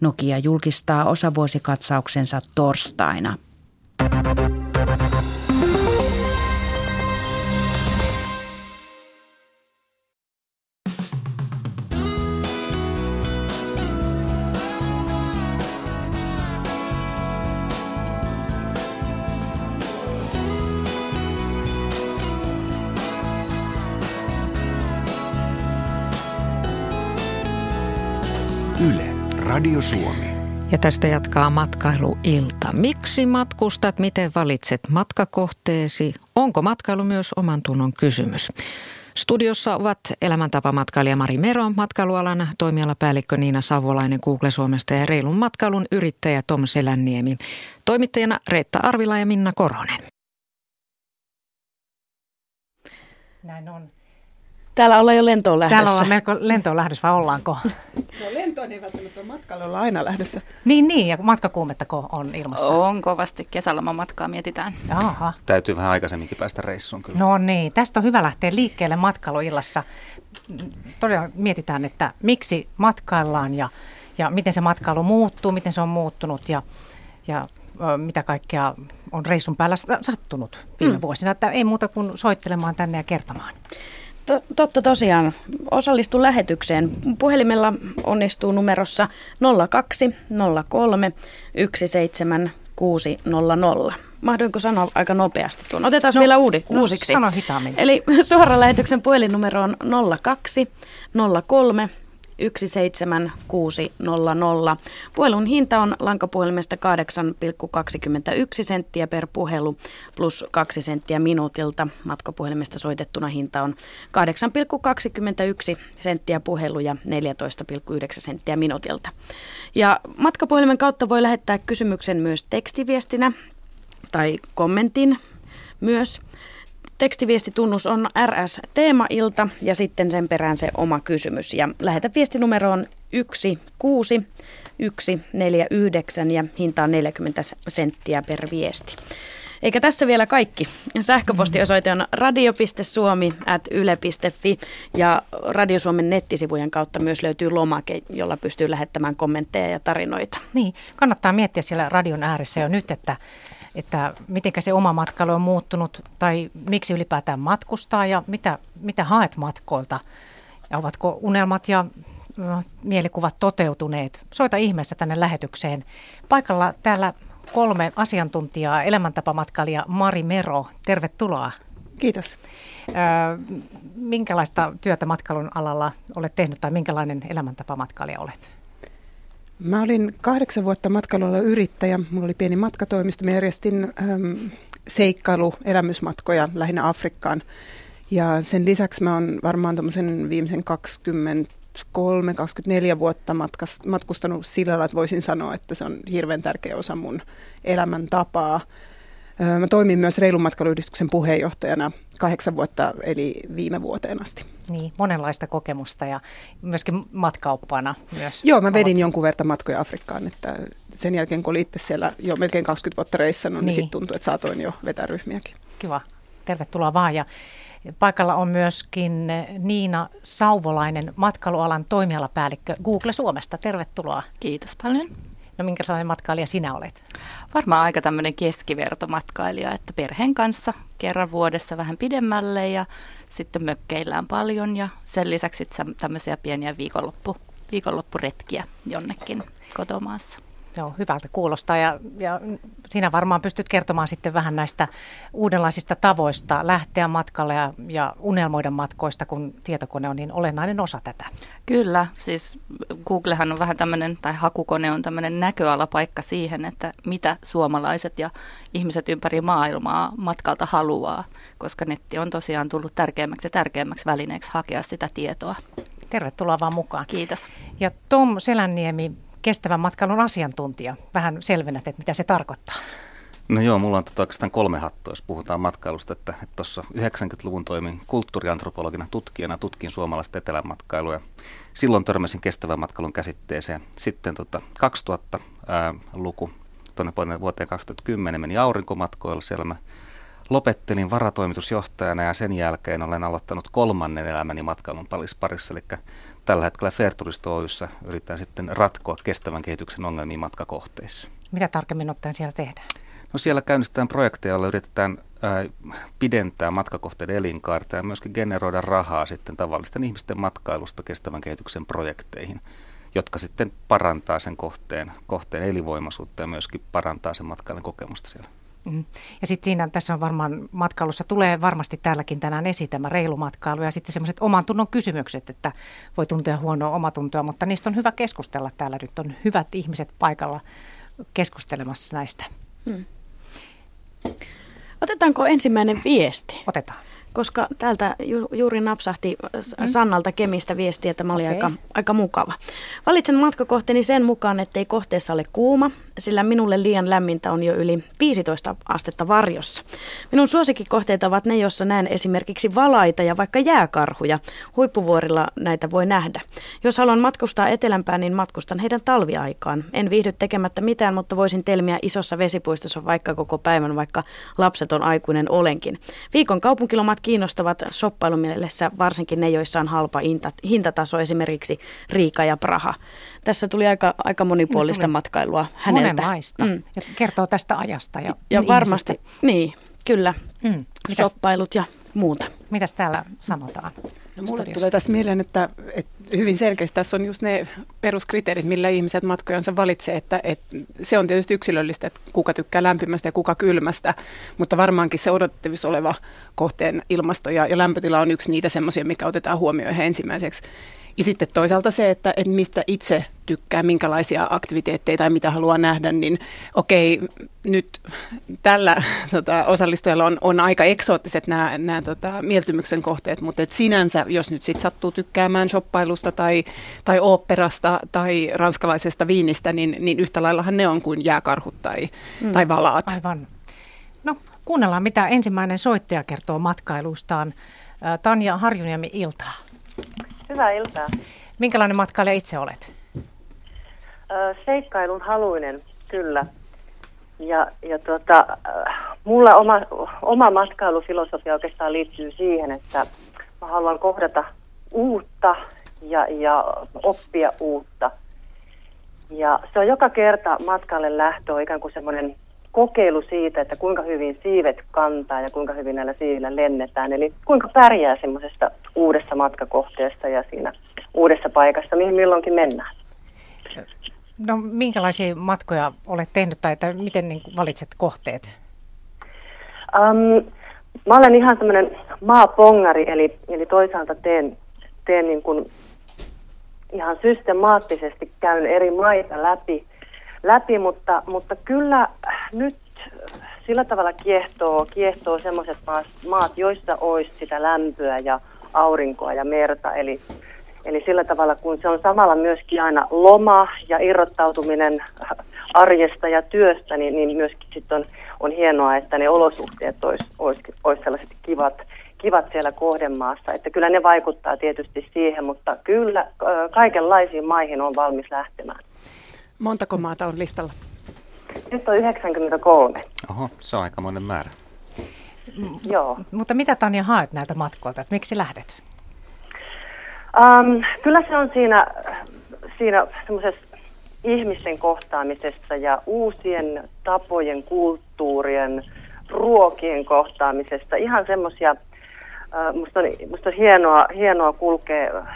Nokia julkistaa osavuosikatsauksensa torstaina. Suomi. Ja tästä jatkaa matkailuilta. Miksi matkustat, miten valitset matkakohteesi? Onko matkailu myös oman tunnon kysymys? Studiossa ovat elämäntapamatkailija Mari Mero, matkailualan toimialapäällikkö Niina Savolainen Google Suomesta ja reilun matkailun yrittäjä Tom Selänniemi. Toimittajana Reetta Arvila ja Minna Korhonen. Näin on. Täällä ollaan jo lentoon lähdössä. Täällä ollaan melko lentoon lähdössä, vai ollaanko? No lentoon ei välttämättä matkalla olla aina lähdössä. Niin, niin, ja matkakuumettako on ilmassa? On kovasti. Kesälomamatkaa mietitään. Jaha. Täytyy vähän aikaisemminkin päästä reissuun kyllä. No niin, tästä on hyvä lähteä liikkeelle matkailuillassa. Todella mietitään, että miksi matkaillaan ja, ja miten se matkailu muuttuu, miten se on muuttunut ja, ja mitä kaikkea on reissun päällä sattunut viime mm. vuosina. Että ei muuta kuin soittelemaan tänne ja kertomaan. Totta tosiaan. Osallistu lähetykseen. Puhelimella onnistuu numerossa 02 03 17600. Mahdoinko sanoa aika nopeasti tuon? Otetaan no, vielä uudi, no, uusiksi. Sano hitaammin. Eli suoran lähetyksen puhelinnumero on 02 03 17600. Puhelun hinta on lankapuhelimesta 8,21 senttiä per puhelu plus 2 senttiä minuutilta. Matkapuhelimesta soitettuna hinta on 8,21 senttiä puhelu ja 14,9 senttiä minuutilta. Ja matkapuhelimen kautta voi lähettää kysymyksen myös tekstiviestinä tai kommentin myös. Tekstiviestitunnus on RS Teemailta ja sitten sen perään se oma kysymys. Ja lähetä viestinumeroon 16149 ja hinta on 40 senttiä per viesti. Eikä tässä vielä kaikki. Sähköpostiosoite on radio.suomi.yle.fi ja Radio Suomen nettisivujen kautta myös löytyy lomake, jolla pystyy lähettämään kommentteja ja tarinoita. Niin, kannattaa miettiä siellä radion ääressä jo nyt, että että miten se oma matkailu on muuttunut tai miksi ylipäätään matkustaa ja mitä, mitä haet matkoilta ja ovatko unelmat ja mielikuvat toteutuneet. Soita ihmeessä tänne lähetykseen. Paikalla täällä kolme asiantuntijaa, elämäntapamatkailijä Mari Mero, tervetuloa. Kiitos. minkälaista työtä matkailun alalla olet tehnyt tai minkälainen elämäntapamatkailija olet? Mä olin kahdeksan vuotta matkailulla yrittäjä. Mulla oli pieni matkatoimisto. Mä järjestin äm, seikkailu, elämysmatkoja lähinnä Afrikkaan. Ja sen lisäksi mä oon varmaan viimeisen 23-24 vuotta matkas, matkustanut sillä lailla, että voisin sanoa, että se on hirveän tärkeä osa mun elämäntapaa. Mä toimin myös Reilun matkailuyhdistyksen puheenjohtajana kahdeksan vuotta, eli viime vuoteen asti. Niin, monenlaista kokemusta ja myöskin matkaoppana myös. Joo, mä vedin jonkun verran matkoja Afrikkaan, että sen jälkeen kun olin itse siellä jo melkein 20 vuotta reissannut, niin, niin sitten tuntui, että saatoin jo vetää ryhmiäkin. Kiva, tervetuloa vaan ja Paikalla on myöskin Niina Sauvolainen, matkailualan toimialapäällikkö Google Suomesta. Tervetuloa. Kiitos paljon. No minkälainen matkailija sinä olet? Varmaan aika tämmöinen keskivertomatkailija, että perheen kanssa kerran vuodessa vähän pidemmälle ja sitten mökkeillään paljon ja sen lisäksi tämmöisiä pieniä viikonloppu, viikonloppuretkiä jonnekin kotomaassa. Joo, hyvältä kuulostaa ja, ja sinä varmaan pystyt kertomaan sitten vähän näistä uudenlaisista tavoista lähteä matkalle ja, ja unelmoida matkoista, kun tietokone on niin olennainen osa tätä. Kyllä, siis Googlehan on vähän tämmöinen, tai hakukone on tämmöinen näköalapaikka siihen, että mitä suomalaiset ja ihmiset ympäri maailmaa matkalta haluaa, koska netti on tosiaan tullut tärkeämmäksi ja tärkeämmäksi välineeksi hakea sitä tietoa. Tervetuloa vaan mukaan. Kiitos. Ja Tom Selänniemi, kestävän matkailun asiantuntija. Vähän selvennät, että mitä se tarkoittaa. No joo, mulla on tota oikeastaan kolme hattua, jos puhutaan matkailusta. Että tuossa 90-luvun toimin kulttuuriantropologina tutkijana, tutkin suomalaista etelämatkailua. Ja silloin törmäsin kestävän matkailun käsitteeseen. Sitten tota 2000-luku, tuonne vuoteen 2010 meni aurinkomatkoilla. Siellä mä lopettelin varatoimitusjohtajana ja sen jälkeen olen aloittanut kolmannen elämäni matkailun parissa. Eli tällä hetkellä Fairturist Oyssä yritetään sitten ratkoa kestävän kehityksen ongelmia matkakohteissa. Mitä tarkemmin ottaen siellä tehdään? No siellä käynnistetään projekteja, joilla yritetään ää, pidentää matkakohteiden elinkaarta ja myöskin generoida rahaa sitten tavallisten ihmisten matkailusta kestävän kehityksen projekteihin, jotka sitten parantaa sen kohteen, kohteen elinvoimaisuutta ja myöskin parantaa sen matkailun kokemusta siellä. Mm. Ja sitten siinä tässä on varmaan matkailussa, tulee varmasti täälläkin tänään esiin tämä reilumatkailu ja sitten semmoiset oman tunnon kysymykset, että voi tuntea huonoa omatuntoa, mutta niistä on hyvä keskustella täällä. Nyt on hyvät ihmiset paikalla keskustelemassa näistä. Hmm. Otetaanko ensimmäinen viesti? Otetaan koska täältä ju- juuri napsahti mm. Sannalta Kemistä viesti, että mä olin okay. aika, aika mukava. Valitsen matkakohteeni sen mukaan, ettei kohteessa ole kuuma, sillä minulle liian lämmintä on jo yli 15 astetta varjossa. Minun suosikkikohteita ovat ne, joissa näen esimerkiksi valaita ja vaikka jääkarhuja. Huippuvuorilla näitä voi nähdä. Jos haluan matkustaa etelämpään, niin matkustan heidän talviaikaan. En viihdy tekemättä mitään, mutta voisin telmiä isossa vesipuistossa vaikka koko päivän, vaikka lapseton aikuinen olenkin. Viikon kaupunkilomat kiinnostavat shoppailumielessä varsinkin ne, joissa on halpa hintataso, esimerkiksi Riika ja Praha. Tässä tuli aika, aika monipuolista tuli matkailua häneltä. Monenlaista. Mm. Ja kertoo tästä ajasta. Ja, ja varmasti, niin, kyllä. Mm. Shoppailut ja muuta. Mitäs täällä sanotaan? No, mulle tulee tässä mieleen, että, että hyvin selkeästi tässä on just ne peruskriteerit, millä ihmiset matkojansa valitsee, että, että se on tietysti yksilöllistä, että kuka tykkää lämpimästä ja kuka kylmästä, mutta varmaankin se odotettavissa oleva kohteen ilmasto ja, ja lämpötila on yksi niitä semmoisia, mikä otetaan huomioon ihan ensimmäiseksi. Ja sitten toisaalta se, että, että mistä itse tykkää, minkälaisia aktiviteetteja tai mitä haluaa nähdä, niin okei, nyt tällä tota, osallistujalla on, on aika eksoottiset nämä, nämä tota, mieltymyksen kohteet, mutta et sinänsä, jos nyt sitten sattuu tykkäämään shoppailusta tai, tai oopperasta tai ranskalaisesta viinistä, niin, niin yhtä laillahan ne on kuin jääkarhut tai, mm, tai valaat. Aivan. No, kuunnellaan, mitä ensimmäinen soittaja kertoo matkailustaan. Tanja Harjuniemi, iltaa. Hyvää iltaa. Minkälainen matkailija itse olet? Seikkailun haluinen, kyllä. Ja, ja tuota, mulla oma, oma matkailufilosofia oikeastaan liittyy siihen, että mä haluan kohdata uutta ja, ja oppia uutta. Ja se on joka kerta matkalle lähtö ikään kuin semmoinen kokeilu siitä, että kuinka hyvin siivet kantaa ja kuinka hyvin näillä siivillä lennetään. Eli kuinka pärjää semmoisesta uudessa matkakohteesta ja siinä uudessa paikassa, mihin milloinkin mennään. No minkälaisia matkoja olet tehnyt tai että miten niin valitset kohteet? Um, mä olen ihan semmoinen maapongari, eli, eli toisaalta teen, teen niin kuin ihan systemaattisesti käyn eri maita läpi – läpi, mutta, mutta kyllä nyt sillä tavalla kiehtoo, kiehtoo maat, maat, joissa olisi sitä lämpöä ja aurinkoa ja merta. Eli, eli sillä tavalla, kun se on samalla myöskin aina loma ja irrottautuminen arjesta ja työstä, niin, niin myöskin sit on, on hienoa, että ne olosuhteet olisi olis, olis sellaiset kivat, kivat siellä kohdemaassa. Että kyllä ne vaikuttaa tietysti siihen, mutta kyllä kaikenlaisiin maihin on valmis lähtemään. Montako maata on listalla? Nyt on 93. Oho, se on aikamoinen määrä. M- Joo. Mutta mitä Tanja haet näiltä matkoilta, että miksi lähdet? Um, kyllä se on siinä, siinä semmoisessa ihmisten kohtaamisessa ja uusien tapojen, kulttuurien, ruokien kohtaamisesta. Ihan semmoisia, uh, musta, on, musta on hienoa, hienoa kulkea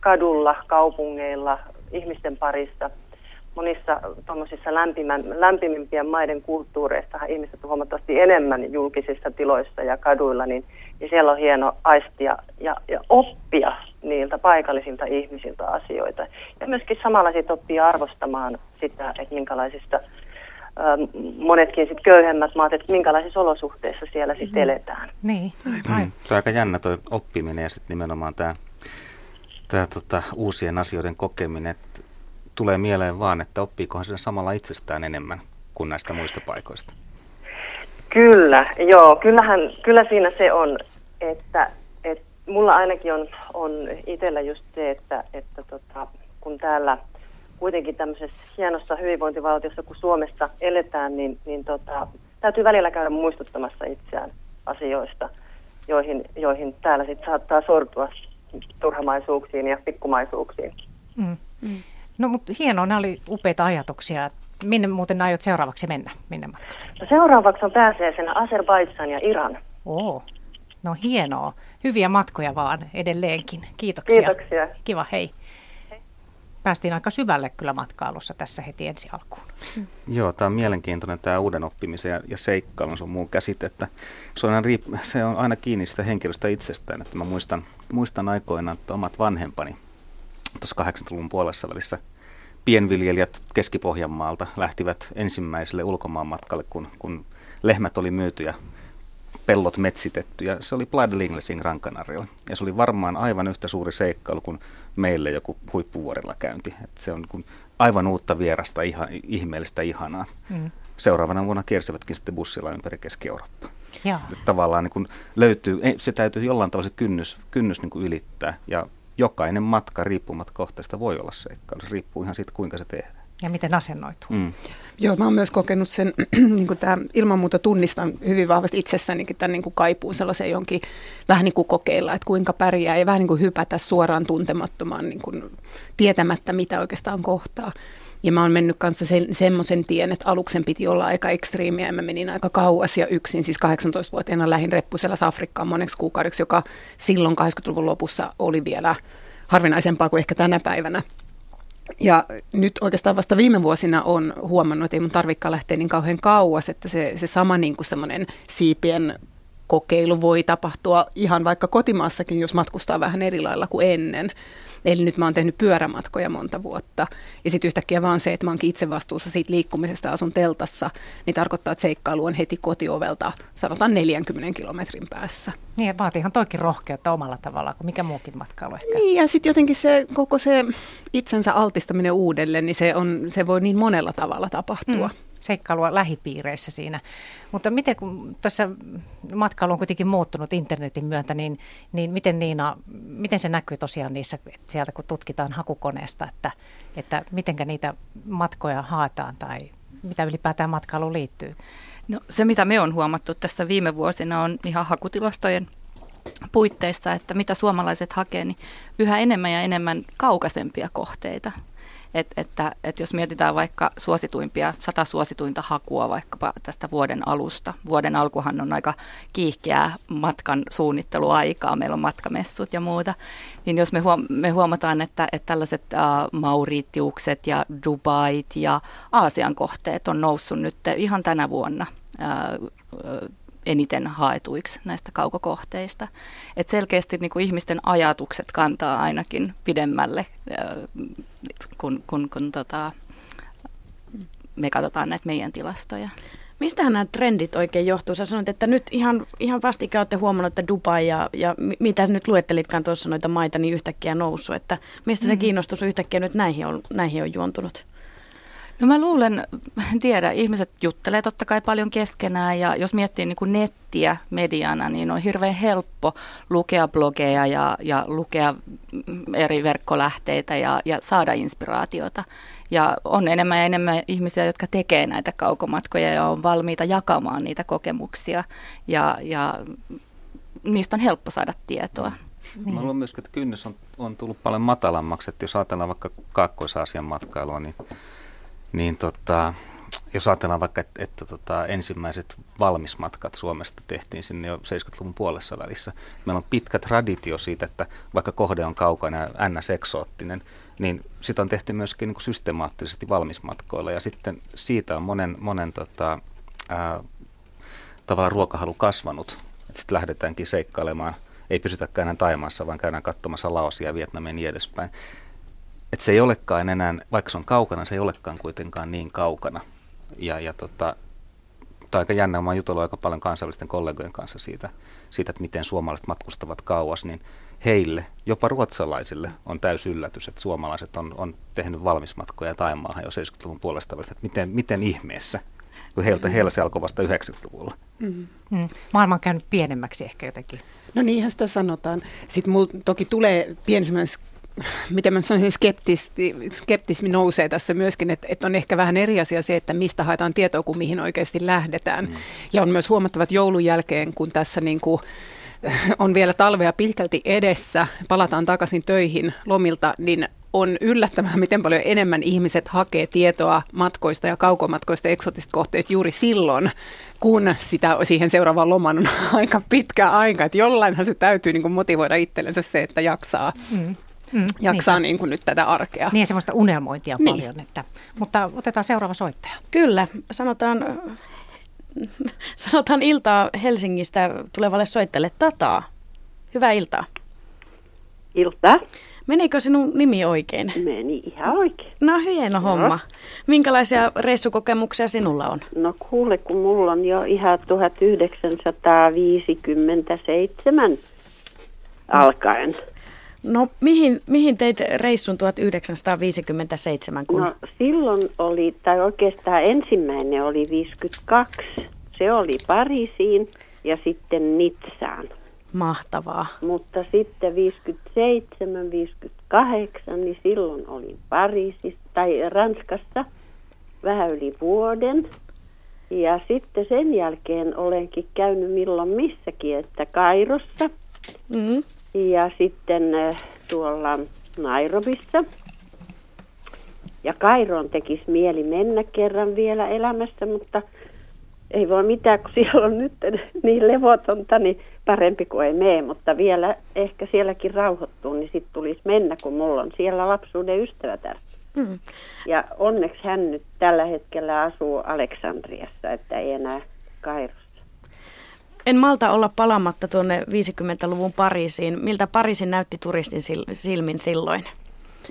kadulla, kaupungeilla, ihmisten parissa – monissa tuommoisissa lämpimimpien maiden kulttuureissa ihmiset on huomattavasti enemmän julkisissa tiloissa ja kaduilla, niin, niin siellä on hieno aistia ja, ja oppia niiltä paikallisilta ihmisiltä asioita. Ja myöskin samalla sit oppia arvostamaan sitä, että minkälaisista monetkin sit köyhemmät maat, että minkälaisissa olosuhteissa siellä sitten mm. eletään. Niin, Mm. Tuo on aika jännä tuo oppiminen ja sitten nimenomaan tämä tämä tota, uusien asioiden kokeminen. Että tulee mieleen vaan, että oppiikohan sen samalla itsestään enemmän kuin näistä muista paikoista? Kyllä, joo. Kyllähän, kyllä siinä se on, että, että mulla ainakin on, on itsellä just se, että, että tota, kun täällä kuitenkin tämmöisessä hienossa hyvinvointivaltiossa, kun Suomessa eletään, niin, niin tota, täytyy välillä käydä muistuttamassa itseään asioista, joihin, joihin täällä sitten saattaa sortua turhamaisuuksiin ja pikkumaisuuksiin. Mm. Mm. No mutta hienoa, nämä oli upeita ajatuksia. Minne muuten aiot seuraavaksi mennä? Minne matkalle? No seuraavaksi on pääsiäisenä Azerbaidsan ja Iran. Oo, no hienoa. Hyviä matkoja vaan edelleenkin. Kiitoksia. Kiitoksia. Kiva, hei. Päästiin aika syvälle kyllä matkailussa tässä heti ensi alkuun. Joo, tämä on mielenkiintoinen tämä uuden oppimisen ja, ja seikkailun sun muun käsite, että se on, aina, riip- se on aina kiinni sitä henkilöstä itsestään, että mä muistan, muistan aikoinaan, että omat vanhempani tuossa 80-luvun puolessa välissä pienviljelijät Keski-Pohjanmaalta lähtivät ensimmäiselle ulkomaanmatkalle, kun, kun lehmät oli myyty ja pellot metsitetty. Ja se oli Blood Linglesin Gran Canarialla. Ja se oli varmaan aivan yhtä suuri seikkailu kuin meille joku huippuvuorilla käynti. Et se on kun aivan uutta vierasta, ihan, ihmeellistä, ihanaa. Mm. Seuraavana vuonna kiersivätkin sitten bussilla ympäri Keski-Eurooppaa. Tavallaan niin kun löytyy, se täytyy jollain tavalla se kynnys, kynnys niin kuin ylittää. Ja jokainen matka riippumatta kohteesta voi olla seikkailu. Se riippuu ihan siitä, kuinka se tehdään. Ja miten asennoituu. Mm. Joo, mä oon myös kokenut sen, niin kuin tämä ilman muuta tunnistan hyvin vahvasti itsessänikin tämän niin kuin kaipuun sellaiseen jonkin vähän niin kuin kokeilla, että kuinka pärjää ja vähän niin kuin hypätä suoraan tuntemattomaan niin kuin tietämättä, mitä oikeastaan kohtaa. Ja mä oon mennyt kanssa se, semmoisen tien, että aluksen piti olla aika ekstriimiä ja mä menin aika kauas ja yksin, siis 18-vuotiaana lähin reppuselässä Afrikkaan moneksi kuukaudeksi, joka silloin 80-luvun lopussa oli vielä harvinaisempaa kuin ehkä tänä päivänä. Ja nyt oikeastaan vasta viime vuosina on huomannut, että ei mun tarvikaan lähteä niin kauhean kauas, että se, se sama niin kuin semmoinen siipien kokeilu voi tapahtua ihan vaikka kotimaassakin, jos matkustaa vähän eri lailla kuin ennen. Eli nyt mä oon tehnyt pyörämatkoja monta vuotta. Ja sitten yhtäkkiä vaan se, että mä oonkin itse vastuussa siitä liikkumisesta asun teltassa, niin tarkoittaa, että seikkailu on heti kotiovelta, sanotaan 40 kilometrin päässä. Niin, ja vaatiihan toikin rohkeutta omalla tavalla kuin mikä muukin matkailu ehkä. Niin, ja sitten jotenkin se koko se itsensä altistaminen uudelleen, niin se, on, se voi niin monella tavalla tapahtua. Mm seikkailua lähipiireissä siinä. Mutta miten kun tässä matkailu on kuitenkin muuttunut internetin myöntä, niin, niin miten Niina, miten se näkyy tosiaan niissä, sieltä kun tutkitaan hakukoneesta, että, että miten niitä matkoja haetaan tai mitä ylipäätään matkailuun liittyy? No, se, mitä me on huomattu tässä viime vuosina, on ihan hakutilastojen puitteissa, että mitä suomalaiset hakee, niin yhä enemmän ja enemmän kaukaisempia kohteita. Et, että, että jos mietitään vaikka suosituimpia, sata suosituinta hakua vaikkapa tästä vuoden alusta. Vuoden alkuhan on aika kiihkeää matkan suunnitteluaikaa, meillä on matkamessut ja muuta. Niin jos me, huom- me huomataan, että, että tällaiset uh, Mauritiukset ja Dubait ja Aasian kohteet on noussut nyt ihan tänä vuonna eniten haetuiksi näistä kaukokohteista. Et selkeästi niin kuin ihmisten ajatukset kantaa ainakin pidemmälle, kun, kun, kun tota, me katsotaan näitä meidän tilastoja. Mistähän nämä trendit oikein johtuu? Sä sanoit, että nyt ihan, ihan vastikään olette huomannut, että Dubai ja, ja mitä nyt luettelitkaan tuossa noita maita, niin yhtäkkiä noussut. Että mistä se mm-hmm. kiinnostus yhtäkkiä nyt näihin on, näihin on juontunut? No mä luulen, en tiedä, ihmiset juttelee totta kai paljon keskenään ja jos miettii niin kuin nettiä mediana, niin on hirveän helppo lukea blogeja ja, ja lukea eri verkkolähteitä ja, ja saada inspiraatiota. Ja on enemmän ja enemmän ihmisiä, jotka tekee näitä kaukomatkoja ja on valmiita jakamaan niitä kokemuksia ja, ja niistä on helppo saada tietoa. Niin. Mä luulen myös, että kynnys on, on tullut paljon matalammaksi, että jos ajatellaan vaikka Kaakkois-Aasian matkailua, niin niin tota, jos ajatellaan vaikka, että, että tota, ensimmäiset valmismatkat Suomesta tehtiin sinne jo 70-luvun puolessa välissä. Meillä on pitkä traditio siitä, että vaikka kohde on kaukana ja ns-eksoottinen, niin sitä on tehty myöskin niin kuin systemaattisesti valmismatkoilla. Ja sitten siitä on monen, monen tota, ää, tavallaan ruokahalu kasvanut. Sitten lähdetäänkin seikkailemaan, ei pysytäkään enää Taimaassa, vaan käydään katsomassa Laosia ja Vietnamin niin edespäin että se ei olekaan enää, vaikka se on kaukana, se ei olekaan kuitenkaan niin kaukana. Ja, ja tota, tämä on aika jännä, mä oon aika paljon kansainvälisten kollegojen kanssa siitä, siitä, että miten suomalaiset matkustavat kauas, niin heille, jopa ruotsalaisille, on täys yllätys, että suomalaiset on, on tehnyt valmismatkoja Taimaahan jo 70-luvun puolesta välistä, että miten, miten ihmeessä, kun heiltä, heillä se alkoi vasta 90-luvulla. Mm. Mm. Maailma on käynyt pienemmäksi ehkä jotenkin. No niinhän sitä sanotaan. Sitten mulla toki tulee pieni miten mä sanoisin, skeptismi, skeptismi nousee tässä myöskin, että, että on ehkä vähän eri asia se, että mistä haetaan tietoa kuin mihin oikeasti lähdetään. Mm. Ja on myös huomattavat joulun jälkeen, kun tässä niin kuin on vielä talvea pitkälti edessä, palataan takaisin töihin lomilta, niin on yllättävää, miten paljon enemmän ihmiset hakee tietoa matkoista ja kaukomatkoista eksotisista kohteista juuri silloin, kun sitä siihen seuraavaan lomaan on aika pitkä aika. Että jollainhan se täytyy niin kuin motivoida itsellensä se, että jaksaa. Mm. Mm, jaksaa niin kuin nyt tätä arkea. Niin semmoista unelmointia niin. paljon. Että, mutta otetaan seuraava soittaja. Kyllä, sanotaan, sanotaan iltaa Helsingistä tulevalle soittajalle Tataa. Hyvää iltaa. Iltaa. Menikö sinun nimi oikein? Meni ihan oikein. No hieno homma. No. Minkälaisia reissukokemuksia sinulla on? No kuule, kun mulla on jo ihan 1957 alkaen. No mihin, mihin teit reissun 1957? Kun... No silloin oli, tai oikeastaan ensimmäinen oli 52. Se oli Pariisiin ja sitten Nitsaan. Mahtavaa. Mutta sitten 57, 58, niin silloin olin Pariisissa tai Ranskassa vähän yli vuoden. Ja sitten sen jälkeen olenkin käynyt milloin missäkin, että Kairossa mm. Ja sitten äh, tuolla Nairobissa. Ja Kairoon tekisi mieli mennä kerran vielä elämässä, mutta ei voi mitään, kun siellä on nyt niin levotonta, niin parempi kuin ei mene, mutta vielä ehkä sielläkin rauhoittuu, niin sitten tulisi mennä, kun mulla on siellä lapsuuden ystävätär. Mm. Ja onneksi hän nyt tällä hetkellä asuu Aleksandriassa, että ei enää Kairossa. En malta olla palamatta tuonne 50-luvun Pariisiin. Miltä Pariisin näytti turistin silmin silloin?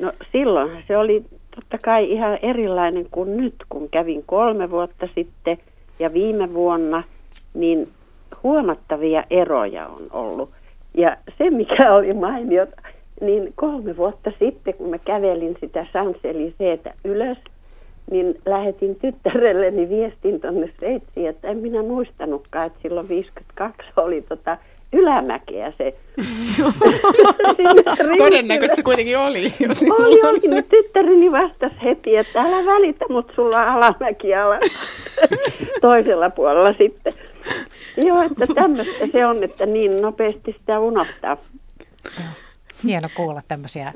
No silloin se oli totta kai ihan erilainen kuin nyt, kun kävin kolme vuotta sitten – ja viime vuonna, niin huomattavia eroja on ollut. Ja se, mikä oli mainiot, niin kolme vuotta sitten, kun mä kävelin sitä Sanseliseetä ylös, niin lähetin tyttärelleni viestin tuonne Sveitsiin, että en minä muistanutkaan, että silloin 52 oli tota ylämäkeä se. Todennäköisesti kuitenkin oli. Jos oli, oli. Niin tyttäreni vastasi heti, että älä välitä, mutta sulla on alamäki ala toisella puolella sitten. Joo, että tämmöistä se on, että niin nopeasti sitä unohtaa. Hieno kuulla tämmöisiä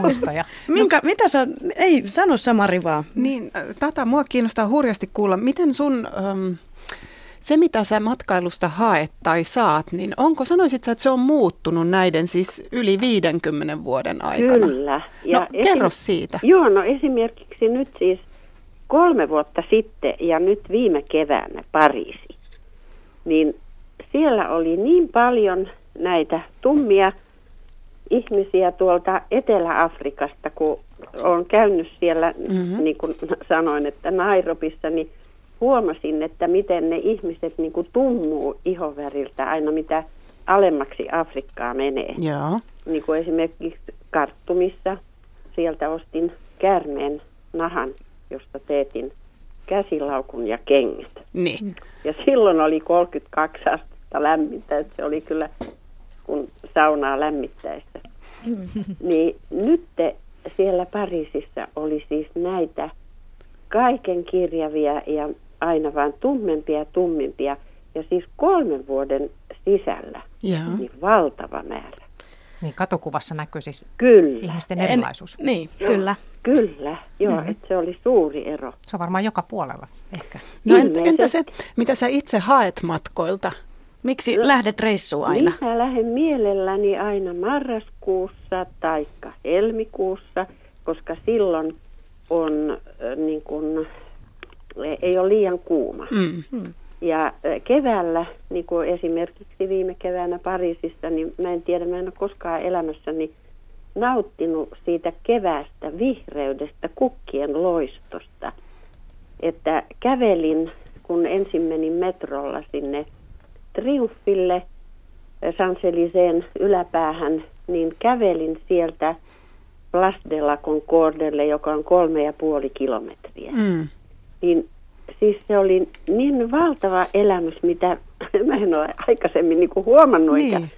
muistoja. Minkä, mitä sä, ei sano Samari vaan. Niin, tätä mua kiinnostaa hurjasti kuulla. Miten sun... Um, se, mitä sä matkailusta haet tai saat, niin onko, sanoisit sä, että se on muuttunut näiden siis yli 50 vuoden aikana? Kyllä. Ja no, esim- kerro siitä. Joo, no esimerkiksi nyt siis kolme vuotta sitten ja nyt viime keväänä Pariisi, niin siellä oli niin paljon näitä tummia ihmisiä tuolta Etelä-Afrikasta, kun olen käynyt siellä, mm-hmm. niin kuin sanoin, että Nairobissa, niin huomasin, että miten ne ihmiset niin kuin tummuu ihoväriltä aina mitä alemmaksi Afrikkaa menee. Joo. Niin kuin esimerkiksi Karttumissa, sieltä ostin käärmeen nahan, josta teetin käsilaukun ja kengät. Niin. Ja silloin oli 32 astetta lämmintä, että se oli kyllä kun saunaa lämmittäessä. Niin nyt siellä Pariisissa oli siis näitä kaiken kirjavia ja aina vain tummempia ja tummimpia. Ja siis kolmen vuoden sisällä ja. niin valtava määrä. Niin katokuvassa näkyy siis kyllä. ihmisten erilaisuus. En, niin, joo, kyllä. Kyllä, joo, mm-hmm. että se oli suuri ero. Se on varmaan joka puolella ehkä. No entä, entä se, mitä sä itse haet matkoilta? Miksi no, lähdet reissuun aina? Minä lähden mielelläni aina marraskuussa tai helmikuussa, koska silloin on äh, niin kuin, ei ole liian kuuma. Mm. mm. Ja keväällä, niin kuin esimerkiksi viime keväänä Pariisissa, niin mä en tiedä, mä en ole koskaan elämässäni nauttinut siitä keväästä vihreydestä, kukkien loistosta. Että kävelin, kun ensin menin metrolla sinne Triumfille, Sanseliseen yläpäähän, niin kävelin sieltä Place de la Concordelle, joka on kolme ja puoli kilometriä. Mm niin siis se oli niin valtava elämys, mitä mä en ole aikaisemmin niin kuin huomannut niin. eikä,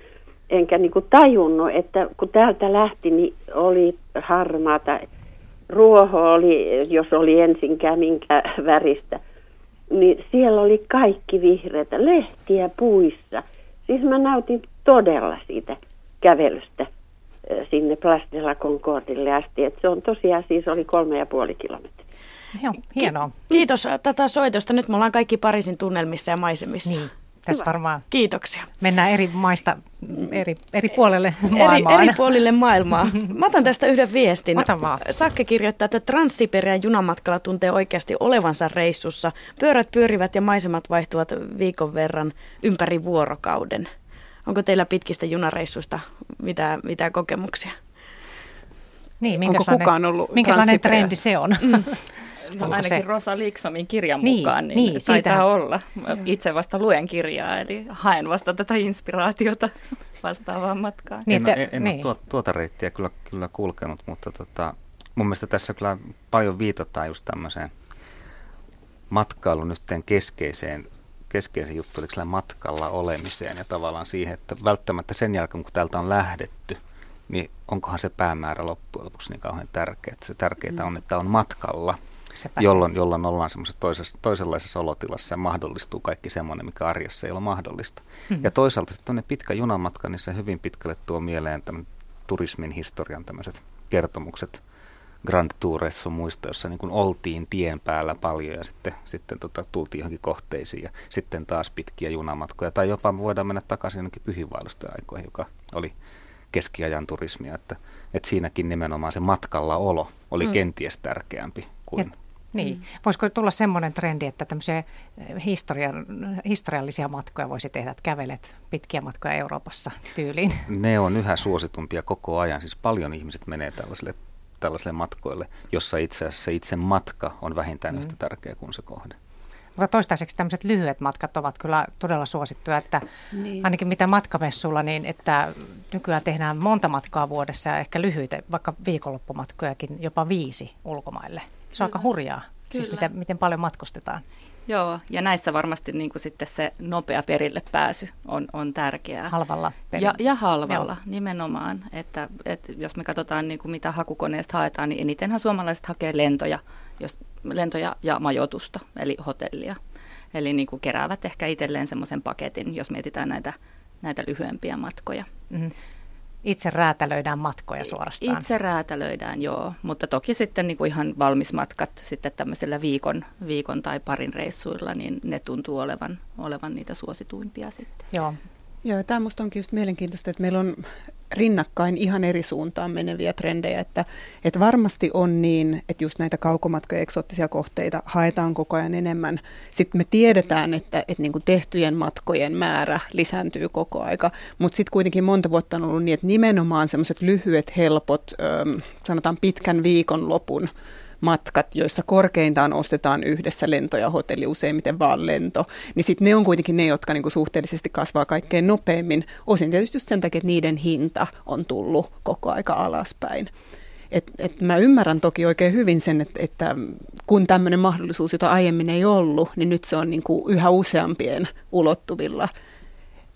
enkä niin kuin tajunnut, että kun täältä lähti, niin oli harmaata. Ruoho oli, jos oli ensinkään minkä väristä, niin siellä oli kaikki vihreitä, lehtiä puissa. Siis mä nautin todella siitä kävelystä sinne Plastilla Concordille asti. Et se on tosiaan siis oli kolme ja puoli kilometriä. Joo, hienoa. Kiitos tätä soitosta. Nyt me ollaan kaikki Pariisin tunnelmissa ja maisemissa. Niin. Tässä varmaan Kiitoksia. mennään eri maista eri, eri puolelle maailmaa. Eri, eri puolille maailmaa. Mä otan tästä yhden viestin. Ota vaan. Sakke kirjoittaa, että Transsiperian junamatkalla tuntee oikeasti olevansa reissussa. Pyörät pyörivät ja maisemat vaihtuvat viikon verran ympäri vuorokauden. Onko teillä pitkistä junareissuista mitään, mitään kokemuksia? Niin, Onko kukaan ollut minkälainen trendi se on? No ainakin se- Rosa Liksomin kirjan Niin, mukaan, niin, niin, taitaa siitähän- olla. Mä Itse vasta luen kirjaa, eli haen vasta tätä inspiraatiota vastaavaan matkaan. Niin, en, en, en niin. ole tuota, tuota reittiä kyllä, kyllä kulkenut, mutta tota, mun mielestä tässä kyllä paljon viitataan just tämmöiseen matkailun yhteen keskeiseen, keskeiseen juttuun, eli matkalla olemiseen ja tavallaan siihen, että välttämättä sen jälkeen, kun täältä on lähdetty, niin onkohan se päämäärä loppujen lopuksi niin kauhean tärkeä. Se tärkeää on, että on matkalla, Sepä se. jolloin, jolloin ollaan semmoisessa toisessa, toisenlaisessa olotilassa ja mahdollistuu kaikki semmoinen, mikä arjessa ei ole mahdollista. Mm-hmm. Ja toisaalta sitten pitkä junamatka, niin se hyvin pitkälle tuo mieleen tämän turismin historian tämmöiset kertomukset Grand Tourissa sun muista, jossa niin kuin oltiin tien päällä paljon ja sitten, sitten tota, tultiin johonkin kohteisiin ja sitten taas pitkiä junamatkoja. Tai jopa voidaan mennä takaisin jonnekin pyhiinvaellusten aikoihin, joka oli keskiajan turismia. Että, että siinäkin nimenomaan se matkalla olo oli mm. kenties tärkeämpi kuin... Ja- Niin. Voisiko tulla semmoinen trendi, että tämmöisiä eh, historian, historiallisia matkoja voisi tehdä, että kävelet pitkiä matkoja Euroopassa tyyliin? Ne on yhä suositumpia koko ajan. Siis paljon ihmiset menee tällaisille, tällaisille matkoille, jossa itse asiassa se itse matka on vähintään mm. yhtä tärkeä kuin se kohde. Mutta toistaiseksi tämmöiset lyhyet matkat ovat kyllä todella suosittuja, että niin. ainakin mitä matkamessulla, niin että nykyään tehdään monta matkaa vuodessa ja ehkä lyhyitä, vaikka viikonloppumatkojakin, jopa viisi ulkomaille. Se on aika hurjaa, siis Kyllä. miten, miten paljon matkustetaan. Joo, ja näissä varmasti niin kuin sitten se nopea perille pääsy on, on tärkeää. Halvalla. perin- Ja, ja halvalla Joo. nimenomaan, että, että jos me katsotaan niin kuin mitä hakukoneesta haetaan, niin enitenhän suomalaiset hakee lentoja, jos, lentoja ja majoitusta, eli hotellia. Eli niin kuin keräävät ehkä itselleen semmoisen paketin, jos mietitään näitä, näitä lyhyempiä matkoja. Mhm. Itse räätälöidään matkoja suorastaan. Itse räätälöidään, joo, mutta toki sitten niin kuin ihan valmismatkat sitten tämmöisellä viikon, viikon tai parin reissuilla, niin ne tuntuu olevan, olevan niitä suosituimpia sitten. Joo. Joo, tämä musta onkin just mielenkiintoista, että meillä on rinnakkain ihan eri suuntaan meneviä trendejä, että, että varmasti on niin, että just näitä kaukomatkoja, eksoottisia kohteita haetaan koko ajan enemmän. Sitten me tiedetään, että, että niin kuin tehtyjen matkojen määrä lisääntyy koko aika, mutta sitten kuitenkin monta vuotta on ollut niin, että nimenomaan semmoiset lyhyet, helpot, sanotaan pitkän viikonlopun matkat, joissa korkeintaan ostetaan yhdessä lento ja hotelli, useimmiten vaan lento, niin sitten ne on kuitenkin ne, jotka niinku suhteellisesti kasvaa kaikkein nopeimmin. Osin tietysti just sen takia, että niiden hinta on tullut koko aika alaspäin. Et, et mä ymmärrän toki oikein hyvin sen, että, että kun tämmöinen mahdollisuus, jota aiemmin ei ollut, niin nyt se on niinku yhä useampien ulottuvilla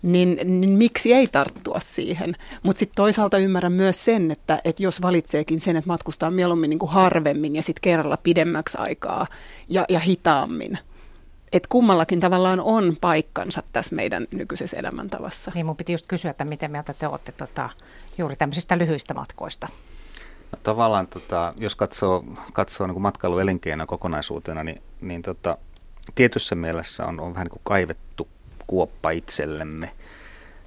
niin, niin miksi ei tarttua siihen? Mutta sitten toisaalta ymmärrän myös sen, että, että jos valitseekin sen, että matkustaa mieluummin niin kuin harvemmin ja sitten kerralla pidemmäksi aikaa ja, ja hitaammin, että kummallakin tavallaan on paikkansa tässä meidän nykyisessä elämäntavassa. Niin mun piti just kysyä, että miten mieltä te olette tota, juuri tämmöisistä lyhyistä matkoista. No, tavallaan, tota, jos katsoo, katsoo niin matkailuelinkeinoa kokonaisuutena, niin, niin tota, tietyssä mielessä on, on vähän niin kuin kaivettu kuoppa itsellemme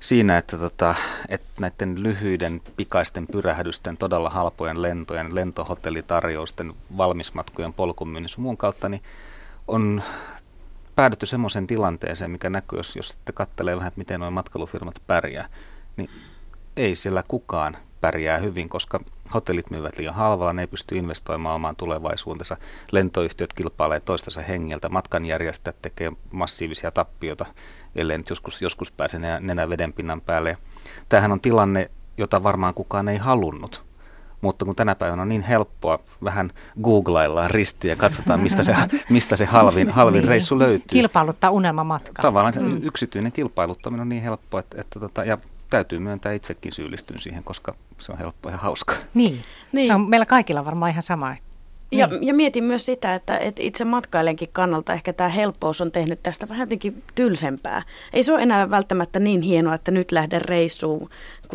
siinä, että, tota, että näiden lyhyiden pikaisten pyrähdysten, todella halpojen lentojen, lentohotellitarjousten, valmismatkojen polkumyynnin sun muun kautta, niin on päädytty semmoiseen tilanteeseen, mikä näkyy, jos, jos sitten katselee vähän, että miten nuo matkailufirmat pärjää, niin ei siellä kukaan pärjää hyvin, koska hotellit myyvät liian halvalla, ne ei pysty investoimaan omaan tulevaisuutensa. Lentoyhtiöt kilpailee toistensa hengeltä, matkanjärjestäjät tekee massiivisia tappioita, ellei nyt joskus, joskus pääse nenä, nenä vedenpinnan päälle. Tämähän on tilanne, jota varmaan kukaan ei halunnut. Mutta kun tänä päivänä on niin helppoa, vähän googlaillaan ristiä ja katsotaan, mistä se, mistä se halvin, halvin Niin. reissu löytyy. Kilpailuttaa unelmamatka. Tavallaan se mm. yksityinen kilpailuttaminen on niin helppoa, että, että tota, ja täytyy myöntää itsekin syyllistyn siihen, koska se on helppoa ja hauskaa. Niin. Niin. niin. Se on meillä kaikilla varmaan ihan sama. Ja, Niin. ja mietin myös sitä, että, että itse matkailenkin kannalta ehkä tämä helppous on tehnyt tästä vähän jotenkin tylsempää. Ei se ole enää välttämättä niin hienoa, että nyt lähden reissuun,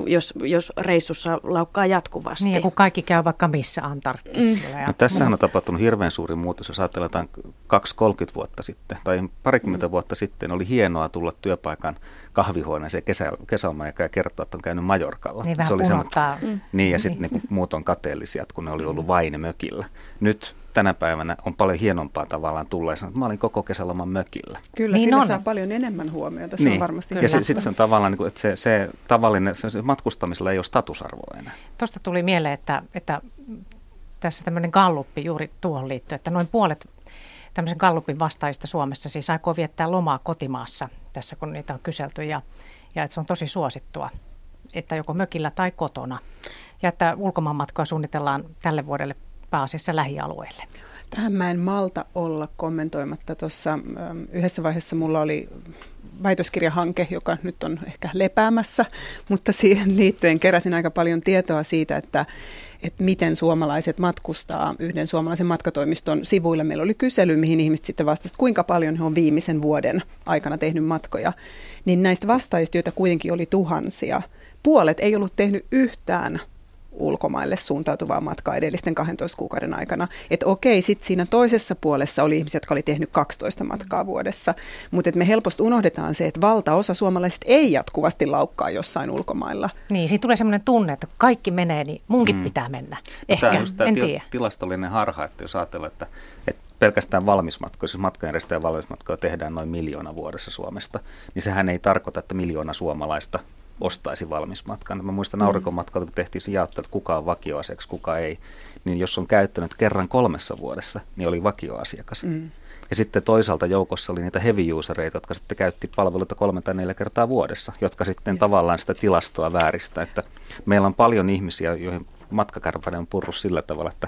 jos, jos reissussa laukkaa jatkuvasti. Niin, ja kun kaikki käy vaikka missä Antarktiksella. Ja No, tässähän on tapahtunut hirveän suuri muutos, jos ajatellaan 2-30 vuotta sitten tai parikymmentä vuotta sitten. Oli hienoa tulla työpaikan kahvihuoneeseen kesä, kesäloman ja kertoa, että on käynyt Majorkalla. Niin Se vähän oli semmo-. Mm. Niin, ja sitten niin muut on kateellisia, kun ne oli ollut vain mökillä. Nyt tänä päivänä on paljon hienompaa tavallaan tulla ja sanoa, että mä olin koko kesäloman mökillä. Kyllä, Niin sillä on. saa paljon enemmän huomiota, se on varmasti Ja sitten sit se on tavallaan, niin kuin, että se, se tavallinen, se, se matkustamisella ei ole statusarvoa enää. Tuosta tuli mieleen, että, että tässä tämmöinen galluppi juuri tuohon liittyen, että noin puolet tämmöisen gallupin vastaajista Suomessa siis aikoo viettää lomaa kotimaassa tässä, kun niitä on kyselty ja, ja että se on tosi suosittua, että joko mökillä tai kotona. Ja että ulkomaanmatkoja suunnitellaan tälle vuodelle pääasiassa lähialueille. Tähän mä en malta olla kommentoimatta. Tuossa yhdessä vaiheessa mulla oli väitöskirjahanke, joka nyt on ehkä lepäämässä, mutta siihen liittyen keräsin aika paljon tietoa siitä, että, että miten suomalaiset matkustaa yhden suomalaisen matkatoimiston sivuilla. Meillä oli kysely, mihin ihmiset sitten vastasivat, kuinka paljon he on viimeisen vuoden aikana tehnyt matkoja. Niin näistä vastaajista, joita kuitenkin oli tuhansia, puolet ei ollut tehnyt yhtään ulkomaille suuntautuvaa matkaa edellisten 12 kuukauden aikana. Että okei, sitten siinä toisessa puolessa oli ihmisiä, jotka oli tehnyt 12 matkaa vuodessa, mutta me helposti unohdetaan se, että valtaosa suomalaisista ei jatkuvasti laukkaa jossain ulkomailla. Niin, siinä tulee semmoinen tunne, että kaikki menee, niin munkin mm. pitää mennä. Ehkä, Tämä on just tämä en tiedä. tilastollinen harha, että jos ajatellaan, että, että pelkästään valmismatkoja, siis matkanjärjestäjän valmismatkoja tehdään noin miljoona vuodessa Suomesta, niin sehän ei tarkoita, että miljoona suomalaista ostaisi valmismatkan. Mä muistan Mm. aurinkomatkalta, kun tehtiin se jaotto, että kuka on vakioasiakas, kuka ei, niin jos on käyttänyt kerran kolmessa vuodessa, niin oli vakioasiakas. Mm. Ja sitten toisaalta joukossa oli niitä heavy usereita, jotka sitten käytti palveluita kolme tai neljä kertaa vuodessa, jotka sitten tavallaan sitä tilastoa vääristää. Että meillä on paljon ihmisiä, joihin matkakärpäinen on purru sillä tavalla, että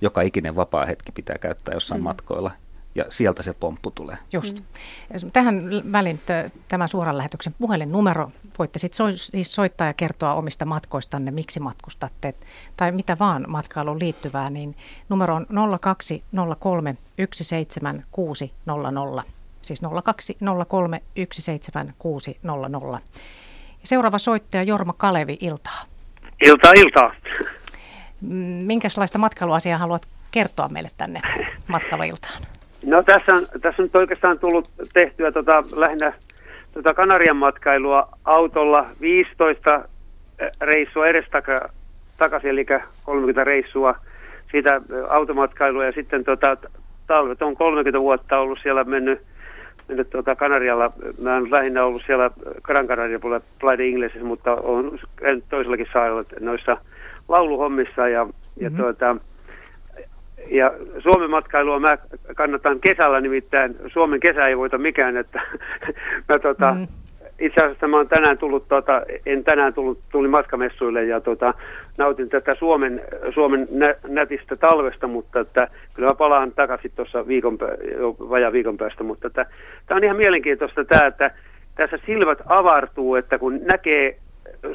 joka ikinen vapaa hetki pitää käyttää jossain mm. matkoilla. Ja sieltä se pomppu tulee. Just. Mm. Tähän välin tämä suoran lähetyksen puhelinnumero. Voitte sitten so- siis soittaa ja kertoa omista matkoistanne, miksi matkustatte tai mitä vaan matkailuun liittyvää. Niin numero on 0203 17600. Siis 0203 17600. Ja seuraava soittaja Jorma Kalevi, iltaa. Iltaa, iltaa. Minkälaista matkailuasiaa haluat kertoa meille tänne matkailuiltaan? No tässä on, tässä on nyt oikeastaan tullut tehtyä tota, lähinnä tota Kanarian matkailua autolla 15 reissua edestaka, takaisin, eli 30 reissua siitä automatkailua ja sitten tota, talvet on 30 vuotta ollut siellä mennyt, mennyt tota Kanarialla. Mä oon lähinnä ollut siellä Gran Canaria puolella Playa Inglesissä, mutta on käynyt toisellakin saarella noissa lauluhommissa ja, ja Mhm. tuota, ja Suomen matkailua mä kannatan kesällä, nimittäin Suomen kesä ei voita mikään, että mä tota, mm. itse asiassa mä oon tänään tullut, tota, en tänään tullut, tulin matkamessuille ja tota, nautin tätä Suomen, Suomen nä, nätistä talvesta, mutta että kyllä mä palaan takaisin tuossa viikon, vajaa viikon päästä, mutta tämä on ihan mielenkiintoista tämä, että tässä silmät avartuu, että kun näkee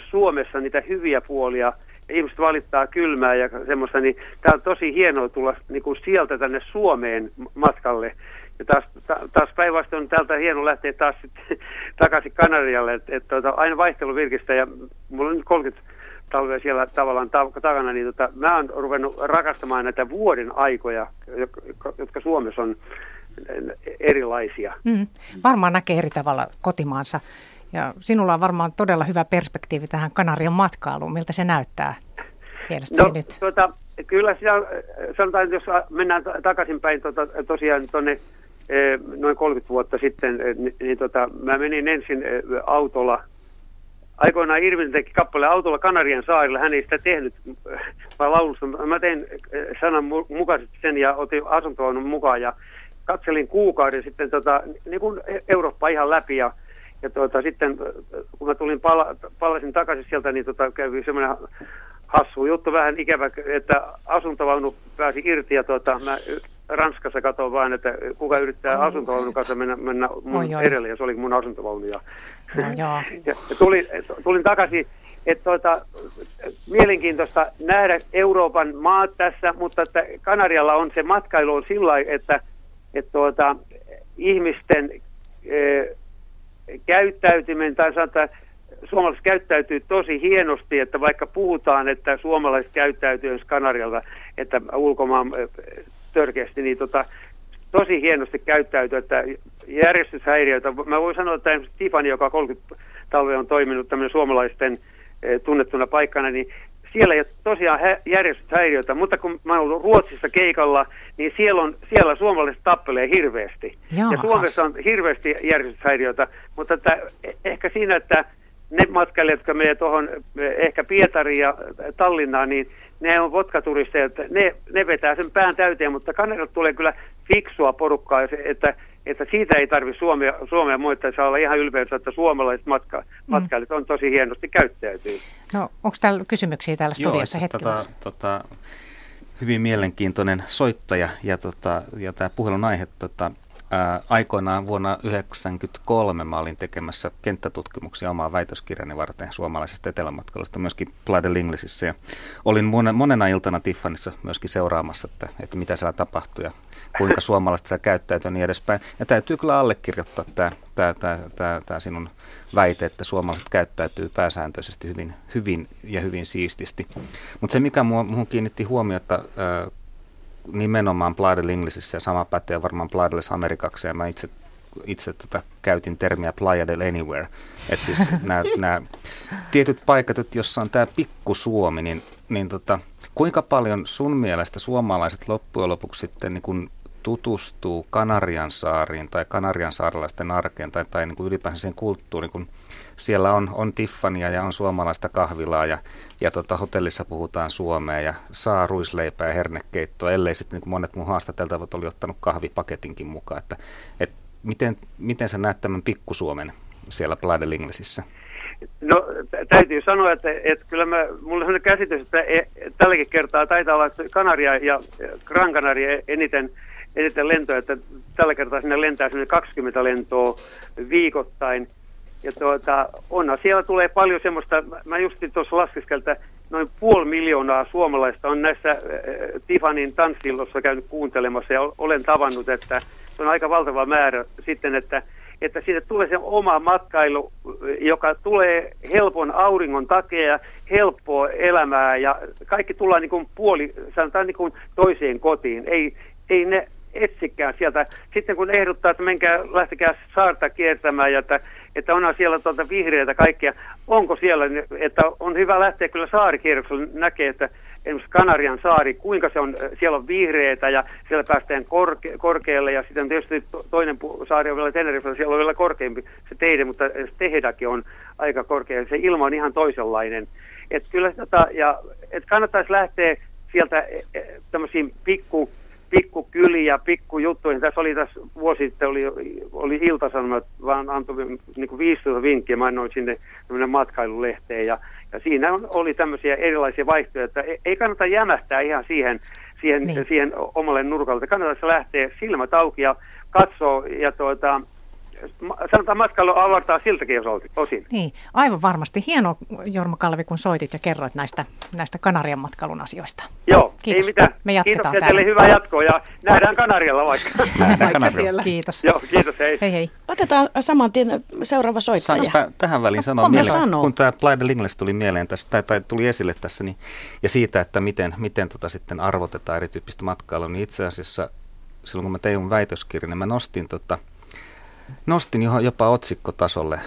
Suomessa niitä hyviä puolia, ihmiset valittaa kylmää ja semmoista, niin tämä on tosi hienoa tulla niin kuin sieltä tänne Suomeen matkalle. Ja taas, ta, taas päinvastoin on täältä hieno lähteä taas sitten takaisin Kanarialle, että et, tota, aina vaihtelu virkistä ja mulla on nyt 30 talvea siellä tavallaan ta- takana, niin tota, mä oon ruvennut rakastamaan näitä vuoden aikoja, jotka Suomessa on erilaisia. Mm. Varmaan näkee eri tavalla kotimaansa. Ja sinulla on varmaan todella hyvä perspektiivi tähän Kanarian matkailuun. Miltä se näyttää mielestäsi No, nyt? tuota, kyllä sitä, sanotaan, että jos mennään ta- takaisinpäin tota, tosiaan tuonne noin 30 vuotta sitten, eh, niin, niin tota, mä menin ensin eh, autolla, aikoinaan Irvin teki kappaleen autolla Kanarian saarilla, hän ei sitä tehnyt, eh, vaan laulusta. Mä tein eh, sanan mu- mukaisesti sen ja otin asuntovaunun mukaan ja katselin kuukauden sitten tota, niin kuin Eurooppa ihan läpi ja ja tuota, sitten äh, kun mä tulin pala, palasin takaisin sieltä, niin tota, kävi semmoinen hassu juttu, vähän ikävä, että asuntovaunu pääsi irti ja tuota, mä Ranskassa katsoin vaan, että kuka yrittää Oi. asuntovaunun kanssa mennä, mennä mun oi. edelle ja se oli mun asuntovaunu. Ja, No, joo. ja tulin, tulin takaisin että tuota, mielenkiintoista nähdä Euroopan maat tässä, mutta että Kanarialla on se matkailu on sillä että, että tuota, ihmisten e, käyttäytyminen tai sanotaan, suomalaiset käyttäytyy tosi hienosti, että vaikka puhutaan, että suomalaiset käyttäytyy Kanarialla, että ulkomaan törkeästi, niin tota, tosi hienosti käyttäytyy, että järjestyshäiriöitä, mä voin sanoa, että Tiffany, joka 30 talve on toiminut tämmöinen suomalaisten tunnettuna paikkana, niin siellä ei ole tosiaan hä- järjestyshäiriöitä, mutta kun mä oon ollut Ruotsissa keikalla, niin siellä, on, siellä suomalaiset tappelee hirveästi. Jaahas. Ja Suomessa on hirveästi järjestyshäiriöitä, mutta että, eh, ehkä siinä, että ne matkailijat, jotka menee tuohon eh, ehkä Pietariin ja Tallinnaan, niin ne on vodkaturisteja, että ne, ne vetää sen pään täyteen, mutta Kanadalta tulee kyllä fiksua porukkaa, että, että siitä ei tarvitse Suomea, Suomea moittaa, saa olla ihan ylpeä, että suomalaiset matka, mm. matkailijat on tosi hienosti käyttäytyy. No, onko täällä kysymyksiä täällä studiossa Joo, siis tota, tota, hyvin mielenkiintoinen soittaja ja, tota, ja tämä puhelun aihe tota, Aikoinaan vuonna 1993 mä olin tekemässä kenttätutkimuksia omaa väitöskirjani varten suomalaisesta etelämatkailusta myöskin Englishissa. Ja olin monena iltana Tiffanissa myöskin seuraamassa, että, että mitä siellä tapahtui ja kuinka suomalaiset siellä käyttäytyy ja niin edespäin. Ja täytyy kyllä allekirjoittaa tämä, tämä, tämä, tämä, tämä sinun väite, että suomalaiset käyttäytyy pääsääntöisesti hyvin, hyvin ja hyvin siististi. Mutta se, mikä muuhun kiinnitti huomiota nimenomaan Playa Englishissa ja sama pätee varmaan Playa Amerikaksi ja mä itse itse tätä käytin termiä Playa del Anywhere. Että siis nämä tietyt paikat, jossa on tämä pikku Suomi, niin, niin tota, kuinka paljon sun mielestä suomalaiset loppujen lopuksi sitten niin kun tutustuu Kanarian saariin tai Kanarian saarelaisten arkeen tai, tai niin kuin ylipäänsä sen kulttuuriin, kun siellä on, on Tiffania ja on suomalaista kahvilaa ja, ja tota, hotellissa puhutaan suomea ja saa ruisleipää ja hernekeittoa, ellei sitten niin monet mun haastateltavat oli ottanut kahvipaketinkin mukaan. Että, et miten, miten sä näet tämän pikkusuomen siellä Playa Englishissa? No täytyy sanoa, että, että kyllä mä, mulla on käsitys, että e, tälläkin kertaa taitaa olla Kanaria ja Gran Canaria eniten, eniten lentoja, että tällä kertaa sinne lentää 20 lentoa viikoittain – ja tuota, onna, siellä tulee paljon semmoista, mä justin tuossa laskeskelta, noin puoli miljoonaa suomalaista on näissä äh, Tifanin tanssillossa käynyt kuuntelemassa ja olen tavannut, että se on aika valtava määrä sitten, että, että siitä tulee se oma matkailu, joka tulee helpon auringon takia, helppoa elämää ja kaikki tullaan niin kuin puoli, sanotaan niin kuin toiseen kotiin. Ei, ei ne etsikään sieltä. Sitten kun ehdottaa, että menkää, lähtekää saarta kiertämään ja että että onhan siellä tuota vihreitä kaikkia. Onko siellä, että on hyvä lähteä kyllä saarikierroksella näkee, että esimerkiksi Kanarian saari, kuinka se on, siellä on vihreitä ja siellä päästään korke, korkealle ja sitten tietysti toinen saari on vielä Tenerife, siellä on vielä korkeampi se teide, mutta se tehdakin on aika korkea. Se ilma on ihan toisenlainen. Että kyllä tota, ja, et kannattaisi lähteä sieltä e, e, tämmöisiin pikku pikkukyliä, pikkujuttuihin. Tässä oli tässä vuosi sitten oli, oli iltasanomat, vaan antoi niin kuin 15 vinkkiä, mä annoin sinne matkailulehteen ja, ja siinä oli tämmöisiä erilaisia vaihtoehtoja. Ei, ei kannata jämähtää ihan siihen, siihen, niin. siihen omalle nurkalle. Kannattaa lähteä silmät auki ja katsoa ja tuota, sanotaan matkailu avartaa siltäkin osin. Niin, aivan varmasti. Hieno Jorma Kalvi, kun soitit ja kerroit näistä, näistä Kanarian matkailun asioista. Joo, Kiitos. ei mitään. Me jatketaan Kiitos teille hyvää jatkoa ja nähdään Kanarialla vaikka. Nähdään Kanarialla. Kiitos. Joo, kiitos, hei. Hei hei. Otetaan saman tien seuraava soittaja. Saanko tähän väliin sanoa, No, mieleen, sano. kun tämä Playa del English tuli mieleen tässä, tai, tai tuli esille tässä, niin, ja siitä, että miten, miten tota sitten arvotetaan erityyppistä matkailua, niin itse asiassa silloin kun mä tein mun väitöskirjan, niin mä nostin, tota, nostin jo- jopa otsikkotasolle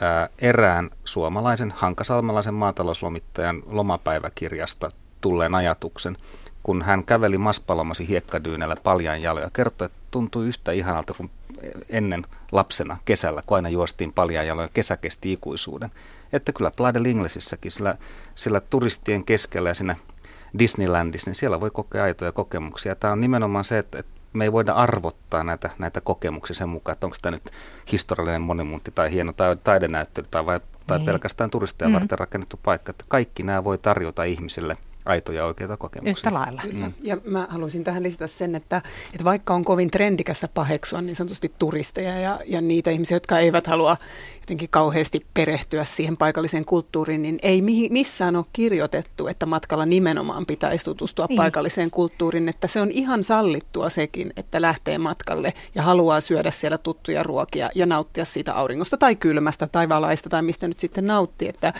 ää, erään suomalaisen hankasalmelaisen maatalouslomittajan lomapäiväkirjasta tulleen ajatuksen, kun hän käveli Maspalomasi hiekkadyynellä paljain jaloja. Kertoi, että tuntui yhtä ihanalta kuin ennen lapsena kesällä, kun aina juostiin paljain jaloja. Kesä kesti ikuisuuden. Että kyllä Playa del Englishissäkin, sillä, sillä turistien keskellä ja siinä Disneylandissa, niin siellä voi kokea aitoja kokemuksia. Tämä on nimenomaan se, että, että me ei voida arvottaa näitä, näitä kokemuksia sen mukaan, että onko tämä nyt historiallinen monumentti tai hieno tai taidenäyttely tai, vai, tai Niin. pelkästään turisteja Mm. varten rakennettu paikka. Että kaikki nämä voi tarjota ihmisille aitoja oikeita kokemuksia. Yhtä lailla. Kyllä. Mm. Ja mä haluaisin tähän lisätä sen, että, että vaikka on kovin trendikässä paheksua niin sanotusti turisteja ja, ja niitä ihmisiä, jotka eivät halua jotenkin kauheasti perehtyä siihen paikalliseen kulttuuriin, niin ei missään ole kirjoitettu, että matkalla nimenomaan pitäisi tutustua niin. paikalliseen kulttuuriin, että se on ihan sallittua sekin, että lähtee matkalle ja haluaa syödä siellä tuttuja ruokia ja nauttia siitä auringosta tai kylmästä tai valaista tai mistä nyt sitten nauttii, että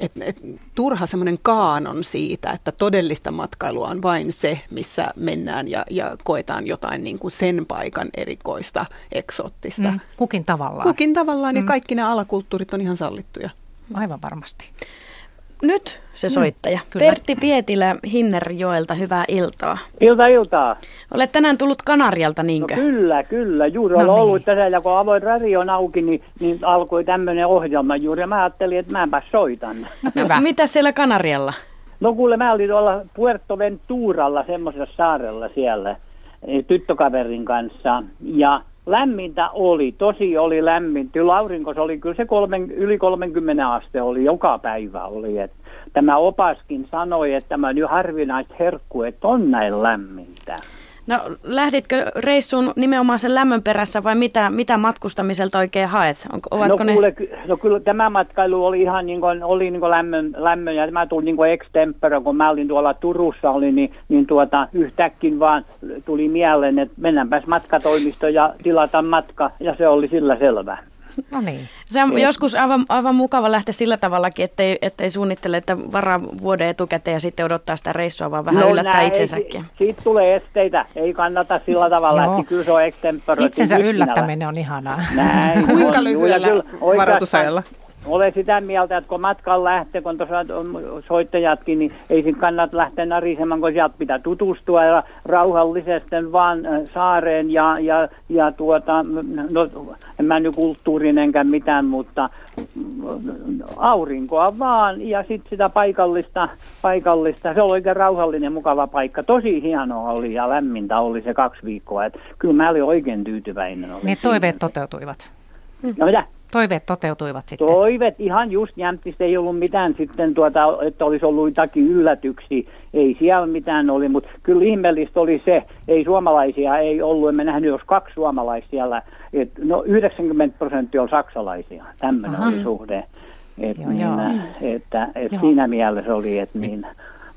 et, et, turha semmoinen kaanon siitä, että todellista matkailua on vain se, missä mennään ja, ja koetaan jotain niin kuin sen paikan erikoista, eksoottista. Mm, kukin tavallaan. Kukin tavallaan mm. ja kaikki ne alakulttuurit on ihan sallittuja. Aivan varmasti. Nyt se mm, soittaja. Mm, Pertti Pietilä Hinnerjoelta, hyvää iltaa. Ilta iltaa. Olet tänään tullut Kanarialta, niinkö? No kyllä, kyllä. Juuri no olen niin. ollut tässä ja kun avoin radion auki, niin, niin alkoi tämmöinen ohjelma juuri. Ja mä ajattelin, että mäpä soitan. Hyvä. Mitä siellä Kanarialla? No kuule, mä olin tuolla Puerto Venturalla, semmoisessa saarella siellä eh, tyttökaverin kanssa. Ja lämmintä oli, tosi oli lämmintä. Kyllä aurinko, se oli kyllä se kolmen, yli 30 aste oli, joka päivä oli. Et tämä opaskin sanoi, että tämä on jo harvinaista herkku, että on näin lämmintä. No lähditkö reissuun nimenomaan sen lämmön perässä vai mitä, mitä matkustamiselta oikein haet? Onko, ovatko no, kuule, ne... no kyllä tämä matkailu oli ihan niin kuin, oli niin kuin lämmön, lämmön ja mä tulin niin kuin extempore, kun mä olin tuolla Turussa, oli, niin, niin tuota, yhtäkkiä vaan tuli mieleen, että mennäänpäs matkatoimistoon ja tilata matka ja se oli sillä selvä. No niin. Se on joskus aivan, aivan mukava lähteä sillä tavallakin, ettei, ettei suunnittele, että varaa vuoden etukäteen ja sitten odottaa sitä reissua, vaan vähän no yllättää näin, itsensäkin. Siitä tulee esteitä. Ei kannata sillä tavalla, että kyllä se on extempore. Itsensä yllättäminen on ihanaa. Näin. Kuinka lyhyellä varoitusajalla? Olen sitä mieltä, että kun matkan lähtee, kun tuossa on soittajatkin, niin ei siinä kannata lähteä narisemaan, kun sieltä pitää tutustua ja rauhallisesti vaan saareen ja, ja, ja tuota, no, en mä nyt kulttuurinenkään mitään, mutta aurinkoa vaan ja sitten sitä paikallista, paikallista, se oli oikein rauhallinen, mukava paikka. Tosi hienoa oli ja lämmintä oli se kaksi viikkoa, että kyllä mä olin oikein tyytyväinen. Ne toiveet toteutuivat. No mitä? Toiveet toteutuivat sitten? Toiveet ihan just jämptistä ei ollut mitään sitten, tuota, että olisi ollut jotakin yllätyksiä. Ei siellä mitään oli, mutta kyllä ihmeellistä oli se, ei suomalaisia ei ollut. Emme nähnyt, jos kaksi suomalaisia siellä. Et, no 90 prosenttia on saksalaisia. Tämmöinen oli suhde. Et joo, niin, joo. Että, et joo. siinä mielessä oli, että niin.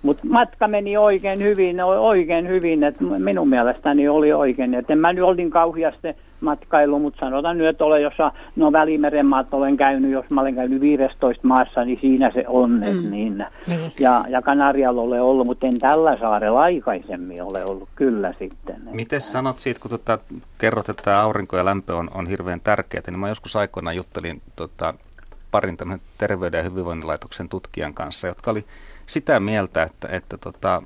Mutta matka meni oikein hyvin, oikein hyvin, että minun mielestäni oli oikein. Et en mä nyt olin kauheasti matkailu, mutta sanotaan nyt, että olen jossa, no Välimeren maat olen käynyt, jos mä olen käynyt 15 maassa, niin siinä se on. Mm. Niin. niin. Ja, ja Kanarialla olen ollut, mutta en tällä saarella aikaisemmin ole ollut kyllä sitten. Miten sanot siitä, kun tota, kerrot, että aurinko ja lämpö on, on hirveän tärkeää, niin mä joskus aikoinaan juttelin tota, parin terveyden ja hyvinvoinnilaitoksen tutkijan kanssa, jotka oli sitä mieltä, että, että tota,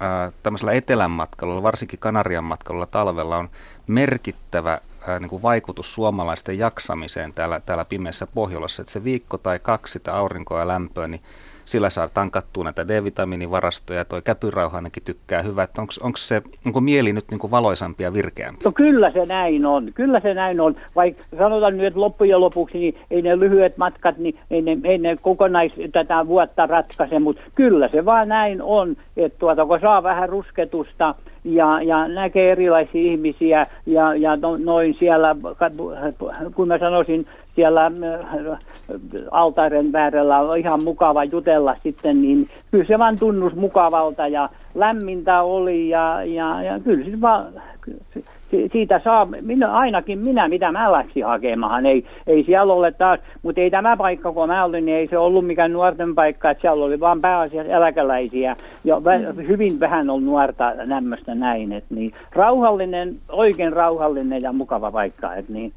ää, tämmöisellä etelän matkailulla, varsinkin Kanarian matkailulla talvella on merkittävä ää, niin kuin vaikutus suomalaisten jaksamiseen täällä, täällä pimeässä Pohjolassa, että se viikko tai kaksi sitä aurinkoa ja lämpöä, niin sillä saa tankattua näitä D-vitamiinivarastoja. Toi käpyrauha tykkää hyvä. Onko se onko mieli nyt niin kuin valoisampi ja virkeämpi? No kyllä se näin on. Kyllä se näin on. Vaikka sanotaan nyt, että loppujen lopuksi niin ei ne lyhyet matkat, niin ei ne, ei ne kokonais tätä vuotta ratkaise, mutta kyllä se vaan näin on, että tuota, kun saa vähän rusketusta ja, ja näkee erilaisia ihmisiä ja, ja no, noin siellä, kun mä sanoisin, siellä äh, altaiden väärellä on ihan mukava jutella sitten, niin kyllä se vaan tunnus mukavalta ja lämmintä oli ja, ja, ja kyllä se vaan, siitä saa, minä, ainakin minä, mitä mä läksin hakemaan, ei, ei siellä ole taas, mutta ei tämä paikka, kun mä olin, niin ei se ollut mikään nuorten paikka, että siellä oli vaan pääasiassa eläkeläisiä, ja mm. hyvin vähän on nuorta nämmöistä näin, että niin, rauhallinen, oikein rauhallinen ja mukava paikka, että niin,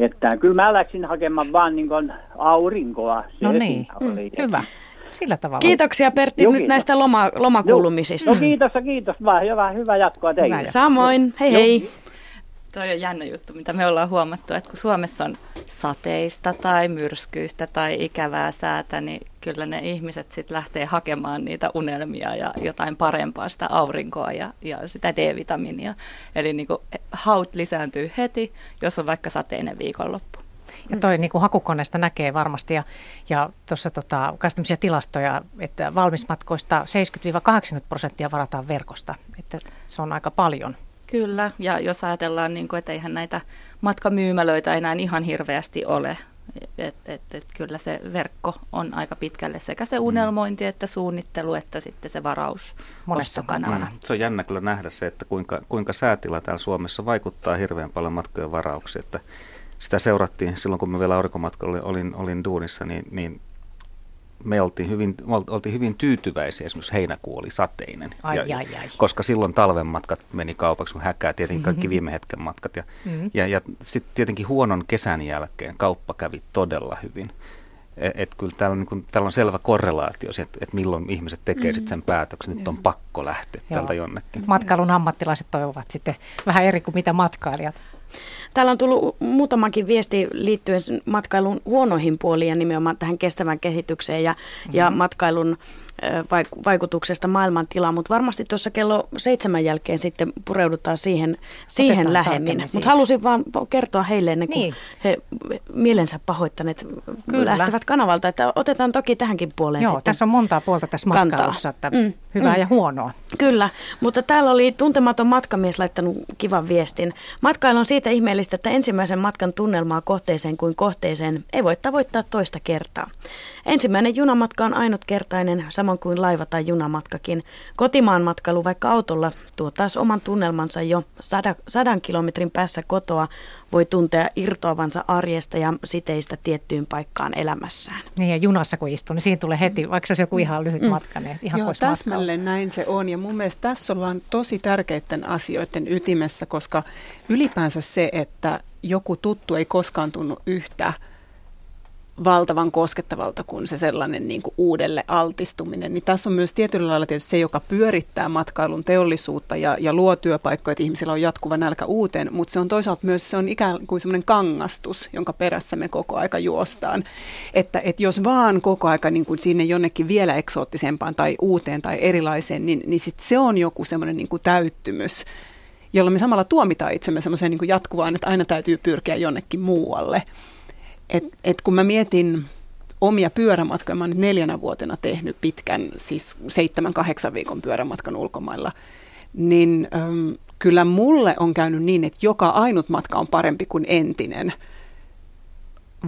että kyllä mä läksin hakemaan vaan niin kuin aurinkoa. Se no niin, oli, mm, hyvä. Sillä tavalla. Kiitoksia Pertti Joo, nyt näistä loma, lomakuulumisista. No kiitos kiitos vaan. Hyvä, hyvä jatkoa teille. Samoin. Hei hei. Toi on jännä juttu, mitä me ollaan huomattu, että kun Suomessa on sateista tai myrskyistä tai ikävää säätä, niin kyllä ne ihmiset sitten lähtee hakemaan niitä unelmia ja jotain parempaa, sitä aurinkoa ja, ja sitä D-vitamiinia. Eli niin kuin haut lisääntyy heti, jos on vaikka sateinen viikonloppu. Ja toi niin kuin hakukoneesta näkee varmasti. Ja, ja tuossa tota, tämmöisiä tilastoja, että valmismatkoista 70-80 prosenttia varataan verkosta. Että se on aika paljon. Kyllä, ja jos ajatellaan, niin kuin, että eihän näitä matkamyymälöitä enää ihan hirveästi ole, et, et, et kyllä se verkko on aika pitkälle sekä se mm. unelmointi, että suunnittelu, että sitten se varaus monessa kanavana. Se on jännä kyllä nähdä se, että kuinka, kuinka säätila täällä Suomessa vaikuttaa hirveän paljon matkojen varauksiin. Että sitä seurattiin silloin, kun mä vielä aurinkomatkalla olin, olin duunissa, niin, niin me oltiin hyvin, oltiin hyvin tyytyväisiä, esimerkiksi heinäkuu oli sateinen. Ai, ja, ai, ai. Koska silloin talven matkat meni kaupaksi, kun häkää tietenkin kaikki mm-hmm. viime hetken matkat. Ja, mm-hmm. ja, ja sitten tietenkin huonon kesän jälkeen kauppa kävi todella hyvin. Et, et kyllä täällä, niin kun, täällä on selvä korrelaatio, että et milloin ihmiset tekee mm. sit sen päätöksen, että on pakko lähteä Joo. täältä jonnekin. Matkailun ammattilaiset toivovat sitten vähän eri kuin mitä matkailijat. Täällä on tullut muutamakin viesti liittyen matkailun huonoihin puoliin ja nimenomaan tähän kestävän kehitykseen ja, mm-hmm. ja matkailun vaikutuksesta maailmantilaan, mutta varmasti tuossa kello seitsemän jälkeen sitten pureudutaan siihen, siihen lähemmin. Mutta halusin vaan kertoa heille ennen kuin niin. he mielensä pahoittaneet Kyllä. lähtevät kanavalta, että otetaan toki tähänkin puoleen Joo, sitten tässä on montaa puolta tässä matkailussa, että mm. hyvää mm. ja huonoa. Kyllä, mutta täällä oli tuntematon matkamies laittanut kivan viestin. Matkailu on siitä ihmeellistä, että ensimmäisen matkan tunnelmaa kohteeseen kuin kohteeseen ei voi tavoittaa toista kertaa. Ensimmäinen junamatka on ainutkertainen, samoin kuin laiva- tai junamatkakin. Kotimaan matkailu vaikka autolla tuo taas oman tunnelmansa jo sada, sadan kilometrin päässä kotoa, voi tuntea irtoavansa arjesta ja siteistä tiettyyn paikkaan elämässään. Niin ja junassa kun istuu, niin siinä tulee heti, vaikka se olisi joku ihan lyhyt mm. matka, niin ihan Joo, täsmälleen näin se on ja mun mielestä tässä ollaan tosi tärkeiden asioiden ytimessä, koska ylipäänsä se, että joku tuttu ei koskaan tunnu yhtä valtavan koskettavalta kuin se sellainen niin kuin uudelle altistuminen. Niin tässä on myös tietyllä lailla tietysti se, joka pyörittää matkailun teollisuutta ja, ja luo työpaikkoja, että ihmisillä on jatkuva nälkä uuteen, mutta se on toisaalta myös se on ikään kuin semmoinen kangastus, jonka perässä me koko aika juostaan. Että, että jos vaan koko aika niin kuin sinne jonnekin vielä eksoottisempaan tai uuteen tai erilaiseen, niin, niin sit se on joku semmoinen niin kuin täyttymys, jolloin me samalla tuomitaan itsemme semmoiseen niin jatkuvaan, että aina täytyy pyrkiä jonnekin muualle. Et, et kun mä mietin omia pyörämatkoja, mä oon nyt neljänä vuotena tehnyt pitkän, siis seitsemän, kahdeksan viikon pyörämatkan ulkomailla, niin äm, kyllä mulle on käynyt niin, että joka ainut matka on parempi kuin entinen,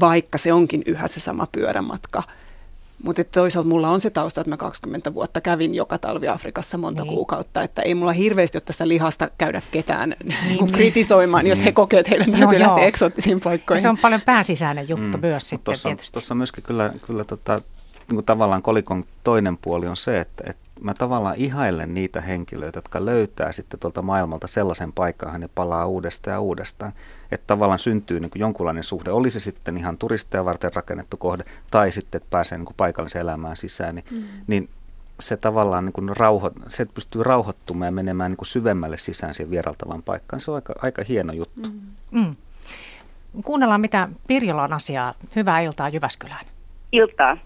vaikka se onkin yhä se sama pyörämatka. Mutta toisaalta mulla on se tausta, että mä 20 vuotta kävin joka talvi Afrikassa monta niin. kuukautta, että ei mulla hirveästi ole tästä lihasta käydä ketään niin, niin. kritisoimaan, niin. jos he kokee, että heidän täytyy lähteä eksoottisiin paikkoihin. Ja se on paljon pääsisäinen juttu mm. myös sitten tossa, tietysti. Tuossa myöskin kyllä, kyllä tota, niin kuin tavallaan kolikon toinen puoli on se, että, että mä tavallaan ihailen niitä henkilöitä, jotka löytää sitten tuolta maailmalta sellaisen paikan, hän ne palaa uudestaan ja uudestaan. Että tavallaan syntyy niin kuin jonkunlainen suhde, oli se sitten ihan turisteja varten rakennettu kohde, tai sitten, että pääsee niin kuin paikalliseen elämään sisään, niin, mm. niin se tavallaan niin kuin rauho, se pystyy rauhoittumaan ja menemään niin kuin syvemmälle sisään siihen vieraltavaan paikkaan. Se on aika, aika hieno juttu. Mm. Mm. Kuunnellaan, mitä Pirjola on asiaa. Hyvää iltaa Jyväskylään. Iltaa.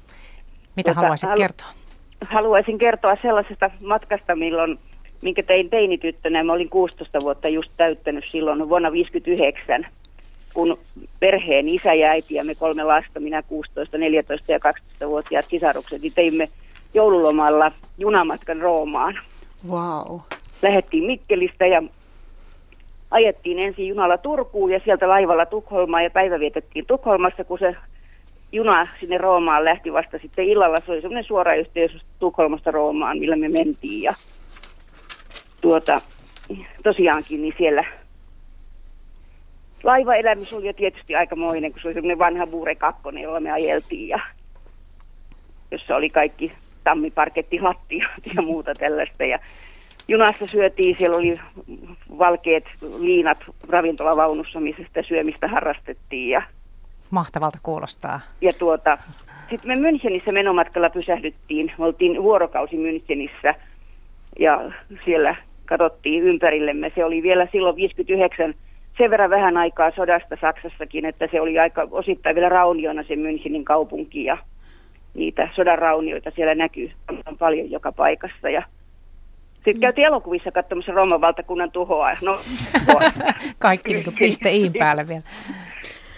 Mitä Tuota, haluaisit halu- kertoa? Haluaisin kertoa sellaisesta matkasta, milloin, minkä tein teinityttönä. Mä olin 16 vuotta just täyttänyt silloin vuonna 1959, kun perheen isä ja äiti ja me kolme lasta, minä 16, 14 ja 12-vuotiaat sisarukset, niin teimme joululomalla junamatkan Roomaan. Wow. Lähettiin Mikkelistä ja ajettiin ensin junalla Turkuun ja sieltä laivalla Tukholmaan ja päivä vietettiin Tukholmassa, kun se juna sinne Roomaan lähti vasta sitten illalla. Se oli semmoinen suora yhteys Tukholmasta Roomaan, millä me mentiin. Ja tuota, tosiaankin niin siellä laivaelämys oli jo tietysti aikamoinen, kun se oli semmoinen vanha Buure 2, jolla me ajeltiin ja jossa oli kaikki tammiparketti, lattiat ja muuta tällaista. Ja junassa syötiin, siellä oli valkeat liinat ravintolavaunussa, missä sitä syömistä harrastettiin ja Mahtavalta kuulostaa. Ja tuota, sitten me Münchenissä menomatkalla pysähdyttiin. Me oltiin vuorokausi Münchenissä ja siellä katsottiin ympärillemme. Se oli vielä silloin 59 sen verran vähän aikaa sodasta Saksassakin, että se oli aika osittain vielä rauniona se Münchenin kaupunki ja niitä sodan raunioita siellä näkyy paljon joka paikassa. Ja sitten käytiin elokuvissa katsomassa Rooman valtakunnan tuhoa. No, Kaikki niin piste iin päälle vielä.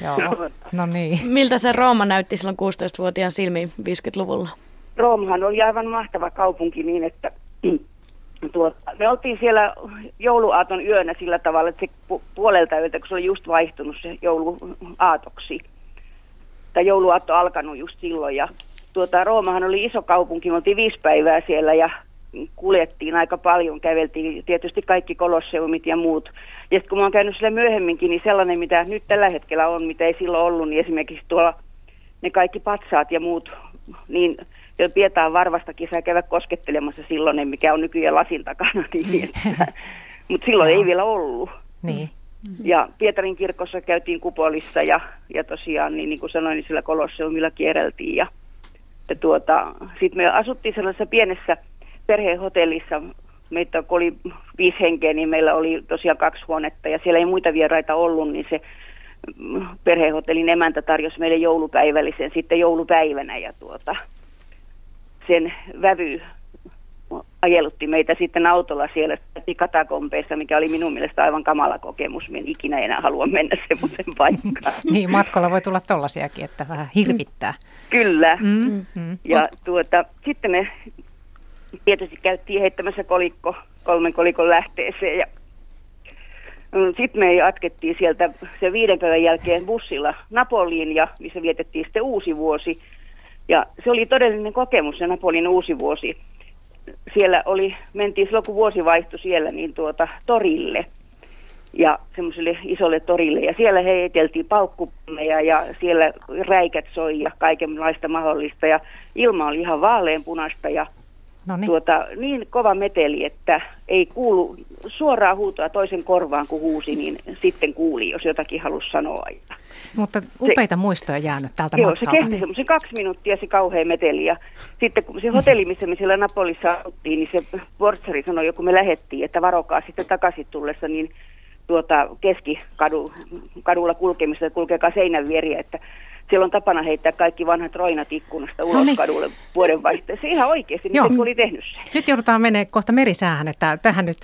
Joo, no niin. Miltä se Rooma näytti silloin 16-vuotiaan silmiin 50-luvulla? Roomahan oli aivan mahtava kaupunki niin, että tuota, me oltiin siellä jouluaaton yönä sillä tavalla, että se pu- puolelta yöltä, kun se oli just vaihtunut se jouluaatoksi, tai jouluaatto alkanut just silloin, ja tuota, Roomahan oli iso kaupunki, me oltiin viisi päivää siellä, ja kuljettiin aika paljon, käveltiin tietysti kaikki kolosseumit ja muut. Ja sitten kun mä oon käynyt siellä myöhemminkin, niin sellainen, mitä nyt tällä hetkellä on, mitä ei silloin ollut, niin esimerkiksi tuolla ne kaikki patsaat ja muut, niin jo Pietaan varvastakin saa käydä koskettelemassa silloin, mikä on nykyään lasin takana. Niin Mutta silloin ei vielä ollut. Niin. Ja Pietarin kirkossa käytiin kupolissa ja, ja tosiaan, niin, niin kuin sanoin, niin sillä kolosseumilla kierreltiin. Ja, ja tuota, sitten me asuttiin sellaisessa pienessä perhehotellissa. Meitä kun oli viisi henkeä, niin meillä oli tosiaan kaksi huonetta ja siellä ei muita vieraita ollut, niin se mm, perhehotellin emäntä tarjosi meille joulupäivällisen sitten joulupäivänä ja tuota, sen vävy ajelutti meitä sitten autolla siellä katakompeissa, mikä oli minun mielestä aivan kamala kokemus. Minä en ikinä enää halua mennä semmoisen paikkaan. niin, matkalla voi tulla tollasiakin, että vähän hirvittää. Kyllä. Mm, mm. Ja tuota, sitten me tietysti käyttiin heittämässä kolikko kolmen kolikon lähteeseen ja mm, sitten me jatkettiin sieltä se viiden päivän jälkeen bussilla Napoliin ja missä vietettiin sitten uusi vuosi. Ja se oli todellinen kokemus se Napolin uusi vuosi. Siellä oli, mentiin silloin kun vuosi vaihtui siellä, niin tuota torille ja semmoiselle isolle torille. Ja siellä heiteltiin paukkupammeja ja siellä räikät soi ja kaikenlaista mahdollista. Ja ilma oli ihan vaaleanpunasta ja No niin. Tuota, niin kova meteli, että ei kuulu suoraa huutoa toisen korvaan kuin huusi, niin sitten kuuli, jos jotakin halusi sanoa. Mutta upeita se, muistoja jäänyt tältä joo, matkalta. se kesti semmoisen kaksi minuuttia se kauhea meteli. Ja sitten kun se hotelli, missä me siellä Napolissa asuttiin, niin se portsari sanoi, kun me lähettiin, että varokaa sitten takaisin tullessa, niin tuota, keskikadulla kulkemista, kulkekaa seinän vieriä, että siellä on tapana heittää kaikki vanhat roinat ikkunasta ulos no niin. kadulle vuodenvaihteessa. Ihan oikeasti, Joo. miten oli tehnyt sen. Nyt joudutaan menemään kohta merisäähän, että tähän nyt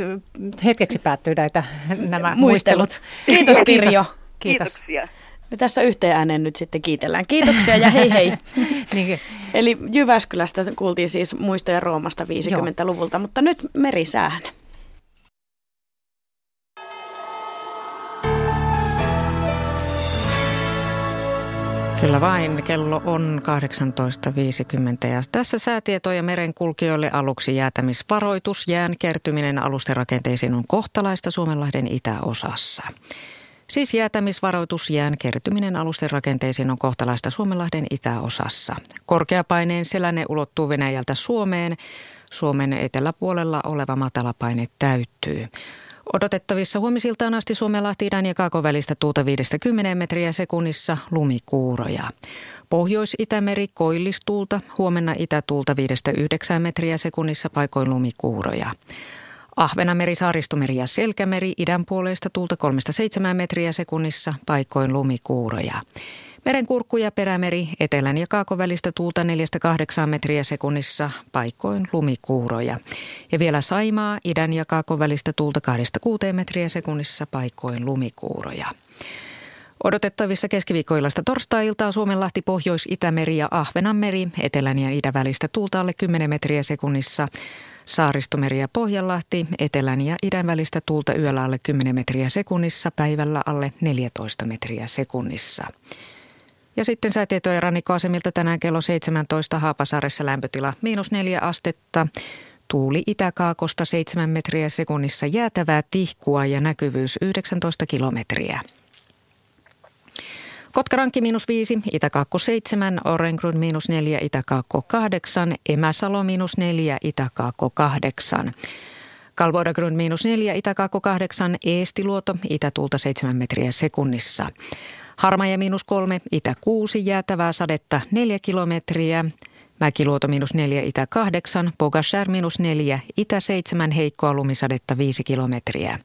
hetkeksi päättyy näitä nämä muistelut. Kiitos Pirjo. Kiitos. Kiitos. Kiitoksia. Me tässä yhteen ääneen nyt sitten kiitellään. Kiitoksia ja hei hei. niin. Eli Jyväskylästä kuultiin siis muistoja Roomasta 50-luvulta, Joo. mutta nyt merisäähän. Kyllä vain, kello on 18.50 ja tässä säätietoja merenkulkijoille aluksi jäätämisvaroitus. Jään kertyminen alusten rakenteisiin on kohtalaista Suomenlahden itäosassa. Siis jäätämisvaroitus jään kertyminen alusten rakenteisiin on kohtalaista Suomenlahden itäosassa. Korkeapaineen selänne ulottuu Venäjältä Suomeen. Suomen eteläpuolella oleva matalapaine täyttyy. Odotettavissa huomisiltaan asti Suomenlahti idän ja Kaakon välistä tuuta 50 metriä sekunnissa lumikuuroja. Pohjois-Itämeri koillistuulta, huomenna itätuulta 5-9 metriä sekunnissa paikoin lumikuuroja. Ahvenameri, Saaristomeri ja Selkämeri idän puolesta tuulta 3-7 metriä sekunnissa paikoin lumikuuroja. Merenkurkku ja perämeri etelän ja kaakon välistä tuulta 4-8 metriä sekunnissa, paikoin lumikuuroja. Ja vielä Saimaa idän ja kaakon välistä tuulta 2-6 metriä sekunnissa, paikoin lumikuuroja. Odotettavissa keskiviikkoilasta torstai-iltaa Suomenlahti, Pohjois-Itämeri ja Ahvenanmeri, etelän ja idän välistä tuulta alle 10 metriä sekunnissa. Saaristomeri ja Pohjanlahti, etelän ja idän välistä tuulta yöllä alle 10 metriä sekunnissa, päivällä alle 14 metriä sekunnissa. Ja sitten säätietoja rannikkoasemilta tänään kello 17 Haapasaaressa lämpötila miinus neljä astetta. Tuuli itäkaakosta 7 metriä sekunnissa jäätävää tihkua ja näkyvyys 19 kilometriä. Kotkarankki miinus 5, Itäkaakko 7, Orengrun miinus 4, Itäkaakko 8, Emäsalo miinus 4, Itäkaakko 8. Kalvoidagrund miinus 4, Itäkaakko 8, Eestiluoto, Itätuulta 7 metriä sekunnissa. Harmaja miinus kolme, itä kuusi, jäätävää sadetta neljä kilometriä. Mäkiluoto miinus neljä, itä kahdeksan, Pogashär miinus neljä, itä seitsemän, heikkoa lumisadetta viisi kilometriä.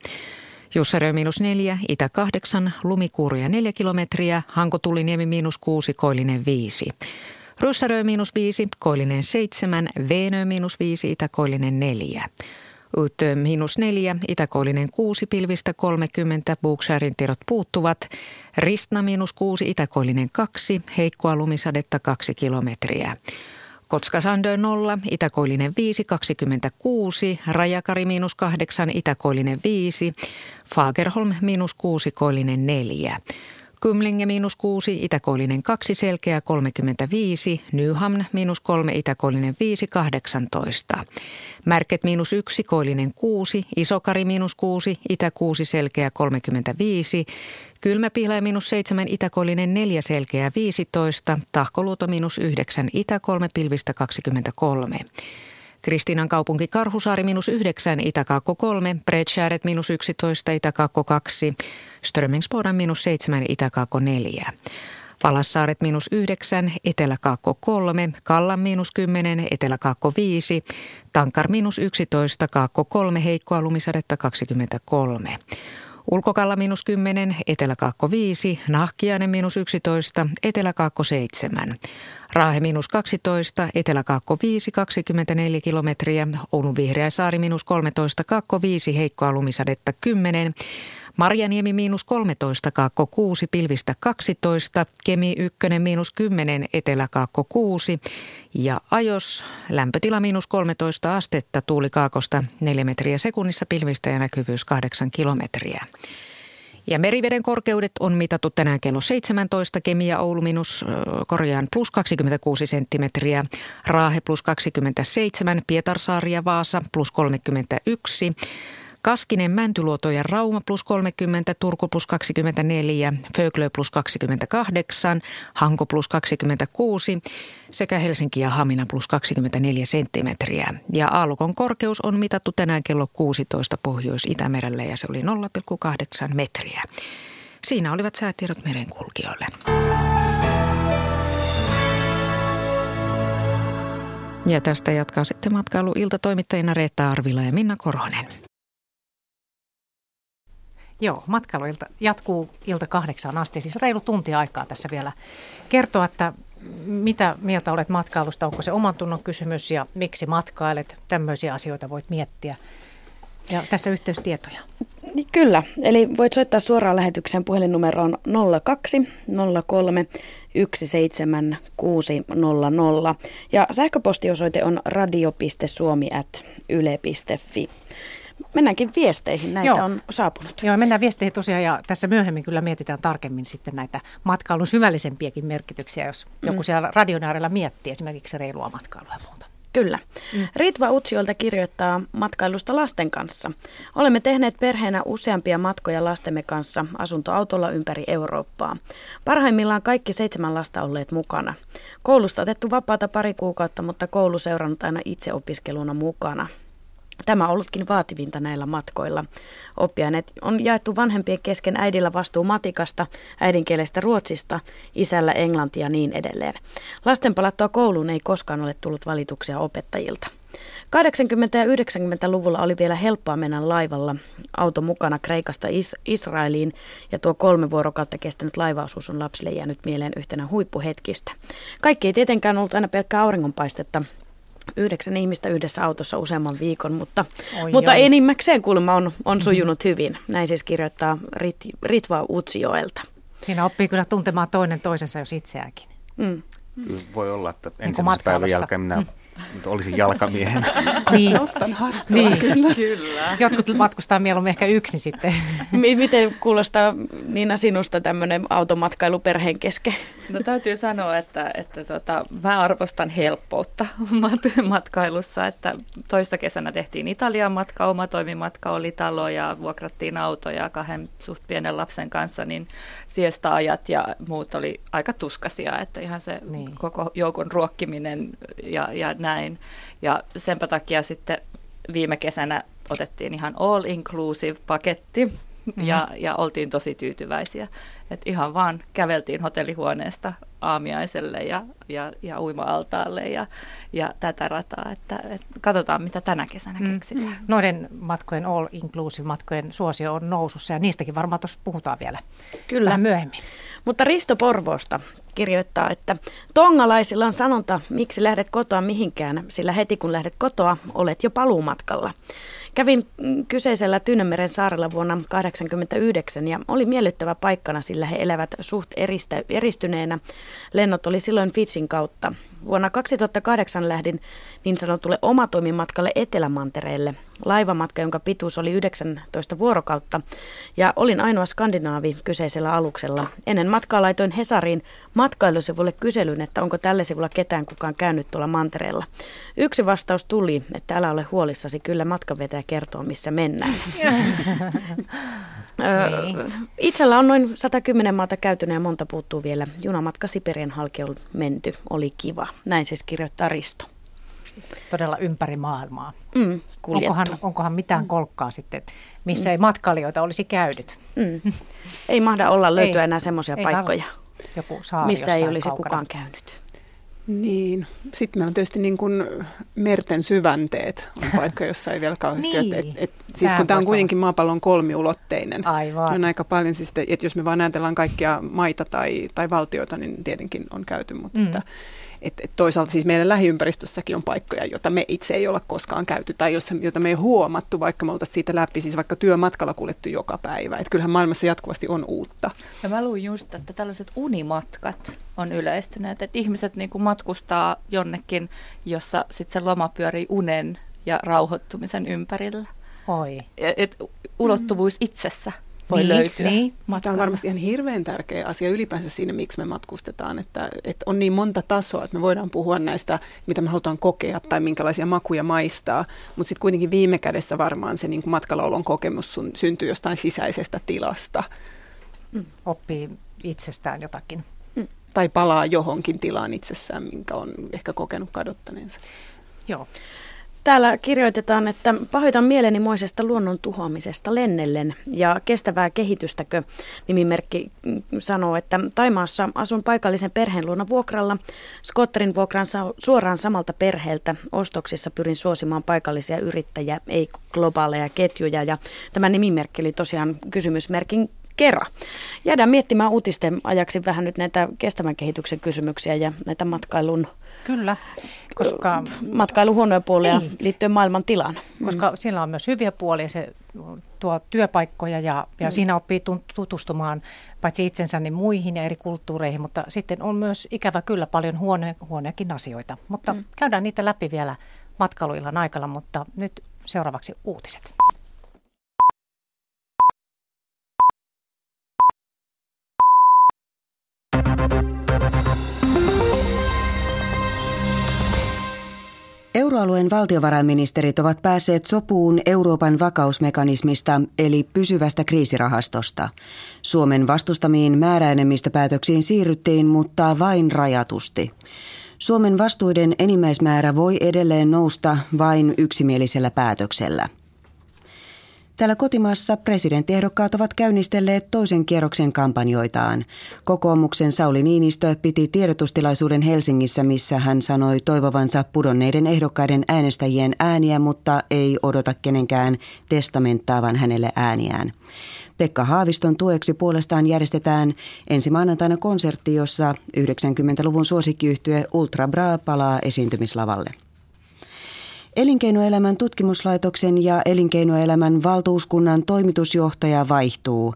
Jussarö miinus neljä, itä kahdeksan, lumikuuruja neljä kilometriä, Hankotuliniemi miinus kuusi, Koillinen viisi. Russarö miinus viisi, Koillinen seitsemän, Veenö miinus viisi, Itä-Koillinen neljä. Ut miinus neljä, itäkoillinen kuusi, pilvistä 30, Booksharin tiedot puuttuvat. Ristna miinus kuusi, itäkoillinen kaksi, heikkoa lumisadetta kaksi kilometriä. Kotskasandö 0, itäkoillinen 5, 26, Rajakari miinus 8, itäkoillinen 5, Fagerholm miinus 6, koillinen 4. Kymlinge miinus 6, itäkoillinen 2, selkeä 35, Nyhamn miinus 3, itäkoillinen 5, 18. Märket miinus 1, koillinen 6, Isokari miinus 6, itä 6, selkeä 35, Kylmäpihlä miinus 7, itäkoillinen 4, selkeä 15, Tahkoluoto miinus 9, itä 3, pilvistä 23. Kristiinan kaupunki Karhusaari minus 9, Itäkaakko 3, Bredshäret minus 11, Itäkaakko 2, Strömingsbodan minus 7, Itäkaakko 4. Palassaaret miinus 9, Eteläkaakko 3, Kallan miinus 10, Eteläkaakko 5, Tankar miinus 11, Kaakko 3, heikkoa lumisadetta 23. Ulkokalla miinus 10, Eteläkaakko 5, Nahkiainen miinus 11, Eteläkaakko 7. Raahe miinus 12, Eteläkaakko 5, 24 kilometriä, Oulun Vihreäsaari miinus 13, Kaakko 5, heikkoa lumisadetta 10, Marjaniemi miinus 13, Kaakko 6, pilvistä 12, Kemi 1 miinus 10, Eteläkaakko 6 ja Ajos lämpötila miinus 13 astetta, tuuli kaakosta 4 metriä sekunnissa, pilvistä ja näkyvyys 8 kilometriä. Ja meriveden korkeudet on mitattu tänään kello 17, Kemia Oulu minus korjaan plus 26 senttimetriä, Raahe plus 27, Pietarsaari ja Vaasa plus 31, Kaskinen, Mäntyluoto ja Rauma plus 30, Turku plus 24, Föglö plus 28, Hanko plus 26 sekä Helsinki ja Hamina plus 24 senttimetriä. Ja aallokon korkeus on mitattu tänään kello 16 Pohjois-Itämerelle ja se oli 0,8 metriä. Siinä olivat säätiedot merenkulkijoille. Ja tästä jatkaa sitten matkailuilta toimittajina Reetta Arvila ja Minna Koronen. Joo, matkailuilta jatkuu ilta kahdeksaan asti, siis reilu tunti aikaa tässä vielä kertoa, että mitä mieltä olet matkailusta, onko se oman tunnon kysymys ja miksi matkailet, tämmöisiä asioita voit miettiä. Ja tässä yhteystietoja. Niin kyllä, eli voit soittaa suoraan lähetykseen puhelinnumeroon 02 03 17600 ja sähköpostiosoite on radio.suomi.yle.fi mennäänkin viesteihin, näitä Joo. on saapunut. Joo, mennään viesteihin tosiaan ja tässä myöhemmin kyllä mietitään tarkemmin sitten näitä matkailun syvällisempiäkin merkityksiä, jos mm. joku siellä radion äärellä miettii esimerkiksi reilua matkailua ja muuta. Kyllä. Mm. Ritva Utsiolta kirjoittaa matkailusta lasten kanssa. Olemme tehneet perheenä useampia matkoja lastemme kanssa asuntoautolla ympäri Eurooppaa. Parhaimmillaan kaikki seitsemän lasta olleet mukana. Koulusta otettu vapaata pari kuukautta, mutta koulu seurannut aina itse opiskeluna mukana. Tämä on ollutkin vaativinta näillä matkoilla. Oppiaineet on jaettu vanhempien kesken äidillä vastuu matikasta, äidinkielestä ruotsista, isällä englantia ja niin edelleen. Lasten palattua kouluun ei koskaan ole tullut valituksia opettajilta. 80- ja 90-luvulla oli vielä helppoa mennä laivalla auto mukana Kreikasta Is- Israeliin ja tuo kolme vuorokautta kestänyt laivaosuus on lapsille jäänyt mieleen yhtenä huippuhetkistä. Kaikki ei tietenkään ollut aina pelkkää auringonpaistetta, yhdeksän ihmistä yhdessä autossa useamman viikon, mutta, oi mutta oi. enimmäkseen kuulemma on, on mhm. sujunut mm-hmm. hyvin. Näin siis kirjoittaa Rit, Ritva Utsioelta. Siinä oppii kyllä tuntemaan toinen toisensa, jos itseäänkin. Mm. Voi olla, että niin ensimmäisen päivän jälkeen minä mm mutta olisin jalkamiehen. niin. Nostan hattua, niin. kyllä. kyllä. Jotkut matkustaa mieluummin ehkä yksin sitten. Miten kuulostaa Niina sinusta tämmöinen automatkailu perheen kesken? No täytyy sanoa, että, että tota, mä arvostan helppoutta matkailussa. Että toissa kesänä tehtiin Italian matka, oma toimimatka oli talo ja vuokrattiin autoja kahden suht pienen lapsen kanssa, niin siesta-ajat ja muut oli aika tuskasia, että ihan se niin. koko joukon ruokkiminen ja, ja näin. Ja senpä takia sitten viime kesänä otettiin ihan all inclusive paketti mm-hmm. ja, ja oltiin tosi tyytyväisiä. Et ihan vaan käveltiin hotellihuoneesta aamiaiselle ja, ja, ja uima-altaalle ja, ja tätä rataa. Että, et katsotaan, mitä tänä kesänä mm. keksitään. Noiden matkojen all inclusive matkojen suosio on nousussa ja niistäkin varmaan tuossa puhutaan vielä Kyllä. vähän myöhemmin. Mutta Risto Porvoosta kirjoittaa, että tongalaisilla on sanonta, miksi lähdet kotoa mihinkään, sillä heti kun lähdet kotoa, olet jo paluumatkalla. Kävin kyseisellä Tyynemeren saarella vuonna 1989 ja oli miellyttävä paikkana, sillä he elävät suht eristä, eristyneenä. Lennot oli silloin Fitsin kautta. Vuonna 2008 lähdin niin sanotulle omatoimimatkalle Etelämantereelle. Laivamatka, jonka pituus oli 19 vuorokautta ja olin ainoa skandinaavi kyseisellä aluksella. Ennen matkaa laitoin Hesariin matkailusivulle kyselyn, että onko tällä sivulla ketään kukaan käynyt tuolla mantereella. Yksi vastaus tuli, että älä ole huolissasi, kyllä matkavetäjä kertoo missä mennään. Niin. Itsellä on noin 110 maata käytynä ja monta puuttuu vielä. Junamatka Siperian halki on menty, oli kiva. Näin siis kirjoittaa Risto. Todella ympäri maailmaa. Mm, onkohan, onkohan mitään kolkkaa sitten, missä mm. ei matkailijoita olisi käynyt? Mm. Ei mahda olla löytyä ei, enää semmoisia paikkoja, Joku missä ei olisi kaukana. kukaan käynyt. Niin. Sitten meillä on tietysti niin kuin merten syvänteet on paikka, jossa ei vielä kauheasti. niin. et, et, et, siis kun tämä on kuitenkin maapallon kolmiulotteinen, Aivan. niin on aika paljon, siis, että jos me vaan ajatellaan kaikkia maita tai, tai valtioita, niin tietenkin on käyty, mutta mm. että, et, et toisaalta siis meidän lähiympäristössäkin on paikkoja, joita me itse ei olla koskaan käyty tai jossa, joita me ei huomattu, vaikka me oltaisiin siitä läpi, siis vaikka työmatkalla kuljettu joka päivä. Että kyllähän maailmassa jatkuvasti on uutta. Ja mä luin just, että tällaiset unimatkat on yleistyneet, että ihmiset niin kuin matkustaa jonnekin, jossa sitten se loma pyörii unen ja rauhoittumisen ympärillä. Oi. Et ulottuvuus itsessä voi Niin, löytyä. niin. Tämä on varmasti ihan hirveän tärkeä asia ylipäänsä siinä, miksi me matkustetaan, että, että on niin monta tasoa, että me voidaan puhua näistä, mitä me halutaan kokea tai minkälaisia makuja maistaa, mutta sitten kuitenkin viime kädessä varmaan se niin kuin matkalaulon kokemus sun, syntyy jostain sisäisestä tilasta Oppii itsestään jotakin. tai palaa johonkin tilaan itsessään, minkä on ehkä kokenut kadottaneensa. Joo. Täällä kirjoitetaan, että pahoitan mielenimoisesta luonnon tuhoamisesta lennellen ja kestävää kehitystäkö nimimerkki mm, sanoo, että Taimaassa asun paikallisen perheen luona vuokralla. Skotterin vuokran suoraan samalta perheeltä. Ostoksissa pyrin suosimaan paikallisia yrittäjiä, ei globaaleja ketjuja ja tämä nimimerkki oli tosiaan kysymysmerkin kerran. Jäädään miettimään uutisten ajaksi vähän nyt näitä kestävän kehityksen kysymyksiä ja näitä matkailun Kyllä, koska, matkailun huonoja puolia Niin. liittyen maailman tilaan. koska siellä on myös hyviä puolia. Se tuo työpaikkoja ja, ja Mm. siinä oppii tutustumaan paitsi itsensä niin muihin ja eri kulttuureihin, mutta sitten on myös ikävä kyllä paljon huono, huonojakin asioita. Mutta Mm. käydään niitä läpi vielä matkailuillan aikana, mutta nyt seuraavaksi uutiset. Euroalueen valtiovarainministerit ovat päässeet sopuun Euroopan vakausmekanismista eli pysyvästä kriisirahastosta. Suomen vastustamiin määräenemmistöpäätöksiin siirryttiin, mutta vain rajatusti. Suomen vastuiden enimmäismäärä voi edelleen nousta vain yksimielisellä päätöksellä. Täällä kotimaassa presidenttiehdokkaat ovat käynnistelleet toisen kierroksen kampanjoitaan. Kokoomuksen Sauli Niinistö piti tiedotustilaisuuden Helsingissä, missä hän sanoi toivovansa pudonneiden ehdokkaiden äänestäjien ääniä, mutta ei odota kenenkään testamenttaavan hänelle ääniään. Pekka Haaviston tueksi puolestaan järjestetään ensi maanantaina konsertti, jossa 90-luvun suosikkiyhtye Ultra Bra palaa esiintymislavalle. Elinkeinoelämän tutkimuslaitoksen ja elinkeinoelämän valtuuskunnan toimitusjohtaja vaihtuu.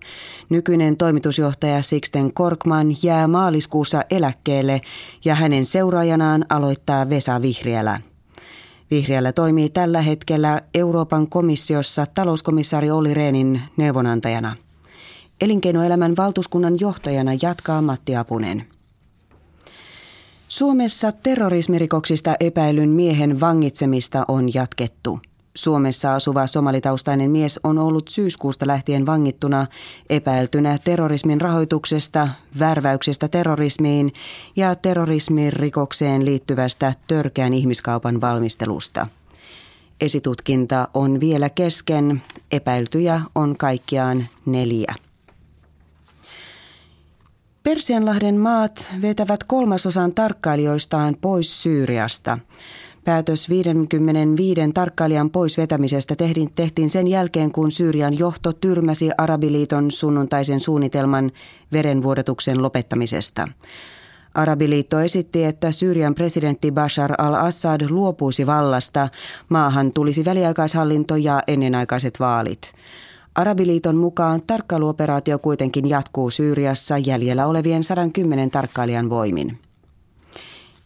Nykyinen toimitusjohtaja Sixten Korkman jää maaliskuussa eläkkeelle ja hänen seuraajanaan aloittaa Vesa Vihriälä. Vihriälä toimii tällä hetkellä Euroopan komissiossa talouskomissaari Olli Rehnin neuvonantajana. Elinkeinoelämän valtuuskunnan johtajana jatkaa Matti Apunen. Suomessa terrorismirikoksista epäilyn miehen vangitsemista on jatkettu. Suomessa asuva somalitaustainen mies on ollut syyskuusta lähtien vangittuna epäiltynä terrorismin rahoituksesta, värväyksestä terrorismiin ja terrorismirikokseen liittyvästä törkeän ihmiskaupan valmistelusta. Esitutkinta on vielä kesken. Epäiltyjä on kaikkiaan neljä. Persianlahden maat vetävät kolmasosan tarkkailijoistaan pois Syyriasta. Päätös 55 tarkkailijan pois vetämisestä tehtiin, sen jälkeen, kun Syyrian johto tyrmäsi Arabiliiton sunnuntaisen suunnitelman verenvuodatuksen lopettamisesta. Arabiliitto esitti, että Syyrian presidentti Bashar al-Assad luopuisi vallasta, maahan tulisi väliaikaishallinto ja ennenaikaiset vaalit. Arabiliiton mukaan tarkkailuoperaatio kuitenkin jatkuu Syyriassa jäljellä olevien 110 tarkkailijan voimin.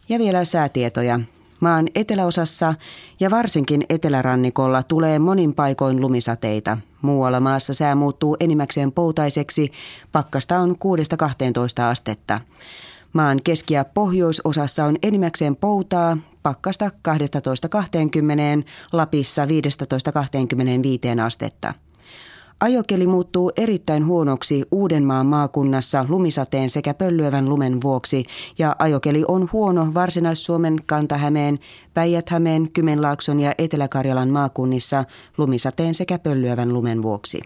Ja vielä säätietoja. Maan eteläosassa ja varsinkin etelärannikolla tulee monin paikoin lumisateita. Muualla maassa sää muuttuu enimmäkseen poutaiseksi, pakkasta on 6-12 astetta. Maan keski- ja pohjoisosassa on enimmäkseen poutaa, pakkasta 12-20, Lapissa 15-25 astetta. Ajokeli muuttuu erittäin huonoksi Uudenmaan maakunnassa lumisateen sekä pöllyävän lumen vuoksi ja ajokeli on huono Varsinais-Suomen, Kantahämeen, Päijät-Hämeen, Kymenlaakson ja Etelä-Karjalan maakunnissa lumisateen sekä pöllyävän lumen vuoksi.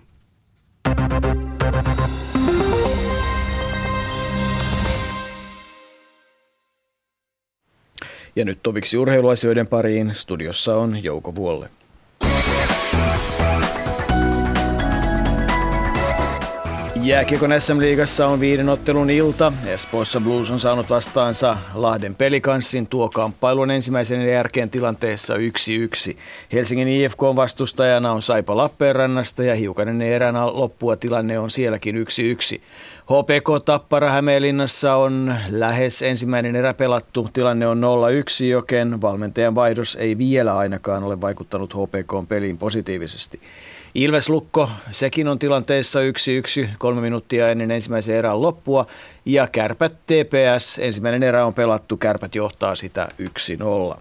Ja nyt toviksi urheiluasioiden pariin. Studiossa on Jouko Vuolle. Jääkiekon SM-liigassa on viiden ottelun ilta. Espoossa Blues on saanut vastaansa Lahden pelikanssin. Tuo kamppailu on ensimmäisen jälkeen tilanteessa 1-1. Helsingin IFK on vastustajana on Saipa Lappeenrannasta ja hiukan erään loppua tilanne on sielläkin 1-1. HPK Tappara Hämeenlinnassa on lähes ensimmäinen erä pelattu. Tilanne on 0-1, joken valmentajan vaihdos ei vielä ainakaan ole vaikuttanut HPK peliin positiivisesti. Ilves Lukko, sekin on tilanteessa 1-1, kolme minuuttia ennen ensimmäisen erän loppua. Ja Kärpät TPS, ensimmäinen erä on pelattu, Kärpät johtaa sitä 1-0.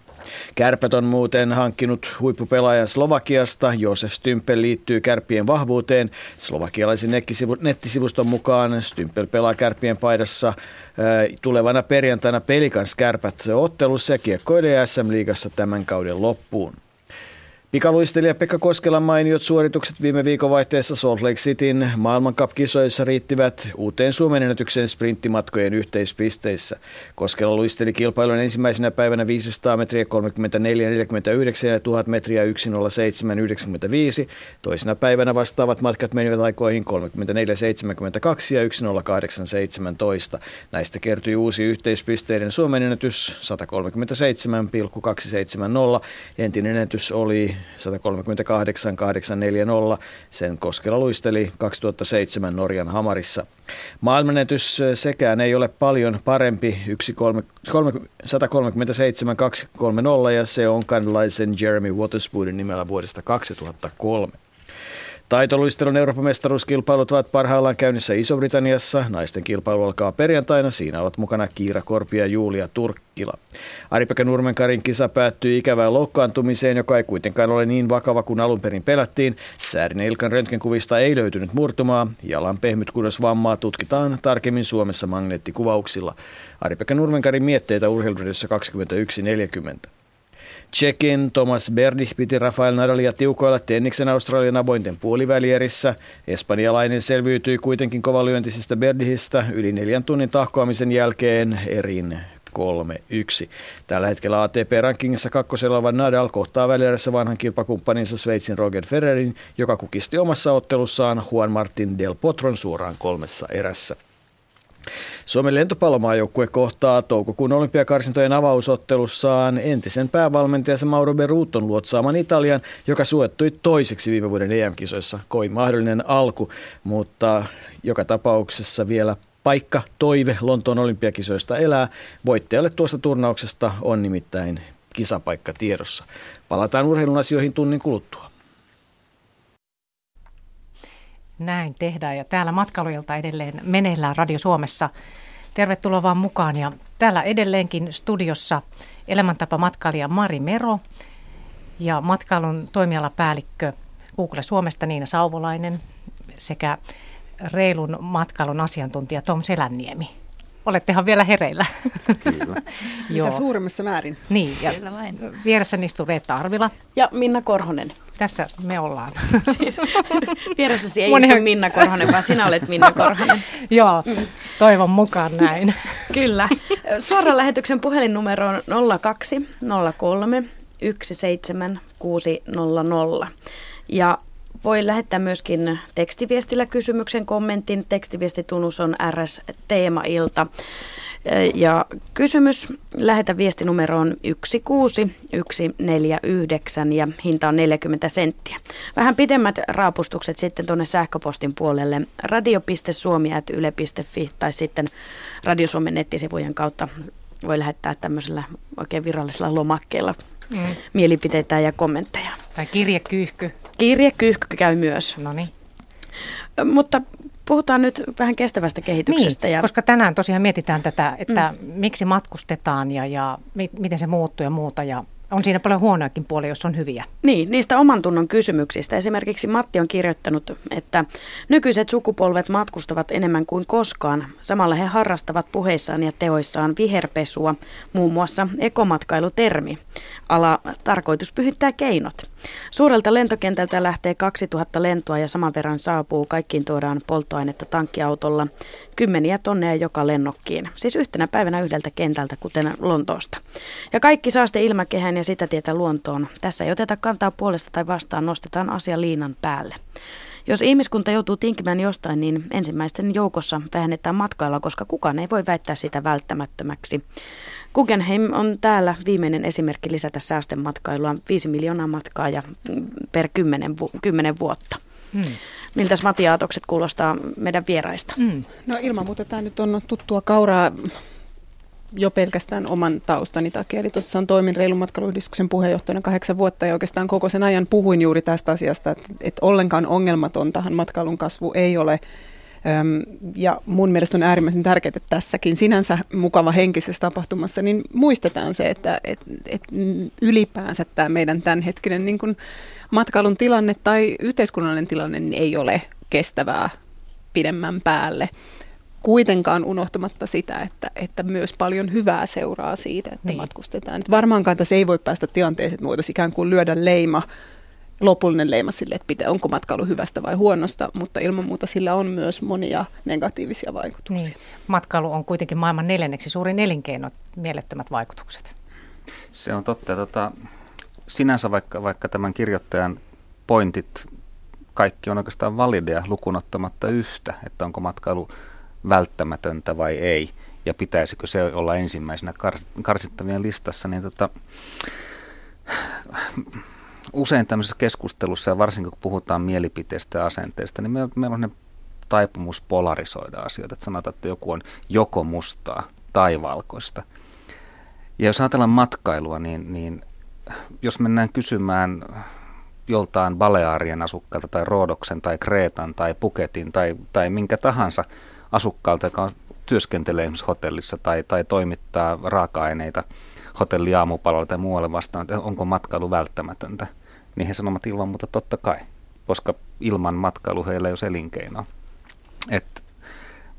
Kärpät on muuten hankkinut huippupelaajan Slovakiasta. Josef Stympel liittyy Kärppien vahvuuteen. Slovakialaisen nettisivuston mukaan Stympel pelaa Kärppien paidassa äh, tulevana perjantaina Pelikans Kärpät ottelussa ja kiekkoilee SM-liigassa tämän kauden loppuun. Pikaluistelija Pekka Koskelan mainiot suoritukset viime viikonvaihteessa Salt Lake Cityn maailmankap-kisoissa riittivät uuteen Suomen ennätykseen sprinttimatkojen yhteispisteissä. Koskela luisteli kilpailun ensimmäisenä päivänä 500 metriä 34-49 ja 1000 metriä 1.07.95. Toisena päivänä vastaavat matkat menivät aikoihin 34-72 ja 1.08.17. Näistä kertyi uusi yhteispisteiden Suomen ennätys 137,270. Entinen ennätys oli 138 840. Sen Koskela luisteli 2007 Norjan Hamarissa. Maailmanetys sekään ei ole paljon parempi, 137 230 ja se on kanadalaisen Jeremy Waterspoodin nimellä vuodesta 2003. Taitoluistelun Euroopan mestaruuskilpailut ovat parhaillaan käynnissä Iso-Britanniassa. Naisten kilpailu alkaa perjantaina. Siinä ovat mukana Kiira Korpi ja Julia Turkkila. Aripeka Nurmenkarin kisa päättyi ikävään loukkaantumiseen, joka ei kuitenkaan ole niin vakava kuin alun perin pelättiin. Säärin Ilkan röntgenkuvista ei löytynyt murtumaa. Jalan vammaa tutkitaan tarkemmin Suomessa magneettikuvauksilla. Aripeka Nurmenkarin mietteitä urheiludessa 21.40. Tsekin Thomas Berdych piti Rafael Nadalia tiukoilla tenniksen Australian avointen puolivälierissä. Espanjalainen selviytyi kuitenkin kovalyöntisestä Berdihistä yli neljän tunnin tahkoamisen jälkeen erin 3-1. Tällä hetkellä ATP-rankingissa kakkosella oleva Nadal kohtaa välierässä vanhan kilpakumppaninsa Sveitsin Roger Federerin, joka kukisti omassa ottelussaan Juan Martin Del Potron suoraan kolmessa erässä. Suomen lentopallomaajoukkue kohtaa toukokuun olympiakarsintojen avausottelussaan entisen päävalmentajansa Mauro Beruton luotsaaman Italian, joka suottui toiseksi viime vuoden EM-kisoissa. Kovin mahdollinen alku, mutta joka tapauksessa vielä paikka, toive Lontoon olympiakisoista elää. Voittajalle tuosta turnauksesta on nimittäin kisapaikka tiedossa. Palataan urheilun asioihin tunnin kuluttua. Näin tehdään ja täällä matkailuilta edelleen meneillään Radio Suomessa. Tervetuloa vaan mukaan ja täällä edelleenkin studiossa elämäntapa matkailija Mari Mero ja matkailun toimialapäällikkö Google Suomesta Niina Sauvolainen sekä reilun matkailun asiantuntija Tom Selänniemi. Olettehan vielä hereillä. Kyllä. Mitä suurimmassa määrin. Niin, ja Kyllä vain. vieressä istuu Reetta Arvila. Ja Minna Korhonen. Tässä me ollaan. siis, vieressäsi ei Moni... istu Minna Korhonen, vaan sinä olet Minna Korhonen. Joo, toivon mukaan näin. Kyllä. Suoran lähetyksen puhelinnumero on 02 03 17600. Ja voi lähettää myöskin tekstiviestillä kysymyksen, kommentin. Tekstiviestitunnus on RS Teemailta. Ja kysymys, lähetä viestinumeroon 16149 ja hinta on 40 senttiä. Vähän pidemmät raapustukset sitten tuonne sähköpostin puolelle radio.suomi.yle.fi tai sitten Radio Suomen nettisivujen kautta voi lähettää tämmöisellä oikein virallisella lomakkeella mm. mielipiteitä ja kommentteja. Tai kirjekyyhky. Kirjekyyhky käy myös. No niin. Mutta puhutaan nyt vähän kestävästä kehityksestä. Niin, ja... koska tänään tosiaan mietitään tätä, että mm. miksi matkustetaan ja, ja mi- miten se muuttuu ja muuta. Ja on siinä paljon huonoakin puolia, jos on hyviä. Niin, niistä oman tunnon kysymyksistä. Esimerkiksi Matti on kirjoittanut, että nykyiset sukupolvet matkustavat enemmän kuin koskaan. Samalla he harrastavat puheissaan ja teoissaan viherpesua, muun muassa ekomatkailutermi. Ala tarkoitus pyhittää keinot. Suurelta lentokentältä lähtee 2000 lentoa ja saman verran saapuu. Kaikkiin tuodaan polttoainetta tankkiautolla. Kymmeniä tonneja joka lennokkiin. Siis yhtenä päivänä yhdeltä kentältä, kuten Lontoosta. Ja kaikki saaste ilmakehään ja sitä tietä luontoon. Tässä ei oteta kantaa puolesta tai vastaan, nostetaan asia liinan päälle. Jos ihmiskunta joutuu tinkimään jostain, niin ensimmäisten joukossa vähennetään matkailla, koska kukaan ei voi väittää sitä välttämättömäksi. Guggenheim on täällä viimeinen esimerkki lisätä säästematkailua. 5 miljoonaa matkaa ja per 10, vu- 10 vuotta. Hmm. Miltä Mati Aatokset kuulostaa meidän vieraista? Hmm. No ilman muuta tämä nyt on tuttua kauraa jo pelkästään oman taustani takia. Eli tuossa toimin reilun matkailuyhdistyksen puheenjohtajana kahdeksan vuotta ja oikeastaan koko sen ajan puhuin juuri tästä asiasta, että, että ollenkaan ongelmatontahan matkailun kasvu ei ole. Ja mun mielestä on äärimmäisen tärkeää, että tässäkin sinänsä mukava henkisessä tapahtumassa, niin muistetaan se, että, että, että ylipäänsä tämä meidän tämänhetkinen niin kuin matkailun tilanne tai yhteiskunnallinen tilanne niin ei ole kestävää pidemmän päälle kuitenkaan unohtamatta sitä, että, että myös paljon hyvää seuraa siitä, että niin. matkustetaan. Että varmaankaan tässä ei voi päästä tilanteeseen, että voitaisiin ikään kuin lyödä leima, lopullinen leima sille, että pitää, onko matkailu hyvästä vai huonosta, mutta ilman muuta sillä on myös monia negatiivisia vaikutuksia. Niin. Matkailu on kuitenkin maailman neljänneksi suurin elinkeino, mielettömät vaikutukset. Se on totta. Tota, sinänsä vaikka, vaikka tämän kirjoittajan pointit, kaikki on oikeastaan valideja lukunottamatta yhtä, että onko matkailu välttämätöntä vai ei, ja pitäisikö se olla ensimmäisenä karsittavien listassa, niin tota, usein tämmöisessä keskustelussa, ja varsinkin kun puhutaan mielipiteistä ja asenteista, niin meillä, meillä on ne taipumus polarisoida asioita, että sanotaan, että joku on joko mustaa tai valkoista. Ja jos ajatellaan matkailua, niin, niin jos mennään kysymään joltain Balearien asukkailta tai Roodoksen tai Kreetan tai Puketin tai, tai minkä tahansa asukkaalta, joka työskentelee esimerkiksi hotellissa tai, tai toimittaa raaka-aineita hotelliaamupaloille tai muualle vastaan, että onko matkailu välttämätöntä, niin he sanovat ilman muuta totta kai, koska ilman matkailu heillä ei ole elinkeinoa. Et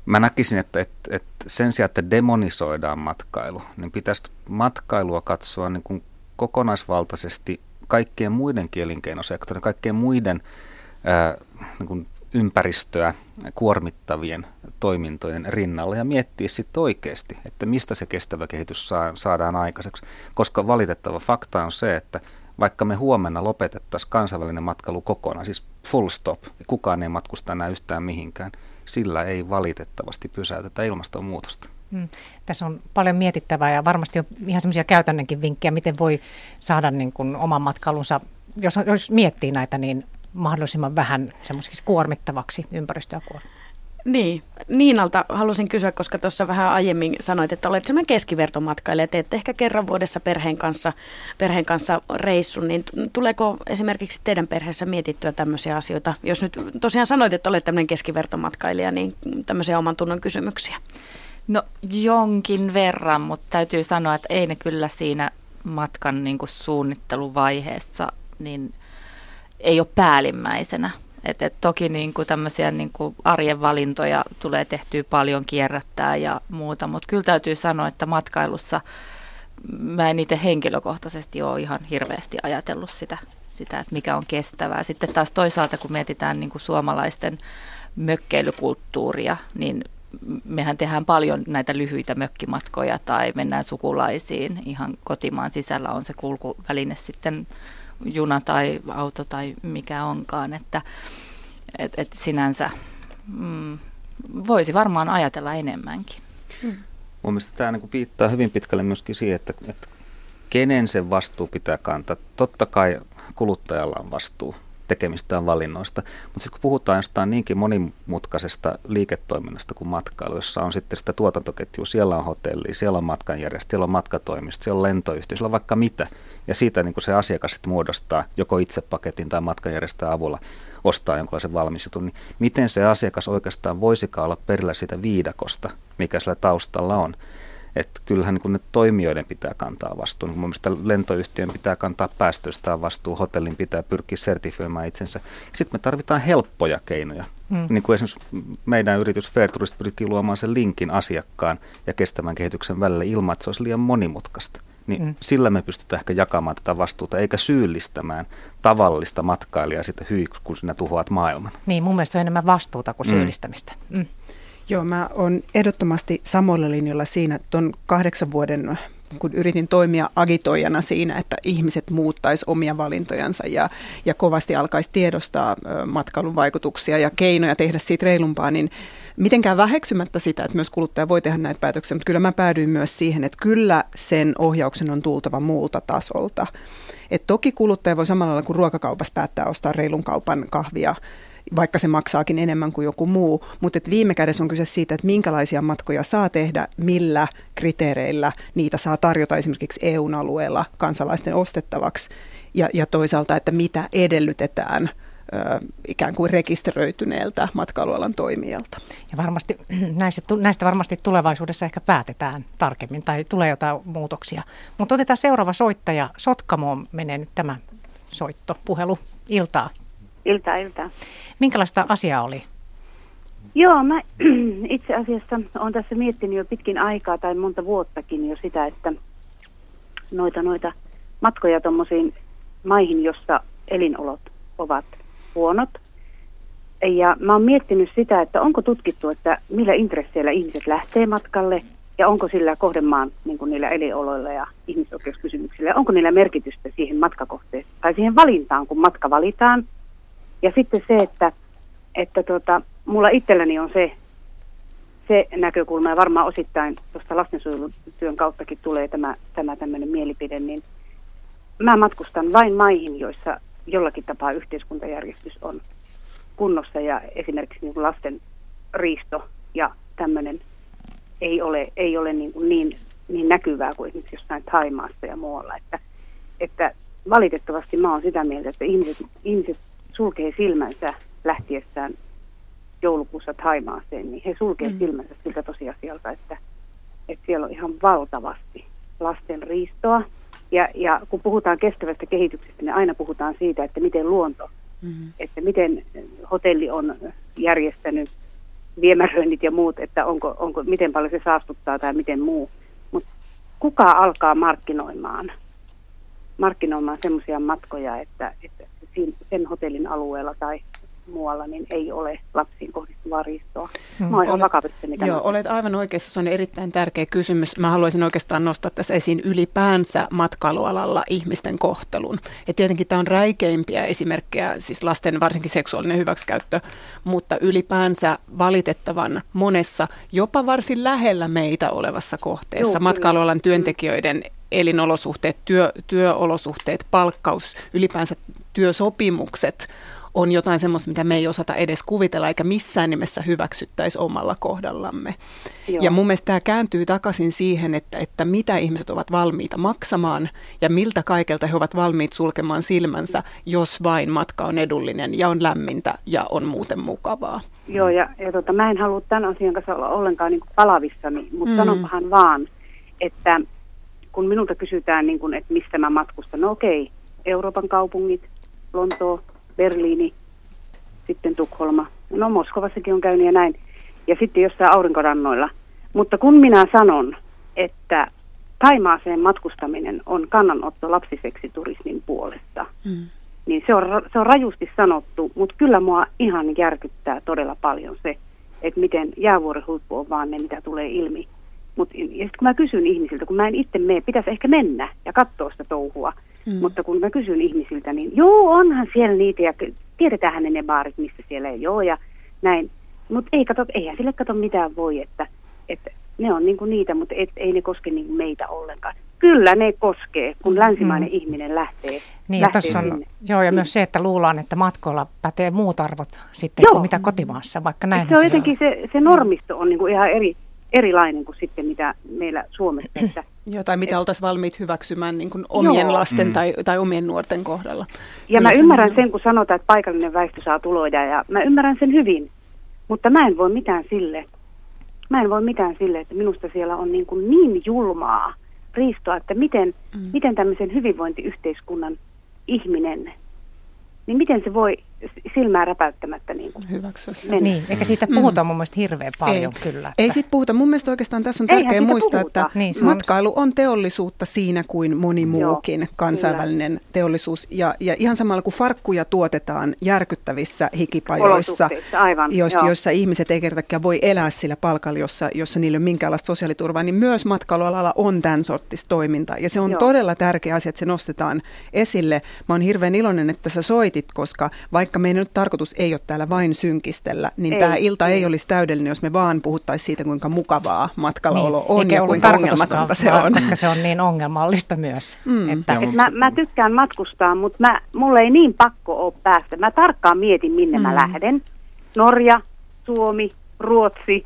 mä näkisin, että, että, että sen sijaan, että demonisoidaan matkailu, niin pitäisi matkailua katsoa niin kuin kokonaisvaltaisesti kaikkien muiden elinkeinosektorin, kaikkien muiden ää, niin kuin ympäristöä kuormittavien toimintojen rinnalla ja miettiä sitten oikeasti, että mistä se kestävä kehitys saa, saadaan aikaiseksi. Koska valitettava fakta on se, että vaikka me huomenna lopetettaisiin kansainvälinen matkailu kokonaan, siis full stop, kukaan ei matkusta enää yhtään mihinkään, sillä ei valitettavasti pysäytetä ilmastonmuutosta. Hmm. Tässä on paljon mietittävää ja varmasti on ihan semmoisia käytännönkin vinkkejä, miten voi saada niin kuin oman matkailunsa, jos, jos miettii näitä, niin mahdollisimman vähän semmoisiksi kuormittavaksi ympäristöä kuormittavaksi. Niin, Niinalta halusin kysyä, koska tuossa vähän aiemmin sanoit, että olet semmoinen keskivertomatkailija, teet ehkä kerran vuodessa perheen kanssa, perheen kanssa reissun, niin tuleeko esimerkiksi teidän perheessä mietittyä tämmöisiä asioita? Jos nyt tosiaan sanoit, että olet tämmöinen keskivertomatkailija, niin tämmöisiä oman tunnon kysymyksiä. No jonkin verran, mutta täytyy sanoa, että ei ne kyllä siinä matkan niin kuin suunnitteluvaiheessa, niin – ei ole päällimmäisenä. Et, et toki niin kuin tämmöisiä niin kuin arjen valintoja tulee tehtyä paljon kierrättää ja muuta, mutta kyllä täytyy sanoa, että matkailussa mä en itse henkilökohtaisesti ole ihan hirveästi ajatellut sitä, sitä, että mikä on kestävää. Sitten taas toisaalta, kun mietitään niin kuin suomalaisten mökkeilykulttuuria, niin mehän tehdään paljon näitä lyhyitä mökkimatkoja tai mennään sukulaisiin. Ihan kotimaan sisällä on se kulkuväline sitten juna tai auto tai mikä onkaan, että et, et sinänsä mm, voisi varmaan ajatella enemmänkin. Mm. Mun mielestä tämä niin viittaa hyvin pitkälle myöskin siihen, että, että kenen sen vastuu pitää kantaa. Totta kai kuluttajalla on vastuu tekemistään valinnoista. Mutta sitten kun puhutaan jostain niinkin monimutkaisesta liiketoiminnasta kuin matkailu, jossa on sitten sitä tuotantoketjua, siellä on hotelli, siellä on matkanjärjestö, siellä on matkatoimisto, siellä on lentoyhtiö, siellä on vaikka mitä. Ja siitä niin se asiakas sitten muodostaa joko itse paketin tai matkanjärjestäjän avulla ostaa jonkinlaisen valmisjutun, niin miten se asiakas oikeastaan voisikaan olla perillä siitä viidakosta, mikä sillä taustalla on. Että kyllähän niin ne toimijoiden pitää kantaa vastuun. Niin mun mielestä lentoyhtiön pitää kantaa päästöistä vastuu, hotellin pitää pyrkiä sertifioimaan itsensä. Sitten me tarvitaan helppoja keinoja. Hmm. Niin kuin esimerkiksi meidän yritys Fairturist pyrkii luomaan sen linkin asiakkaan ja kestävän kehityksen välille ilman, että se olisi liian monimutkaista. Niin hmm. sillä me pystytään ehkä jakamaan tätä vastuuta, eikä syyllistämään tavallista matkailijaa sitä hyi, kun sinä tuhoat maailman. Niin, mun mielestä se on enemmän vastuuta kuin hmm. syyllistämistä. Hmm. Joo, mä oon ehdottomasti samoilla linjoilla siinä, että tuon kahdeksan vuoden kun yritin toimia agitoijana siinä, että ihmiset muuttaisi omia valintojansa ja, ja kovasti alkaisi tiedostaa matkailun vaikutuksia ja keinoja tehdä siitä reilumpaa, niin mitenkään väheksymättä sitä, että myös kuluttaja voi tehdä näitä päätöksiä, mutta kyllä mä päädyin myös siihen, että kyllä sen ohjauksen on tultava muulta tasolta. Et toki kuluttaja voi samalla lailla kuin ruokakaupassa päättää ostaa reilun kaupan kahvia vaikka se maksaakin enemmän kuin joku muu. Mutta viime kädessä on kyse siitä, että minkälaisia matkoja saa tehdä, millä kriteereillä niitä saa tarjota esimerkiksi eu alueella kansalaisten ostettavaksi ja, ja toisaalta, että mitä edellytetään ikään kuin rekisteröityneeltä matkailualan toimijalta. Ja varmasti näistä, näistä varmasti tulevaisuudessa ehkä päätetään tarkemmin tai tulee jotain muutoksia. Mutta otetaan seuraava soittaja. Sotkamoon menee nyt tämä soitto, puhelu, iltaa. Iltaa, iltaa. Minkälaista asiaa oli? Joo, mä itse asiassa olen tässä miettinyt jo pitkin aikaa tai monta vuottakin jo sitä, että noita, noita matkoja tuommoisiin maihin, jossa elinolot ovat huonot. Ja mä oon miettinyt sitä, että onko tutkittu, että millä intresseillä ihmiset lähtee matkalle ja onko sillä kohdemaan niin kuin niillä elinoloilla ja ihmisoikeuskysymyksillä, onko niillä merkitystä siihen matkakohteeseen tai siihen valintaan, kun matka valitaan. Ja sitten se, että että tota, mulla itselläni on se, se näkökulma, ja varmaan osittain tuosta lastensuojelutyön kauttakin tulee tämä, tämä tämmöinen mielipide, niin mä matkustan vain maihin, joissa jollakin tapaa yhteiskuntajärjestys on kunnossa ja esimerkiksi niin lasten riisto ja tämmöinen ei ole, ei ole niin, kuin niin, niin näkyvää kuin esimerkiksi jossain Taimaassa ja muualla. Että, että valitettavasti mä oon sitä mieltä, että ihmiset, ihmiset sulkee silmänsä lähtiessään joulukuussa Taimaaseen, niin he sulkevat mm. silmänsä siltä tosiasialta, että, että siellä on ihan valtavasti lasten riistoa. Ja, ja kun puhutaan kestävästä kehityksestä, niin aina puhutaan siitä, että miten luonto, mm. että miten hotelli on järjestänyt viemäröinnit ja muut, että onko, onko, miten paljon se saastuttaa tai miten muu. Mutta kuka alkaa markkinoimaan, markkinoimaan semmoisia matkoja, että, että sen hotellin alueella tai muualla, niin ei ole lapsiin kohdistuvaa riistoa. Hmm. Mä ihan vakavasti mitä Joo, olet aivan oikeassa. Se on erittäin tärkeä kysymys. Mä haluaisin oikeastaan nostaa tässä esiin ylipäänsä matkailualalla ihmisten kohtelun. Ja tietenkin tämä on räikeimpiä esimerkkejä, siis lasten varsinkin seksuaalinen hyväksikäyttö, mutta ylipäänsä valitettavan monessa, jopa varsin lähellä meitä olevassa kohteessa, Joo, matkailualan työntekijöiden elinolosuhteet, työ, työolosuhteet, palkkaus, ylipäänsä työsopimukset on jotain semmoista, mitä me ei osata edes kuvitella, eikä missään nimessä hyväksyttäisi omalla kohdallamme. Joo. Ja mun mielestä tämä kääntyy takaisin siihen, että, että mitä ihmiset ovat valmiita maksamaan ja miltä kaikelta he ovat valmiit sulkemaan silmänsä, jos vain matka on edullinen ja on lämmintä ja on muuten mukavaa. Joo, ja, ja tota, mä en halua tämän asian kanssa olla ollenkaan niin palavissani, mutta mm. sanonpahan vaan, että kun minulta kysytään, niin kuin, että mistä mä matkustan, no okei, Euroopan kaupungit, Lontoo, Berliini, sitten Tukholma. No Moskovassakin on käynyt ja näin. Ja sitten jossain aurinkorannoilla. Mutta kun minä sanon, että Taimaaseen matkustaminen on kannanotto lapsiseksiturismin puolesta, mm. niin se on, se on rajusti sanottu, mutta kyllä mua ihan järkyttää todella paljon se, että miten jäävuoren huippu on vaan ne, mitä tulee ilmi. Mut, ja sitten kun mä kysyn ihmisiltä, kun mä en itse mene, pitäisi ehkä mennä ja katsoa sitä touhua, Mm. Mutta kun mä kysyn ihmisiltä, niin joo, onhan siellä niitä ja tiedetäänhän ne ne baarit, missä siellä ei ole ja näin. Mutta ei kato, eihän sille kato mitään voi, että, että ne on niin kuin niitä, mutta et, ei ne koske niin kuin meitä ollenkaan. Kyllä ne koskee, kun mm. länsimainen mm. ihminen lähtee. Niin, lähtee ja on, joo, ja niin. myös se, että luullaan, että matkoilla pätee muut arvot sitten joo. kuin mitä kotimaassa, vaikka näin se on. jotenkin se, se normisto on niin kuin ihan eri, erilainen kuin sitten mitä meillä Suomessa. Että, Joo, tai mitä oltaisiin valmiit hyväksymään niin kuin omien joo. lasten mm. tai, tai omien nuorten kohdalla. Ja Kyllä mä ymmärrän sen, kun sanotaan, että paikallinen väestö saa tuloida, ja mä ymmärrän sen hyvin, mutta mä en voi mitään sille. Mä en voi mitään sille, että minusta siellä on niin, kuin niin julmaa riistoa, että miten, mm. miten tämmöisen hyvinvointiyhteiskunnan ihminen, niin miten se voi silmää räpäyttämättä niin kuin hyväksyä sen. Niin, eikä siitä puhuta mm. mun mielestä hirveän paljon ei. kyllä. Että... Ei siitä puhuta. Mun mielestä oikeastaan tässä on tärkeää muistaa, puhuta. että niin, matkailu on teollisuutta siinä kuin moni muukin Joo, kansainvälinen kyllä. teollisuus. Ja, ja ihan samalla kuin farkkuja tuotetaan järkyttävissä hikipajoissa, Aivan, joissa, joissa ihmiset ei kertakaan voi elää sillä palkalla, jossa, jossa niillä on minkäänlaista sosiaaliturvaa, niin myös matkailualalla on tämän sortista toimintaa. Ja se on Joo. todella tärkeä asia, että se nostetaan esille. Mä oon hirveän iloinen, että sä soitit, koska vaikka meidän nyt tarkoitus ei ole täällä vain synkistellä, niin ei, tämä ilta ei. ei olisi täydellinen, jos me vaan puhuttaisiin siitä, kuinka mukavaa matkalaolo niin, on ja kuinka ongelmatonta se on. Koska se on niin ongelmallista myös. Mm. Että, ja, et mä, mä tykkään matkustaa, mutta mä, mulla ei niin pakko ole päästä. Mä tarkkaan mietin, minne mm. mä lähden. Norja, Suomi, Ruotsi.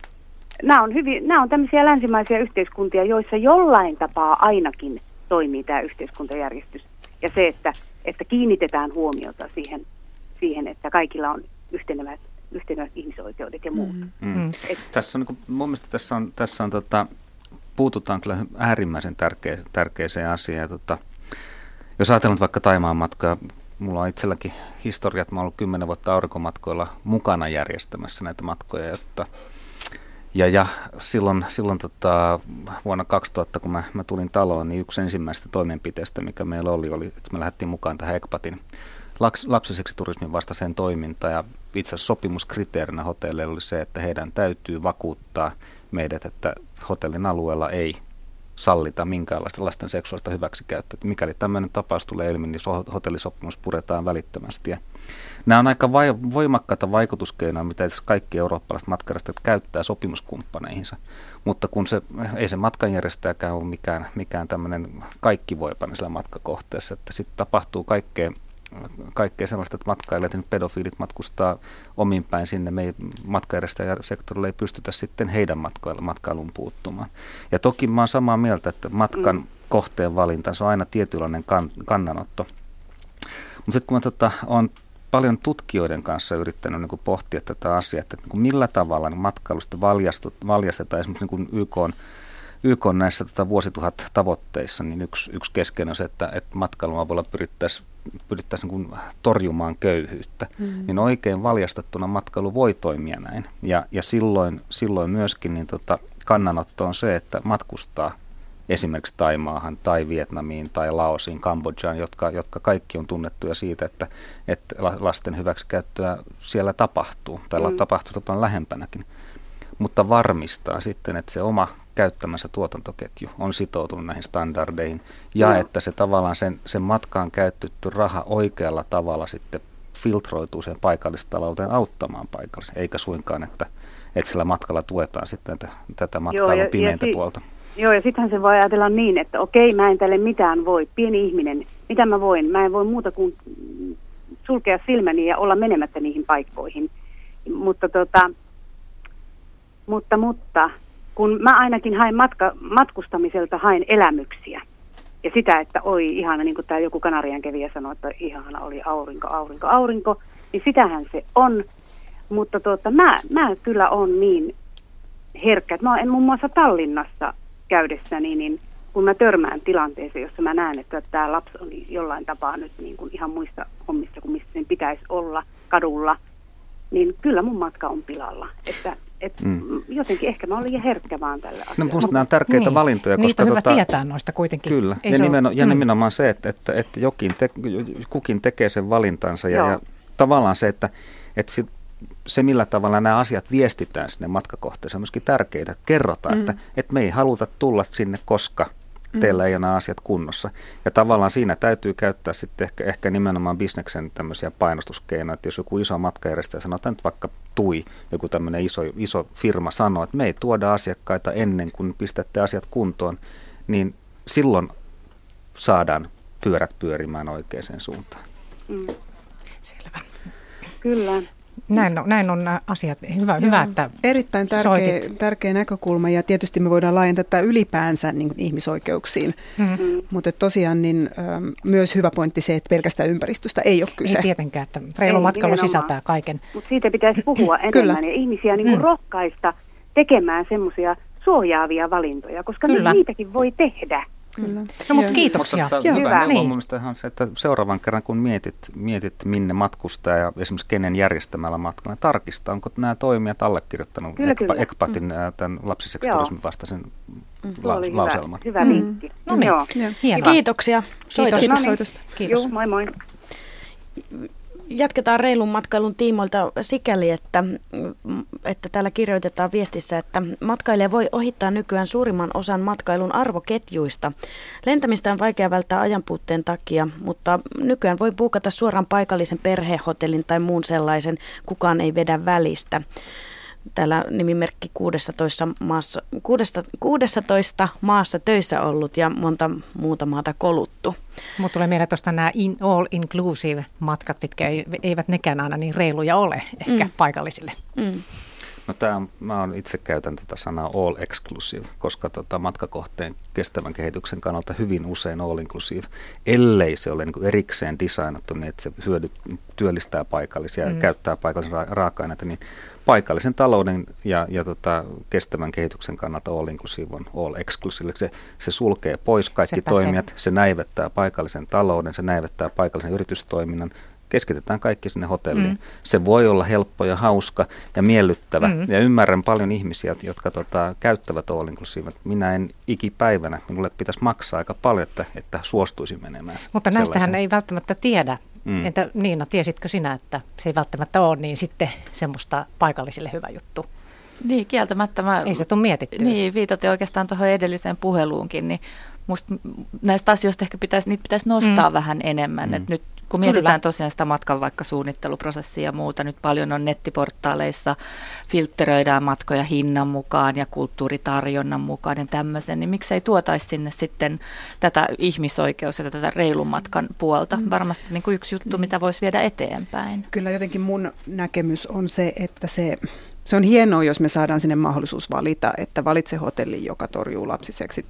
Nämä on, hyvin, nämä on tämmöisiä länsimaisia yhteiskuntia, joissa jollain tapaa ainakin toimii tämä yhteiskuntajärjestys. Ja se, että, että kiinnitetään huomiota siihen siihen, että kaikilla on yhtenevät, yhtenevät ihmisoikeudet ja muut. Mm. Mm. mm. Et, tässä on, niin kuin, mun mielestä tässä on, tässä on tota, puututaan kyllä äärimmäisen tärkeä, tärkeäseen asiaan. Tota, jos ajatellaan vaikka Taimaan matkaa, mulla on itselläkin historia, että mä oon ollut kymmenen vuotta aurinkomatkoilla mukana järjestämässä näitä matkoja, jotta ja, ja silloin, silloin tota, vuonna 2000, kun mä, mä tulin taloon, niin yksi ensimmäistä toimenpiteistä, mikä meillä oli, oli, että me lähdettiin mukaan tähän ECPATin lapsiseksi turismin vastaiseen toimintaan ja itse asiassa sopimuskriteerinä hotelleilla oli se, että heidän täytyy vakuuttaa meidät, että hotellin alueella ei sallita minkäänlaista lasten seksuaalista hyväksikäyttöä. Että mikäli tämmöinen tapaus tulee ilmi, niin hotellisopimus puretaan välittömästi. Ja nämä on aika voimakkaita vaikutuskeinoja, mitä kaikki eurooppalaiset matkarastajat käyttää sopimuskumppaneihinsa. Mutta kun se, ei se matkanjärjestäjäkään ole mikään, mikään tämmöinen kaikki voipani sillä matkakohteessa, että sitten tapahtuu kaikkea kaikkea sellaista, että matkailijat ja pedofiilit matkustaa omin päin sinne. Me matkaajärjestäjäsektorilla ei pystytä sitten heidän matkailun puuttumaan. Ja toki mä oon samaa mieltä, että matkan mm. kohteen valinta, se on aina tietynlainen kan, kannanotto. Mutta sitten kun mä tota, on paljon tutkijoiden kanssa yrittänyt niin kuin pohtia tätä asiaa, että niin kuin millä tavalla niin matkailusta valjastetaan esimerkiksi niin kuin YK on YK on näissä tota, vuosituhat tavoitteissa, niin yksi, yksi keskeinen on se, että, että matkailun avulla pyrittäisiin pyrittäisi niin torjumaan köyhyyttä, mm. niin oikein valjastettuna matkailu voi toimia näin. Ja, ja silloin, silloin myöskin niin tota, kannanotto on se, että matkustaa esimerkiksi Taimaahan tai Vietnamiin tai Laosiin, Kambodžaan, jotka, jotka kaikki on tunnettuja siitä, että, että lasten hyväksikäyttöä siellä tapahtuu tai mm. tapahtuu paljon lähempänäkin. Mutta varmistaa sitten, että se oma käyttämänsä tuotantoketju on sitoutunut näihin standardeihin ja no. että se tavallaan sen, sen matkaan käytetty raha oikealla tavalla sitten filtroituu sen paikallistalouteen auttamaan paikallisen, eikä suinkaan, että, että sillä matkalla tuetaan sitten tätä, tätä matkailun Joo, ja, pimeintä ja si- puolta. Joo, ja sittenhän se voi ajatella niin, että okei, mä en tälle mitään voi, pieni ihminen, mitä mä voin? Mä en voi muuta kuin sulkea silmäni ja olla menemättä niihin paikkoihin. Mutta tota, mutta, mutta kun mä ainakin hain matka, matkustamiselta hain elämyksiä. Ja sitä, että oi ihana, niin kuin tämä joku Kanarian kävijä sanoi, että ihana oli aurinko, aurinko, aurinko, niin sitähän se on. Mutta tuota, mä, mä kyllä on niin herkkä, mä en muun muassa Tallinnassa käydessäni, niin kun mä törmään tilanteeseen, jossa mä näen, että tämä lapsi on jollain tapaa nyt niin kuin ihan muista hommista kuin mistä sen pitäisi olla kadulla, niin kyllä mun matka on pilalla. Että et mm. Jotenkin ehkä mä olin herkkä vaan tälle asialle. No minusta nämä on tärkeitä niin. valintoja. Koska Niitä on tota, hyvä tietää noista kuitenkin. Kyllä, Ei ja, nimenomaan, ja mm. nimenomaan se, että, että, että jokin te, kukin tekee sen valintansa ja, ja tavallaan se, että, että sit, se millä tavalla nämä asiat viestitään sinne matkakohteeseen on myöskin tärkeää. Kerrotaan, mm. että, että me ei haluta tulla sinne, koska. Teillä ei ole nämä asiat kunnossa. Ja tavallaan siinä täytyy käyttää sitten ehkä, ehkä nimenomaan bisneksen tämmöisiä painostuskeinoja, että jos joku iso matkajärjestäjä sanoo, että nyt vaikka TUI, joku tämmöinen iso, iso firma sanoo, että me ei tuoda asiakkaita ennen kuin pistätte asiat kuntoon, niin silloin saadaan pyörät pyörimään oikeaan suuntaan. Mm. Selvä. Kyllä. Näin on, näin on asiat. Hyvä, Joo, hyvä että Erittäin tärkeä, tärkeä näkökulma ja tietysti me voidaan laajentaa tätä ylipäänsä niin ihmisoikeuksiin. Mm-hmm. Mutta tosiaan niin, myös hyvä pointti se, että pelkästään ympäristöstä ei ole kyse. Ei tietenkään, että reilu matkailu sisältää kaiken. Mutta siitä pitäisi puhua enemmän ja ihmisiä niin kuin mm. rohkaista tekemään semmoisia suojaavia valintoja, koska niitäkin voi tehdä. Kyllä. No mutta kiitoksia. Mutta Joo, hyvä niin. on se, että seuraavan kerran kun mietit, mietit minne matkustaa ja esimerkiksi kenen järjestämällä matkalla, niin tarkistaa, onko nämä toimijat allekirjoittanut kyllä, ECPA, kyllä. ECPATin mm. tämän lapsiseksiturismin vastaisen mm. la, lauselman. Hyvä, hyvä vinkki. Mm. No niin, Hienoa. Kiitoksia soitosta. Kiitos. Kiitos. Joo, moi moi jatketaan reilun matkailun tiimoilta sikäli, että, että täällä kirjoitetaan viestissä, että matkailija voi ohittaa nykyään suurimman osan matkailun arvoketjuista. Lentämistä on vaikea välttää ajanpuutteen takia, mutta nykyään voi puukata suoraan paikallisen perhehotellin tai muun sellaisen, kukaan ei vedä välistä täällä nimimerkki 16 maassa, 16 maassa töissä ollut ja monta muuta maata koluttu. Mutta tulee mieleen tuosta nämä in, all inclusive matkat, mitkä eivät nekään aina niin reiluja ole ehkä mm. paikallisille. Mm. No tämä mä on itse käytän tätä sanaa all exclusive, koska tota matkakohteen kestävän kehityksen kannalta hyvin usein all inclusive, ellei se ole niin erikseen designattu niin, että se hyödyt, työllistää paikallisia mm. ja käyttää paikallisia raaka-aineita, niin paikallisen talouden ja, ja tota, kestävän kehityksen kannalta all inclusive on all exclusive. Se, se sulkee pois kaikki Sepä toimijat, se. se näivettää paikallisen talouden, se näivettää paikallisen yritystoiminnan, keskitetään kaikki sinne hotelliin. Mm. Se voi olla helppo ja hauska ja miellyttävä. Mm. Ja ymmärrän paljon ihmisiä, jotka tota, käyttävät all inclusive. Minä en ikipäivänä, minulle pitäisi maksaa aika paljon, että, että suostuisin menemään. Mutta näistähän ei välttämättä tiedä. Mm. Entä Niina, tiesitkö sinä, että se ei välttämättä ole niin sitten semmoista paikallisille hyvä juttu? Niin, kieltämättä. Mä, ei se tule mietittyä. Niin, viitaten oikeastaan tuohon edelliseen puheluunkin, niin musta näistä asioista ehkä pitäisi, niitä pitäisi nostaa mm. vähän enemmän. Mm. Et nyt kun mietitään Kyllä. tosiaan sitä matkan vaikka suunnitteluprosessia ja muuta, nyt paljon on nettiportaaleissa, filtteröidään matkoja hinnan mukaan ja kulttuuritarjonnan mukaan ja tämmöisen, niin miksei tuotaisi sinne sitten tätä ihmisoikeus- ja tätä reilun matkan puolta. Mm. Varmasti niin kuin yksi juttu, mitä voisi viedä eteenpäin. Kyllä jotenkin mun näkemys on se, että se se on hienoa, jos me saadaan sinne mahdollisuus valita, että valitse hotelli, joka torjuu lapsiseksi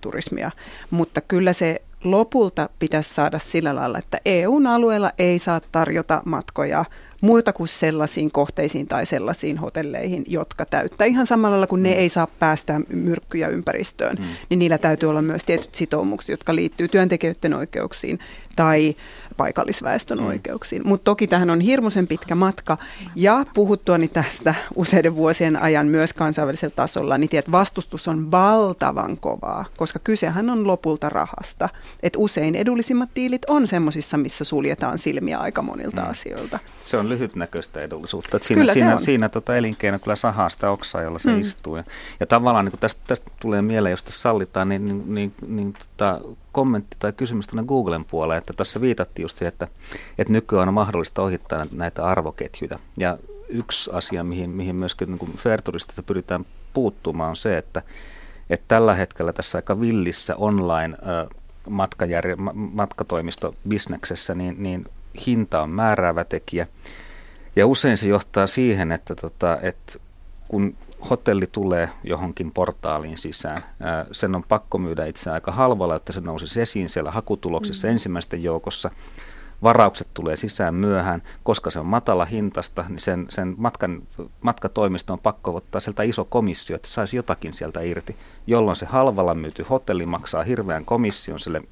turismia. Mutta kyllä se lopulta pitäisi saada sillä lailla, että EUn alueella ei saa tarjota matkoja muilta kuin sellaisiin kohteisiin tai sellaisiin hotelleihin, jotka täyttää. Ihan samalla lailla kuin ne mm. ei saa päästä myrkkyjä ympäristöön, mm. niin niillä täytyy olla myös tietyt sitoumukset, jotka liittyy työntekijöiden oikeuksiin tai paikallisväestön mm. oikeuksiin. Mutta toki tähän on hirmuisen pitkä matka ja puhuttuani tästä useiden vuosien ajan myös kansainvälisellä tasolla, niin tiedät, vastustus on valtavan kovaa, koska kysehän on lopulta rahasta. Et usein edullisimmat diilit on semmoisissa, missä suljetaan silmiä aika monilta mm. asioilta. Se on lyhytnäköistä edullisuutta. Et siinä kyllä siinä, on. siinä tota elinkeino kyllä sahaa sitä oksaa, jolla se mm. istuu. Ja, ja tavallaan niin kun tästä, tästä tulee mieleen, jos tässä sallitaan, niin, niin, niin, niin tota, kommentti tai kysymys tuonne Googlen puolelle, että tässä viitattiin just siihen, että, että nykyään on mahdollista ohittaa näitä arvoketjuja. Ja yksi asia, mihin, mihin myöskin niin Fairturistissa pyritään puuttumaan, on se, että, että tällä hetkellä tässä aika villissä online matkajär- matkatoimistobisneksessä, niin, niin hinta on määräävä tekijä. Ja usein se johtaa siihen, että, tota, että kun hotelli tulee johonkin portaaliin sisään. Sen on pakko myydä itse aika halvalla, että se nousisi esiin siellä hakutuloksessa mm. ensimmäisten joukossa. Varaukset tulee sisään myöhään, koska se on matala hintasta, niin sen, sen matkan, matkatoimisto on pakko ottaa sieltä iso komissio, että saisi jotakin sieltä irti, jolloin se halvalla myyty hotelli maksaa hirveän komission sille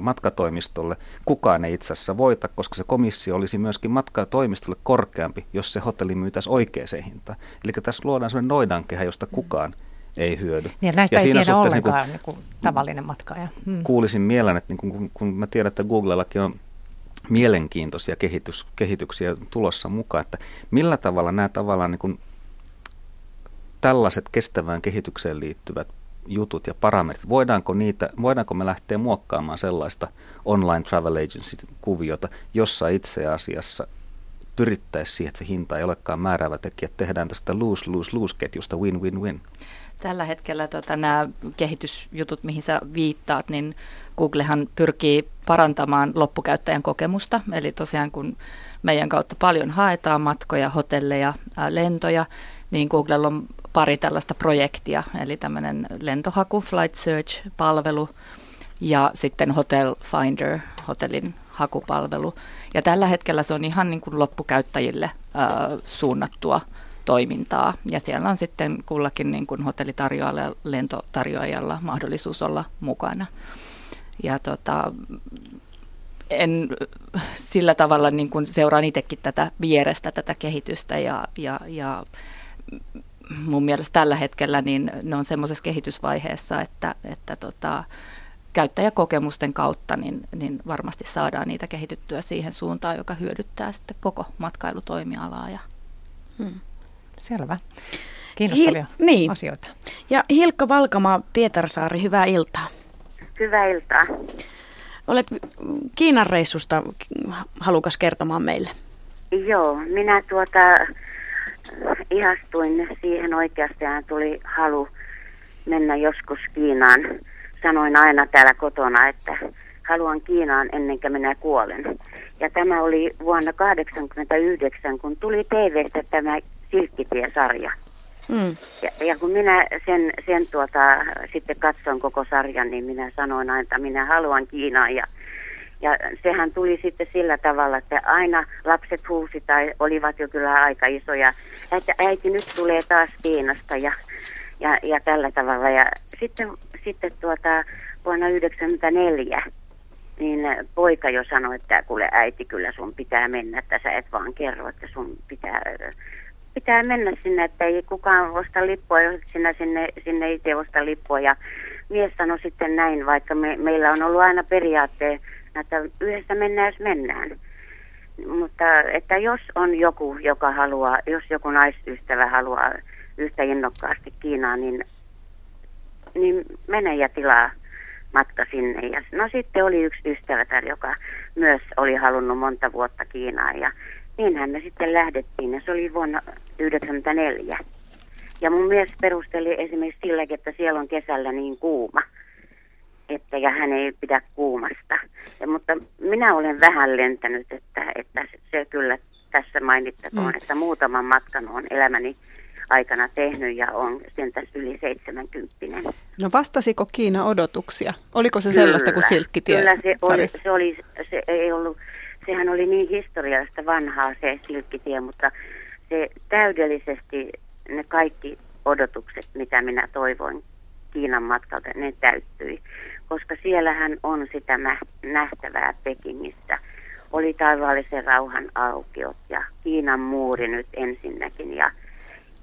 matkatoimistolle. Kukaan ei itse asiassa voita, koska se komissio olisi myöskin matkatoimistolle korkeampi, jos se hotelli myytäisi oikeaan hintaan. Eli tässä luodaan sellainen noidankehä, josta kukaan ei hyödy. Niin, näistä ja ei tiedä ollenkaan niin kuin, niin kuin tavallinen matkaaja. Hmm. Kuulisin mielen, että niin kun, kun mä tiedän, että Googlellakin on mielenkiintoisia kehitys, kehityksiä tulossa mukaan, että millä tavalla nämä tavallaan niin kuin tällaiset kestävään kehitykseen liittyvät jutut ja parametrit, voidaanko, niitä, voidaanko me lähteä muokkaamaan sellaista online travel agency-kuviota, jossa itse asiassa pyrittäisiin siihen, että se hinta ei olekaan määräävä tekijä, tehdään tästä lose-lose-lose-ketjusta win-win-win. Tällä hetkellä tota, nämä kehitysjutut, mihin sä viittaat, niin Googlehan pyrkii parantamaan loppukäyttäjän kokemusta. Eli tosiaan kun meidän kautta paljon haetaan matkoja, hotelleja, lentoja, niin Googlella on pari tällaista projektia, eli tämmöinen lentohaku, Flight Search-palvelu ja sitten Hotel Finder, hotellin hakupalvelu. Ja tällä hetkellä se on ihan niin kuin loppukäyttäjille ää, suunnattua toimintaa. Ja siellä on sitten kullakin niin kuin hotellitarjoajalla ja lentotarjoajalla mahdollisuus olla mukana. Ja tota, en sillä tavalla niin kuin seuraan itsekin tätä vierestä, tätä kehitystä ja, ja, ja mun mielestä tällä hetkellä niin ne on semmoisessa kehitysvaiheessa, että, että tota, käyttäjäkokemusten kautta niin, niin varmasti saadaan niitä kehityttyä siihen suuntaan, joka hyödyttää sitten koko matkailutoimialaa. Ja, hmm. Selvä. Kiinnostavia Hil- niin. asioita. Ja Hilkka Valkamaa, Pietarsaari, hyvää iltaa. Hyvää iltaa. Olet Kiinan reissusta halukas kertomaan meille. Joo, minä tuota ihastuin siihen oikeastaan tuli halu mennä joskus Kiinaan. Sanoin aina täällä kotona, että haluan Kiinaan ennen kuin minä kuolen. Ja tämä oli vuonna 1989, kun tuli TVstä tämä Silkkitie-sarja. Mm. Ja, ja kun minä sen, sen tuota, sitten katson koko sarjan, niin minä sanoin aina, että minä haluan Kiinaan. Ja, ja sehän tuli sitten sillä tavalla, että aina lapset huusi tai olivat jo kyllä aika isoja, että äiti nyt tulee taas Kiinasta ja, ja, ja tällä tavalla. Ja sitten, sitten tuota, vuonna 1994 niin poika jo sanoi, että kuule äiti, kyllä sun pitää mennä, että sä et vaan kerro, että sun pitää pitää mennä sinne, että ei kukaan osta lippua, jos sinä sinne, sinne itse osta lippua. Ja mies sanoi sitten näin, vaikka me, meillä on ollut aina periaatteen, että yhdessä mennään, jos mennään. Mutta että jos on joku, joka haluaa, jos joku naisystävä haluaa yhtä innokkaasti Kiinaan, niin, niin mene ja tilaa matka sinne. Ja, no sitten oli yksi ystävä, joka myös oli halunnut monta vuotta Kiinaan ja niinhän me sitten lähdettiin ja se oli vuonna 1994. Ja mun mies perusteli esimerkiksi silläkin, että siellä on kesällä niin kuuma, että ja hän ei pidä kuumasta. Ja, mutta minä olen vähän lentänyt, että, että se kyllä tässä mainittakoon, mm. että muutaman matkan on elämäni aikana tehnyt ja on sen tässä yli 70. No vastasiko Kiina odotuksia? Oliko se kyllä, sellaista kuin silkkitie? Kyllä se oli, se oli, se ei ollut sehän oli niin historiallista vanhaa se silkkitie, mutta se täydellisesti ne kaikki odotukset, mitä minä toivoin Kiinan matkalta, ne täyttyi. Koska siellähän on sitä nähtävää Pekingissä. Oli taivaallisen rauhan aukiot ja Kiinan muuri nyt ensinnäkin ja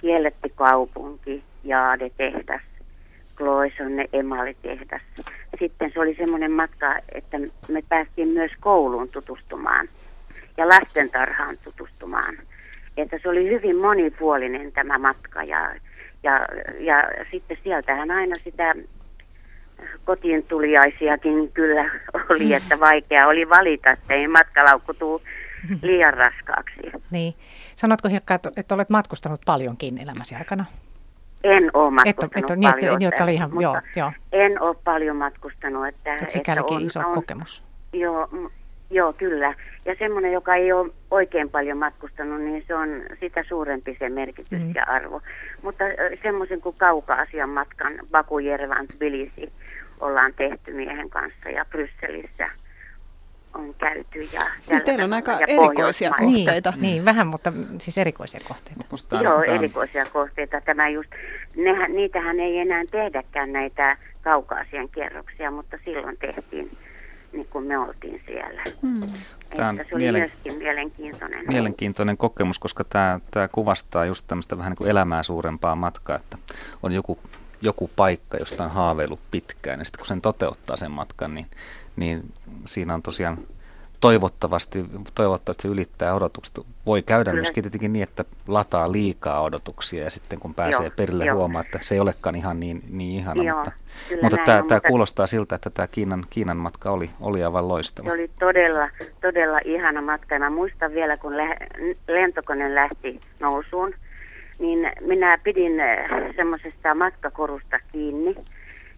kielletty kaupunki, Jaade-tehdas, Kloisonne emalitehdas. Sitten se oli semmoinen matka, että me päästiin myös kouluun tutustumaan ja lastentarhaan tutustumaan. Että se oli hyvin monipuolinen tämä matka ja, ja, ja sitten sieltähän aina sitä kotiin tuliaisiakin kyllä oli, että vaikea oli valita, että ei matkalaukku tule liian raskaaksi. Niin. Sanotko Hilkka, että olet matkustanut paljonkin elämäsi aikana? En ole matkustanut et, et, niin, paljon. Niin, että, oli ihan, joo, joo. En ole paljon matkustanut. Että, et sikälikin on, iso on, kokemus. Joo, joo, kyllä. Ja semmoinen, joka ei ole oikein paljon matkustanut, niin se on sitä suurempi se merkitys mm. ja arvo. Mutta semmoisen kuin kauka-asian matkan Baku, Jerevan, Tbilisi ollaan tehty miehen kanssa ja Brysselissä – on käyty. Ja niin teillä on aika erikoisia kohteita. Niin, niin, vähän, mutta siis erikoisia kohteita. Musta Joo, tämän... erikoisia kohteita. Tämä just, nehän, niitähän ei enää tehdäkään näitä kaukaasian kierroksia, mutta silloin tehtiin niin kuin me oltiin siellä. Hmm. Tämä on se oli mielen... myöskin mielenkiintoinen. Mielenkiintoinen kokemus, koska tämä, tämä kuvastaa just tämmöistä vähän niin kuin elämää suurempaa matkaa, että on joku, joku paikka, josta on haaveillut pitkään, ja sitten kun sen toteuttaa sen matkan, niin niin siinä on tosiaan toivottavasti, toivottavasti ylittää odotukset. Voi käydä Kyllä. myöskin tietenkin niin, että lataa liikaa odotuksia ja sitten kun pääsee joo, perille joo. huomaa, että se ei olekaan ihan niin, niin ihana. Joo, mutta mutta tämä, on, tämä mutta kuulostaa siltä, että tämä Kiinan, Kiinan matka oli, oli aivan loistava. Se oli todella, todella ihana matka. Mä muistan vielä, kun le- lentokone lähti nousuun, niin minä pidin äh, semmoisesta matkakorusta kiinni,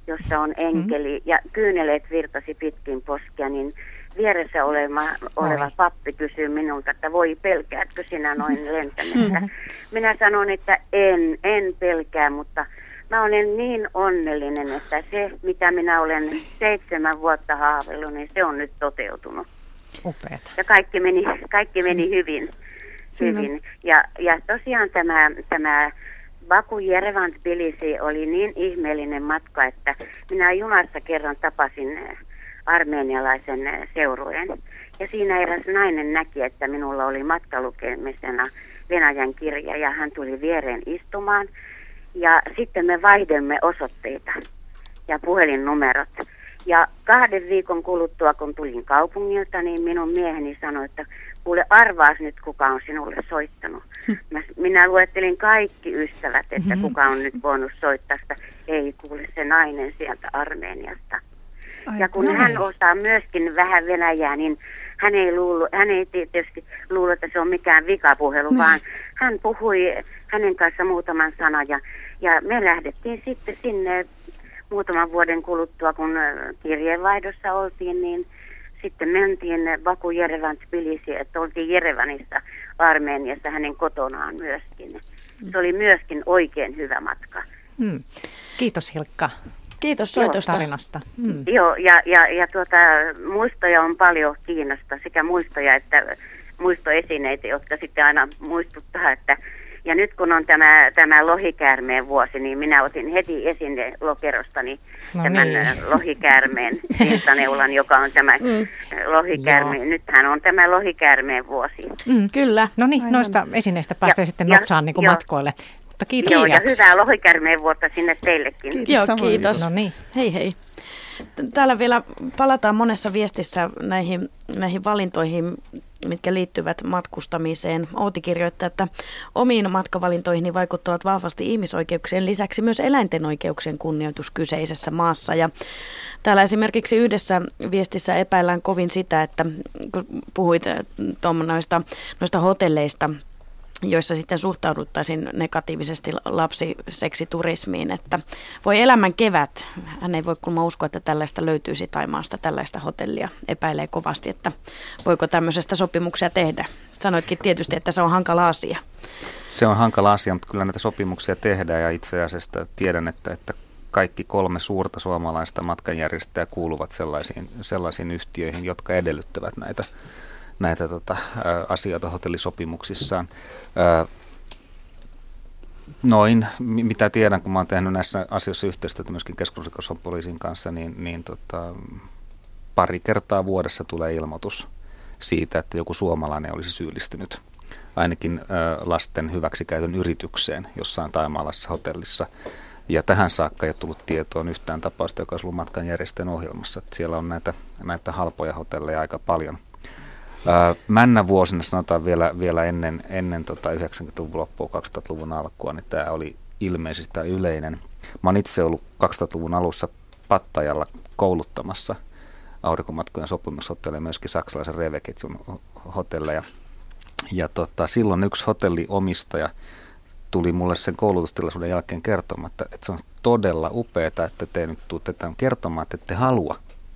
jossa on enkeli, mm. ja kyyneleet virtasi pitkin poskea, niin vieressä oleva, oleva pappi kysyy minulta, että voi pelkäätkö sinä noin lentämässä. Minä sanon, että en, en pelkää, mutta mä olen niin onnellinen, että se, mitä minä olen seitsemän vuotta haaveillut, niin se on nyt toteutunut. Upeeta. Ja kaikki meni, kaikki meni hyvin. hyvin. Ja, ja tosiaan tämä, tämä Baku Jerevan Tbilisi oli niin ihmeellinen matka, että minä junassa kerran tapasin armeenialaisen seurueen. Ja siinä eräs nainen näki, että minulla oli matkalukemisena Venäjän kirja ja hän tuli viereen istumaan. Ja sitten me vaihdemme osoitteita ja puhelinnumerot. Ja kahden viikon kuluttua, kun tulin kaupungilta, niin minun mieheni sanoi, että kuule arvaas nyt, kuka on sinulle soittanut. Hm. Mä, minä luettelin kaikki ystävät, että mm-hmm. kuka on nyt voinut soittaa sitä. Ei kuule se nainen sieltä Armeeniasta. Ai, ja kun no hän niin. osaa myöskin vähän venäjää, niin hän ei, luulu, hän ei tietysti luulo, että se on mikään vikapuhelu, no. vaan hän puhui hänen kanssa muutaman sanan. Ja, ja me lähdettiin sitten sinne muutaman vuoden kuluttua, kun kirjeenvaihdossa oltiin, niin sitten mentiin Baku Jerevan Tbilisi, että oltiin Jerevanissa Armeeniassa hänen kotonaan myöskin. Se oli myöskin oikein hyvä matka. Hmm. Kiitos Hilkka. Kiitos soitosta. tarinasta. Hmm. Joo, ja, ja, ja tuota, muistoja on paljon Kiinasta, sekä muistoja että muistoesineitä, jotka sitten aina muistuttaa, että ja nyt kun on tämä, tämä lohikäärmeen vuosi, niin minä otin heti esine lokerostani no tämän niin. lohikäärmeen rintaneulan, joka on tämä mm. lohikäärme. Nythän on tämä lohikäärmeen vuosi. Mm, kyllä. No niin, noista esineistä päästään ja, sitten nopsaan niin kuin matkoille. Mutta kiitos. Joo, ja hyvää lohikärmeen vuotta sinne teillekin. Kiitos, Joo, kiitos. No niin. Hei hei. Täällä vielä palataan monessa viestissä näihin, näihin valintoihin, mitkä liittyvät matkustamiseen. Outi kirjoittaa, että omiin matkavalintoihin vaikuttavat vahvasti ihmisoikeuksien lisäksi myös eläinten oikeuksien kunnioitus kyseisessä maassa. Ja täällä esimerkiksi yhdessä viestissä epäillään kovin sitä, että kun puhuit noista, noista hotelleista, joissa sitten suhtauduttaisiin negatiivisesti lapsiseksiturismiin, että voi elämän kevät, hän ei voi kulma uskoa, että tällaista löytyisi Taimaasta, tällaista hotellia, epäilee kovasti, että voiko tämmöisestä sopimuksia tehdä. Sanoitkin tietysti, että se on hankala asia. Se on hankala asia, mutta kyllä näitä sopimuksia tehdään ja itse asiassa tiedän, että, että kaikki kolme suurta suomalaista matkanjärjestäjää kuuluvat sellaisiin, sellaisiin yhtiöihin, jotka edellyttävät näitä näitä tota, asioita hotellisopimuksissaan. Noin, mitä tiedän, kun mä oon tehnyt näissä asioissa yhteistyötä myöskin keskusrikospoliisin kanssa, niin, niin tota, pari kertaa vuodessa tulee ilmoitus siitä, että joku suomalainen olisi syyllistynyt ainakin lasten hyväksikäytön yritykseen jossain taimaalaisessa hotellissa. Ja tähän saakka ei ole tullut tietoon yhtään tapausta, joka olisi ollut matkan järjestäjän ohjelmassa. Että siellä on näitä, näitä halpoja hotelleja aika paljon. Männä vuosina, sanotaan vielä, vielä ennen, ennen tota 90-luvun loppua, 2000-luvun alkua, niin tämä oli ilmeisesti yleinen. Mä oon itse ollut 2000-luvun alussa Pattajalla kouluttamassa aurinkomatkojen sopimushotelleja, myöskin saksalaisen Reveketjun hotelleja. Ja tota, silloin yksi hotelliomistaja tuli mulle sen koulutustilaisuuden jälkeen kertomaan, että, että se on todella upeaa, että te nyt tuutte tämän kertomaan, että ette halua,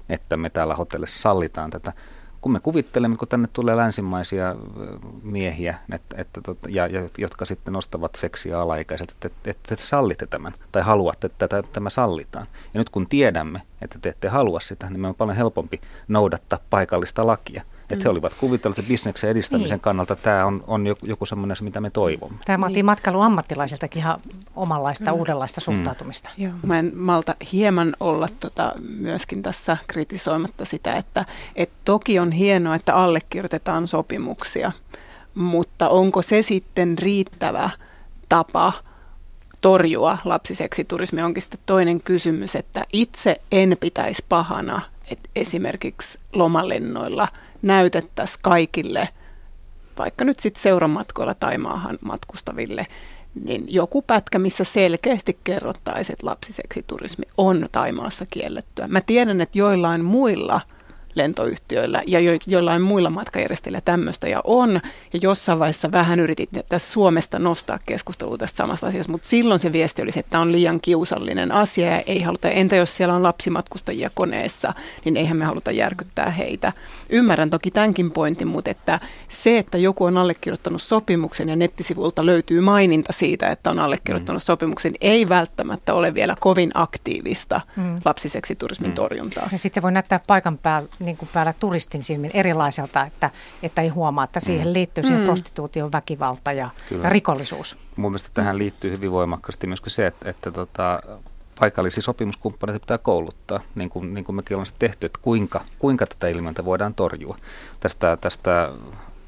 että me täällä hotellissa sallitaan tätä kun me kuvittelemme, kun tänne tulee länsimaisia miehiä, että, että, tota, ja, ja, jotka sitten nostavat seksiä alaikäiseltä, että, että, että te sallitte tämän tai haluatte, että tämä, tämä sallitaan. Ja nyt kun tiedämme, että te ette halua sitä, niin me on paljon helpompi noudattaa paikallista lakia. Että he mm. olivat kuvitelleet, että bisneksen edistämisen niin. kannalta tämä on, on joku, joku semmoinen, mitä me toivomme. Tämä vaatii niin. matkailuammattilaiseltakin ihan omanlaista, mm. uudenlaista suhtautumista. Mm. Joo, mä en malta hieman olla tota, myöskin tässä kritisoimatta sitä, että et toki on hienoa, että allekirjoitetaan sopimuksia, mutta onko se sitten riittävä tapa torjua lapsiseksiturismi onkin sitten toinen kysymys, että itse en pitäisi pahana, että esimerkiksi lomalennoilla – näytettäisiin kaikille, vaikka nyt sitten seuramatkoilla tai maahan matkustaville, niin joku pätkä, missä selkeästi kerrottaisiin, että lapsiseksiturismi on Taimaassa kiellettyä. Mä tiedän, että joillain muilla – lentoyhtiöillä ja jo, joillain muilla matkajärjestäjillä tämmöistä ja on. Ja jossain vaiheessa vähän yritit tässä Suomesta nostaa keskustelua tästä samasta asiasta, mutta silloin se viesti olisi, että tämä on liian kiusallinen asia ja ei haluta, entä jos siellä on lapsimatkustajia koneessa, niin eihän me haluta järkyttää heitä. Ymmärrän toki tämänkin pointin, mutta että se, että joku on allekirjoittanut sopimuksen ja nettisivulta löytyy maininta siitä, että on allekirjoittanut mm. sopimuksen, ei välttämättä ole vielä kovin aktiivista mm. lapsiseksiturismin mm. torjuntaa. Ja sitten se voi näyttää paikan päällä niin kuin päällä turistin silmin erilaiselta, että, että ei huomaa, että siihen mm. liittyy siihen mm. prostituution väkivalta ja, ja rikollisuus. Mun mielestä tähän liittyy hyvin voimakkaasti myös se, että, että tota, paikallisia sopimuskumppaneita pitää kouluttaa, niin kuin, niin kuin mekin ollaan tehty, että kuinka, kuinka tätä ilmiötä voidaan torjua. Tästä, tästä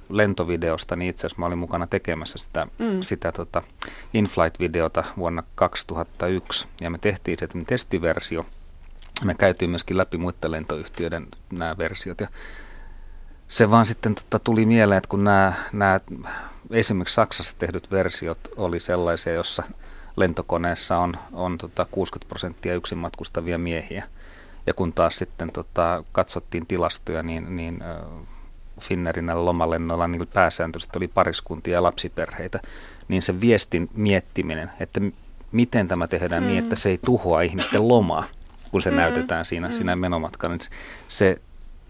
lentovideosta, niin itse asiassa mä olin mukana tekemässä sitä, mm. sitä tota, in-flight-videota vuonna 2001, ja me tehtiin se testiversio, me käytiin myöskin läpi muiden lentoyhtiöiden nämä versiot ja se vaan sitten tota, tuli mieleen, että kun nämä, nämä esimerkiksi Saksassa tehdyt versiot oli sellaisia, jossa lentokoneessa on, on tota 60 prosenttia yksin matkustavia miehiä. Ja kun taas sitten tota, katsottiin tilastoja, niin, niin Finnerin lomalennoilla niin pääsääntöisesti oli pariskuntia ja lapsiperheitä, niin se viestin miettiminen, että miten tämä tehdään mm. niin, että se ei tuhoa ihmisten lomaa, kun se mm. näytetään siinä, mm. siinä menomatkalla, niin se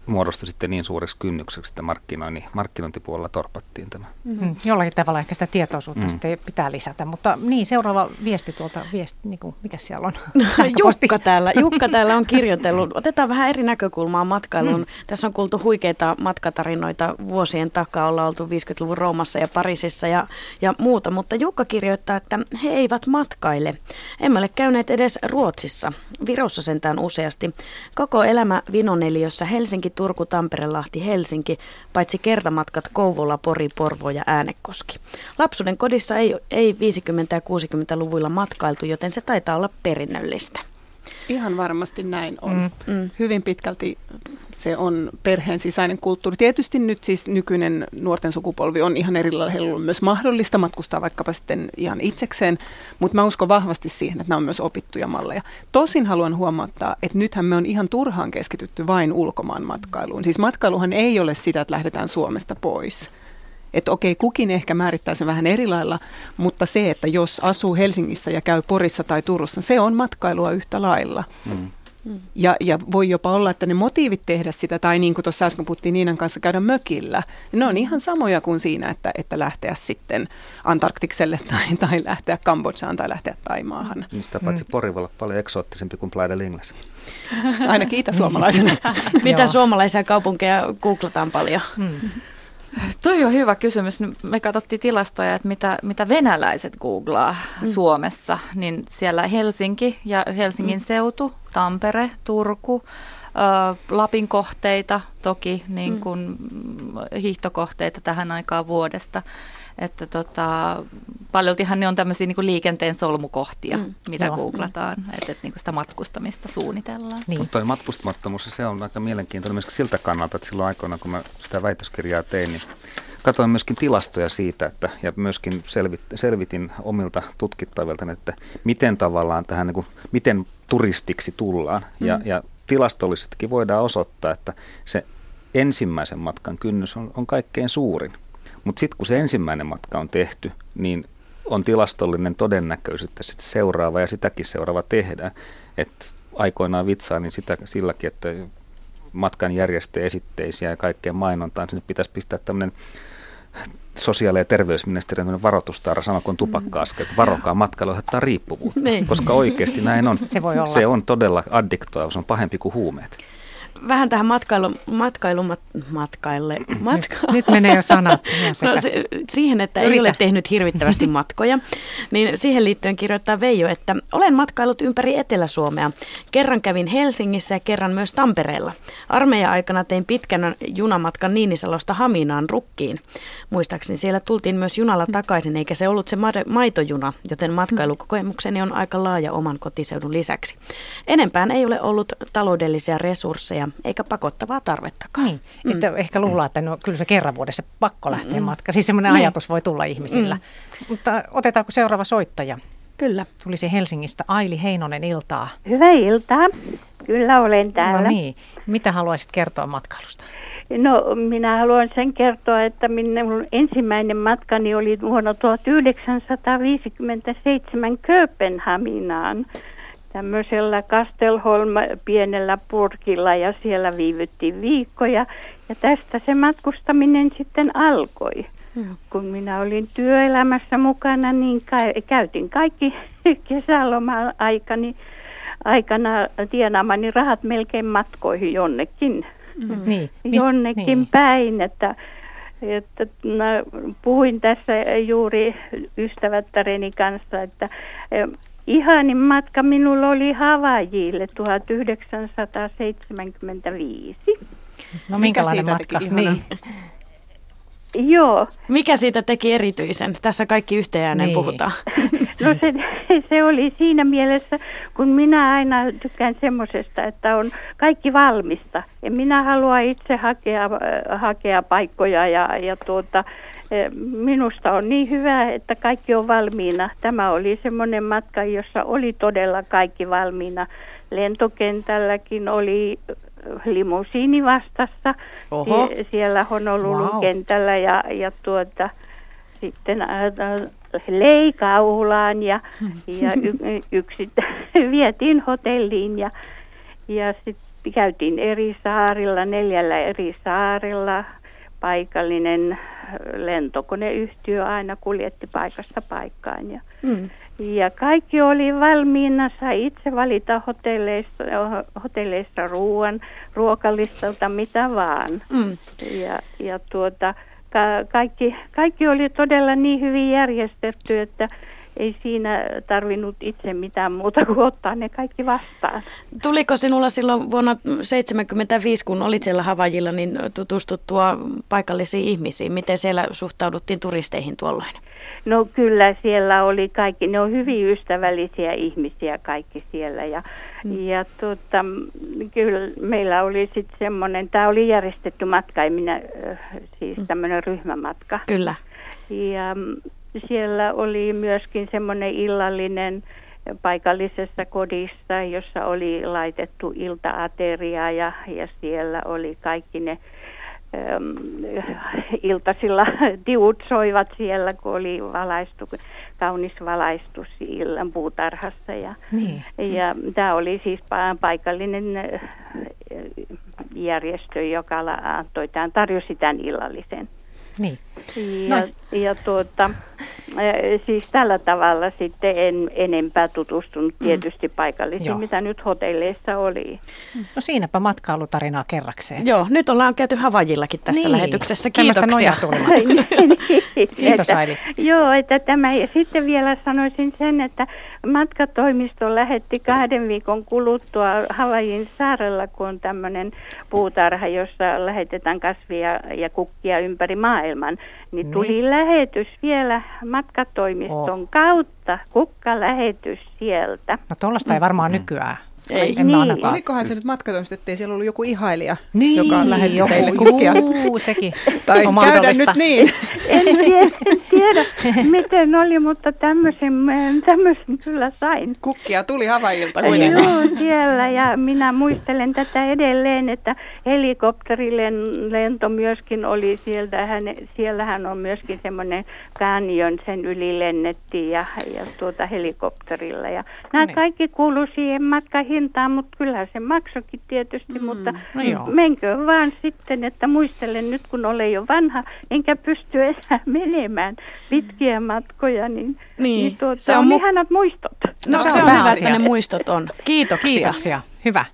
muodostui sitten niin suureksi kynnykseksi, että markkinointi, markkinointipuolella torpattiin tämä. Mm. Jollakin tavalla ehkä sitä tietoisuutta mm. sitten pitää lisätä, mutta niin seuraava viesti tuolta, viesti, niin kuin, mikä siellä on? No, Jukka, täällä, Jukka täällä on kirjoitellut. Otetaan vähän eri näkökulmaa matkailuun. Mm. Tässä on kuultu huikeita matkatarinoita vuosien takaa. Ollaan oltu 50-luvun Roomassa ja Pariisissa ja, ja muuta, mutta Jukka kirjoittaa, että he eivät matkaile. Emme ole käyneet edes Ruotsissa. Virossa sentään useasti. Koko elämä Vinoneliössä Helsinki Turku, Tampere, Lahti, Helsinki, paitsi kertamatkat Kouvola, Pori, Porvo ja Äänekoski. Lapsuuden kodissa ei, ei 50- ja 60-luvuilla matkailtu, joten se taitaa olla perinnöllistä. Ihan varmasti näin on. Mm. mm. Hyvin pitkälti se on perheen sisäinen kulttuuri. Tietysti nyt siis nykyinen nuorten sukupolvi on ihan erilailla myös mahdollista matkustaa vaikkapa sitten ihan itsekseen, mutta mä uskon vahvasti siihen, että nämä on myös opittuja malleja. Tosin haluan huomauttaa, että nythän me on ihan turhaan keskitytty vain ulkomaan matkailuun. Siis matkailuhan ei ole sitä, että lähdetään Suomesta pois että okei, kukin ehkä määrittää sen vähän eri lailla, mutta se, että jos asuu Helsingissä ja käy Porissa tai Turussa, se on matkailua yhtä lailla. Mm. Ja, ja voi jopa olla, että ne motiivit tehdä sitä, tai niin kuin tuossa äsken puhuttiin Niinan kanssa käydä mökillä, niin ne on ihan samoja kuin siinä, että, että lähteä sitten Antarktikselle tai, tai lähteä Kambodžaan tai lähteä Taimaahan. Mistä paitsi mm. Pori voi olla paljon eksoottisempi kuin Playa del Ingles. Aina kiitä suomalaisena. Mitä suomalaisia kaupunkeja googlataan paljon? Mm. Toi on hyvä kysymys. Me katsottiin tilastoja, että mitä, mitä venäläiset googlaa mm. Suomessa, niin siellä Helsinki ja Helsingin mm. seutu, Tampere, Turku, äh, Lapin kohteita toki, niin kuin mm. hiihtokohteita tähän aikaan vuodesta. Että tota, paljoltihan ne on tämmöisiä niin liikenteen solmukohtia, mm. mitä Joo. googlataan, mm. että, että niin sitä matkustamista suunnitellaan. Niin. Mutta toi matkustamattomuus, se on aika mielenkiintoinen myös siltä kannalta, että silloin aikoina, kun mä sitä väitöskirjaa tein, niin katsoin myöskin tilastoja siitä, että, ja myöskin selvit, selvitin omilta tutkittavilta, että miten tavallaan tähän, niin kuin, miten turistiksi tullaan. Mm. Ja, ja tilastollisestikin voidaan osoittaa, että se ensimmäisen matkan kynnys on, on kaikkein suurin. Mutta sitten kun se ensimmäinen matka on tehty, niin on tilastollinen todennäköisyys, että sit seuraava ja sitäkin seuraava tehdään. Et aikoinaan vitsaa niin sitä, silläkin, että matkan järjestäjä esitteisiä ja kaikkea mainontaan, sinne pitäisi pistää tämmöinen sosiaali- ja terveysministeriön varoitustaara sama kuin tupakka-askel, että varokaa matkailu aiheuttaa riippuvuutta, niin. koska oikeasti näin on. Se, voi olla. se on todella addiktoiva, se on pahempi kuin huumeet vähän tähän matkailu, matkailu mat, matkaille. Matka... Nyt, nyt menee jo sanat. no, se, siihen, että Yritä. ei ole tehnyt hirvittävästi matkoja, niin siihen liittyen kirjoittaa Veijo, että olen matkailut ympäri Etelä-Suomea. Kerran kävin Helsingissä ja kerran myös Tampereella. Armeija-aikana tein pitkän junamatkan Niinisalosta Haminaan Rukkiin. Muistaakseni siellä tultiin myös junalla takaisin, eikä se ollut se maitojuna, joten matkailukokemukseni on aika laaja oman kotiseudun lisäksi. Enempään ei ole ollut taloudellisia resursseja eikä pakottavaa tarvettakaan. Niin, mm. että ehkä luullaan, että no, kyllä se kerran vuodessa pakko lähteä mm. matka. Siis semmoinen niin. ajatus voi tulla ihmisillä. Mm. Mutta otetaanko seuraava soittaja? Kyllä. Tulisi Helsingistä Aili Heinonen iltaa. Hyvää iltaa. Kyllä olen täällä. No niin. Mitä haluaisit kertoa matkailusta? No minä haluan sen kertoa, että minun ensimmäinen matkani oli vuonna 1957 Kööpenhaminaan tämmöisellä Kastelholm pienellä purkilla ja siellä viivyttiin viikkoja. Ja tästä se matkustaminen sitten alkoi. Mm. Kun minä olin työelämässä mukana, niin käytin kaikki kesäloma-aikani aikana tienaamani rahat melkein matkoihin jonnekin. Mm. Niin. Mist, jonnekin niin. päin, että, että mä puhuin tässä juuri ystävättäreni kanssa, että Ihanin matka minulla oli Havajille 1975. No minkälainen matka? Niin. Joo. Mikä siitä teki erityisen? Tässä kaikki yhteen niin. puhutaan. No se, se oli siinä mielessä, kun minä aina tykkään semmoisesta, että on kaikki valmista. En minä halua itse hakea, hakea paikkoja ja, ja tuota, minusta on niin hyvä, että kaikki on valmiina. Tämä oli semmoinen matka, jossa oli todella kaikki valmiina. Lentokentälläkin oli limusiini vastassa Oho. Sie- siellä Honolulun wow. kentällä ja, ja tuota, sitten äh, leikaulaan ja, ja y- yksit vietiin hotelliin ja, ja sitten käytiin eri saarilla, neljällä eri saarilla. Paikallinen lentokoneyhtiö aina kuljetti paikasta paikkaan. Ja, mm. ja kaikki oli valmiina, sai itse valita hotelleista, hotelleista ruoan, ruokalistalta, mitä vaan. Mm. Ja, ja tuota, ka- kaikki, kaikki oli todella niin hyvin järjestetty, että ei siinä tarvinnut itse mitään muuta kuin ottaa ne kaikki vastaan. Tuliko sinulla silloin vuonna 1975, kun olit siellä Havajilla, niin tutustuttua paikallisiin ihmisiin? Miten siellä suhtauduttiin turisteihin tuolloin? No kyllä siellä oli kaikki, ne on hyvin ystävällisiä ihmisiä kaikki siellä ja, mm. ja tota, kyllä meillä oli sitten semmoinen, tämä oli järjestetty matka, ei minä, siis mm. tämmöinen ryhmämatka. Kyllä. Ja siellä oli myöskin semmoinen illallinen paikallisessa kodissa, jossa oli laitettu iltaateria ja, ja siellä oli kaikki ne äm, iltasilla tiut soivat siellä, kun oli valaistu, kaunis valaistus illan puutarhassa. Ja, niin. ja tämä oli siis paikallinen järjestö, joka antoi tämän, tarjosi tämän illallisen. Niin. Ja, no. ja tuota, siis tällä tavalla sitten en enempää tutustunut mm. tietysti paikallisiin, Joo. mitä nyt hotelleissa oli. No siinäpä matkailutarinaa kerrakseen. Joo, nyt ollaan käyty Havajillakin tässä niin. lähetyksessä. Kiitoksia. Kiitos Aili. Joo, että tämä, ja sitten vielä sanoisin sen, että matkatoimisto lähetti kahden viikon kuluttua Havajin saarella, kun on tämmöinen puutarha, jossa lähetetään kasvia ja kukkia ympäri maailman, niin tuli niin. lähetys vielä matkatoimiston oh. kautta, kukkalähetys sieltä. No tuollaista ei varmaan mm. nykyään. Ei. En niin. Olikohan se nyt matkatoimisto, ettei siellä ollut joku ihailija, niin, joka lähetti joku, teille kukkia? Juu, sekin Taisi käydä nyt niin. En tiedä, en tiedä miten oli, mutta tämmöisen, tämmöisen kyllä sain. Kukkia tuli kuitenkin. Joo, siellä ja minä muistelen tätä edelleen, että helikopterilento myöskin oli sieltä. Hän, siellähän on myöskin semmoinen kanjon, sen yli lennettiin ja, ja tuota helikopterilla. Ja nämä niin. kaikki kuuluu siihen matkaan hintaa, mutta kyllä se maksokin tietysti, mm, mutta no menkö vaan sitten, että muistelen nyt kun olen jo vanha, enkä pysty enää menemään pitkiä matkoja, niin, niin, niin tuota, se on, mu- ihanat muistot. No, no se, se on hyvä, että ne muistot on. Kiitoksia. Kiitoksia, hyvä.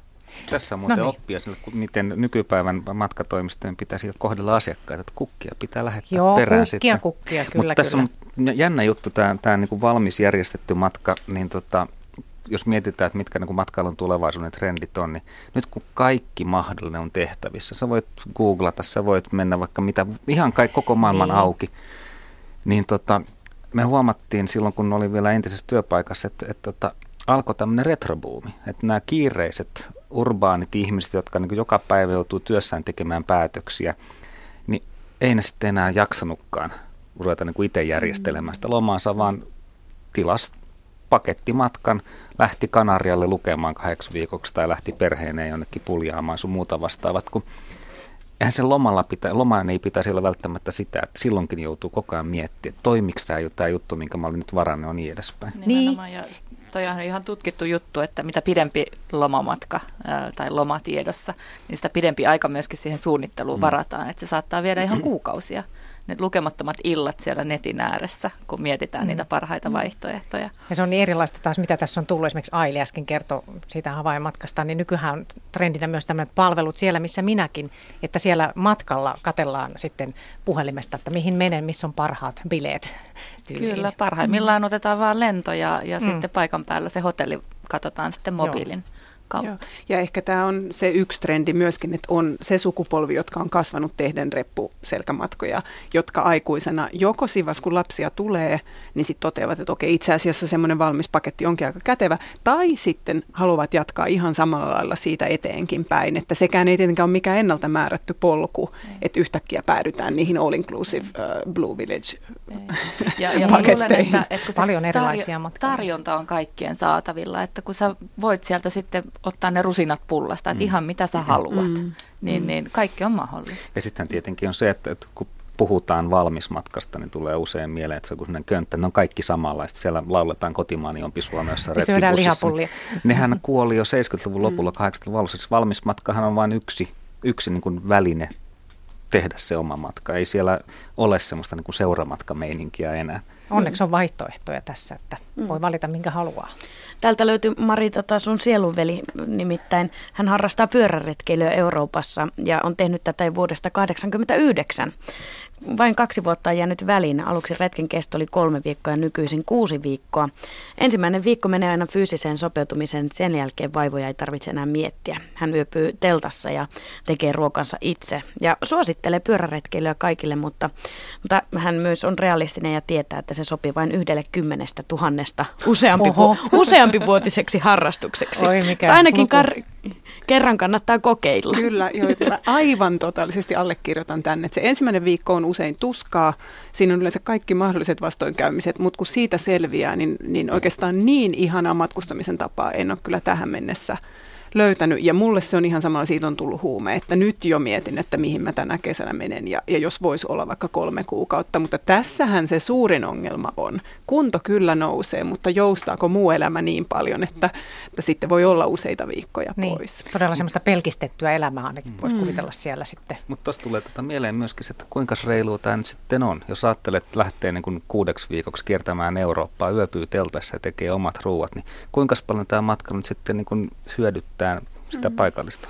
Tässä on muuten no niin. oppia, miten nykypäivän matkatoimistojen pitäisi kohdella asiakkaita, että kukkia pitää lähettää Joo, perään kukkia, sitten. kukkia, kyllä, Mutta tässä on jännä juttu, tämä, tämä niin kuin valmis järjestetty matka, niin tota, jos mietitään, että mitkä niin matkailun tulevaisuuden trendit on, niin nyt kun kaikki mahdollinen on tehtävissä, sä voit googlata, sä voit mennä vaikka mitä, ihan kaikki koko maailman niin. auki, niin tota, me huomattiin silloin, kun oli vielä entisessä työpaikassa, että, että, että alkoi tämmöinen retrobuumi, että nämä kiireiset urbaanit ihmiset, jotka niin joka päivä joutuu työssään tekemään päätöksiä, niin ei ne sitten enää jaksanutkaan ruveta niin itse järjestelemään sitä lomaansa, vaan tilas pakettimatkan, lähti Kanarialle lukemaan kahdeksi viikoksi tai lähti perheeneen jonnekin puljaamaan sun muuta vastaavat, kun eihän sen lomalla pitä, lomaan ei pitäisi olla välttämättä sitä, että silloinkin joutuu koko ajan miettimään, että toimiko tämä juttu, minkä mä olin nyt varannut ja niin edespäin. Niin. Ja toi on ihan tutkittu juttu, että mitä pidempi lomamatka ää, tai lomatiedossa, niin sitä pidempi aika myöskin siihen suunnitteluun mm. varataan, että se saattaa viedä ihan kuukausia ne lukemattomat illat siellä netin ääressä, kun mietitään mm. niitä parhaita mm. vaihtoehtoja. Ja se on niin erilaista taas, mitä tässä on tullut. Esimerkiksi Aili äsken kertoi siitä Havain-matkasta, niin nykyään on trendinä myös tämmöiset palvelut siellä, missä minäkin, että siellä matkalla katellaan sitten puhelimesta, että mihin menen, missä on parhaat bileet. Tyyliin. Kyllä, parhaimmillaan mm. otetaan vaan lento ja, ja mm. sitten paikan päällä se hotelli katsotaan sitten mobiilin. Joo kautta. Joo. Ja ehkä tämä on se yksi trendi myöskin, että on se sukupolvi, jotka on kasvanut tehden reppuselkämatkoja, jotka aikuisena joko sivas, kun lapsia tulee, niin sitten toteavat, että okei, itse asiassa semmoinen valmis paketti onkin aika kätevä, tai sitten haluavat jatkaa ihan samalla lailla siitä eteenkin päin, että sekään ei tietenkään ole mikään ennalta määrätty polku, ei. että yhtäkkiä päädytään niihin all-inclusive uh, Blue Village ja, ja luulen, että, että kun Paljon erilaisia tarjo- tarjonta on kaikkien saatavilla, että kun sä voit sieltä sitten ottaa ne rusinat pullasta, että mm. ihan mitä sä haluat, mm. Niin, mm. niin kaikki on mahdollista. Ja sitten tietenkin on se, että, että kun puhutaan valmismatkasta, niin tulee usein mieleen, että se on kuin könttä. Ne on kaikki samanlaista. Siellä lauletaan kotimaani on Suomessa retkibussissa. Nehän kuoli jo 70-luvun lopulla, 80-luvun alussa. Siis valmismatkahan on vain yksi, yksi niin kuin väline tehdä se oma matka. Ei siellä ole semmoista niin kuin seuramatkameininkiä enää. Onneksi on vaihtoehtoja tässä, että mm. voi valita minkä haluaa. Täältä löytyy Mari tota sun sielunveli, nimittäin hän harrastaa pyöräretkeilyä Euroopassa ja on tehnyt tätä vuodesta 1989 vain kaksi vuotta on jäänyt väliin. Aluksi retken kesto oli kolme viikkoa ja nykyisin kuusi viikkoa. Ensimmäinen viikko menee aina fyysiseen sopeutumiseen, sen jälkeen vaivoja ei tarvitse enää miettiä. Hän yöpyy teltassa ja tekee ruokansa itse. Ja suosittelee pyöräretkeilyä kaikille, mutta, mutta hän myös on realistinen ja tietää, että se sopii vain yhdelle kymmenestä tuhannesta useampi, vu- useampivuotiseksi harrastukseksi. Oi mikä tai ainakin kar- kerran kannattaa kokeilla. Kyllä, joo, aivan totaalisesti allekirjoitan tänne. Se ensimmäinen viikko on usein tuskaa. Siinä on yleensä kaikki mahdolliset vastoinkäymiset, mutta kun siitä selviää, niin, niin oikeastaan niin ihanaa matkustamisen tapaa en ole kyllä tähän mennessä löytänyt. Ja mulle se on ihan samalla, siitä on tullut huume, että nyt jo mietin, että mihin mä tänä kesänä menen ja, ja jos voisi olla vaikka kolme kuukautta. Mutta tässähän se suurin ongelma on. Kunto kyllä nousee, mutta joustaako muu elämä niin paljon, että, että sitten voi olla useita viikkoja niin, pois. Todella semmoista pelkistettyä elämää ainakin voisi mm. kuvitella siellä sitten. Mutta tuosta tulee tätä mieleen myöskin se, että kuinka reilua tämä nyt sitten on. Jos ajattelet, että lähtee niin kuin kuudeksi viikoksi kiertämään Eurooppaa, yöpyy teltassa ja tekee omat ruuat, niin kuinka paljon tämä matka nyt sitten niin kuin hyödyttää sitä, sitä mm. paikallista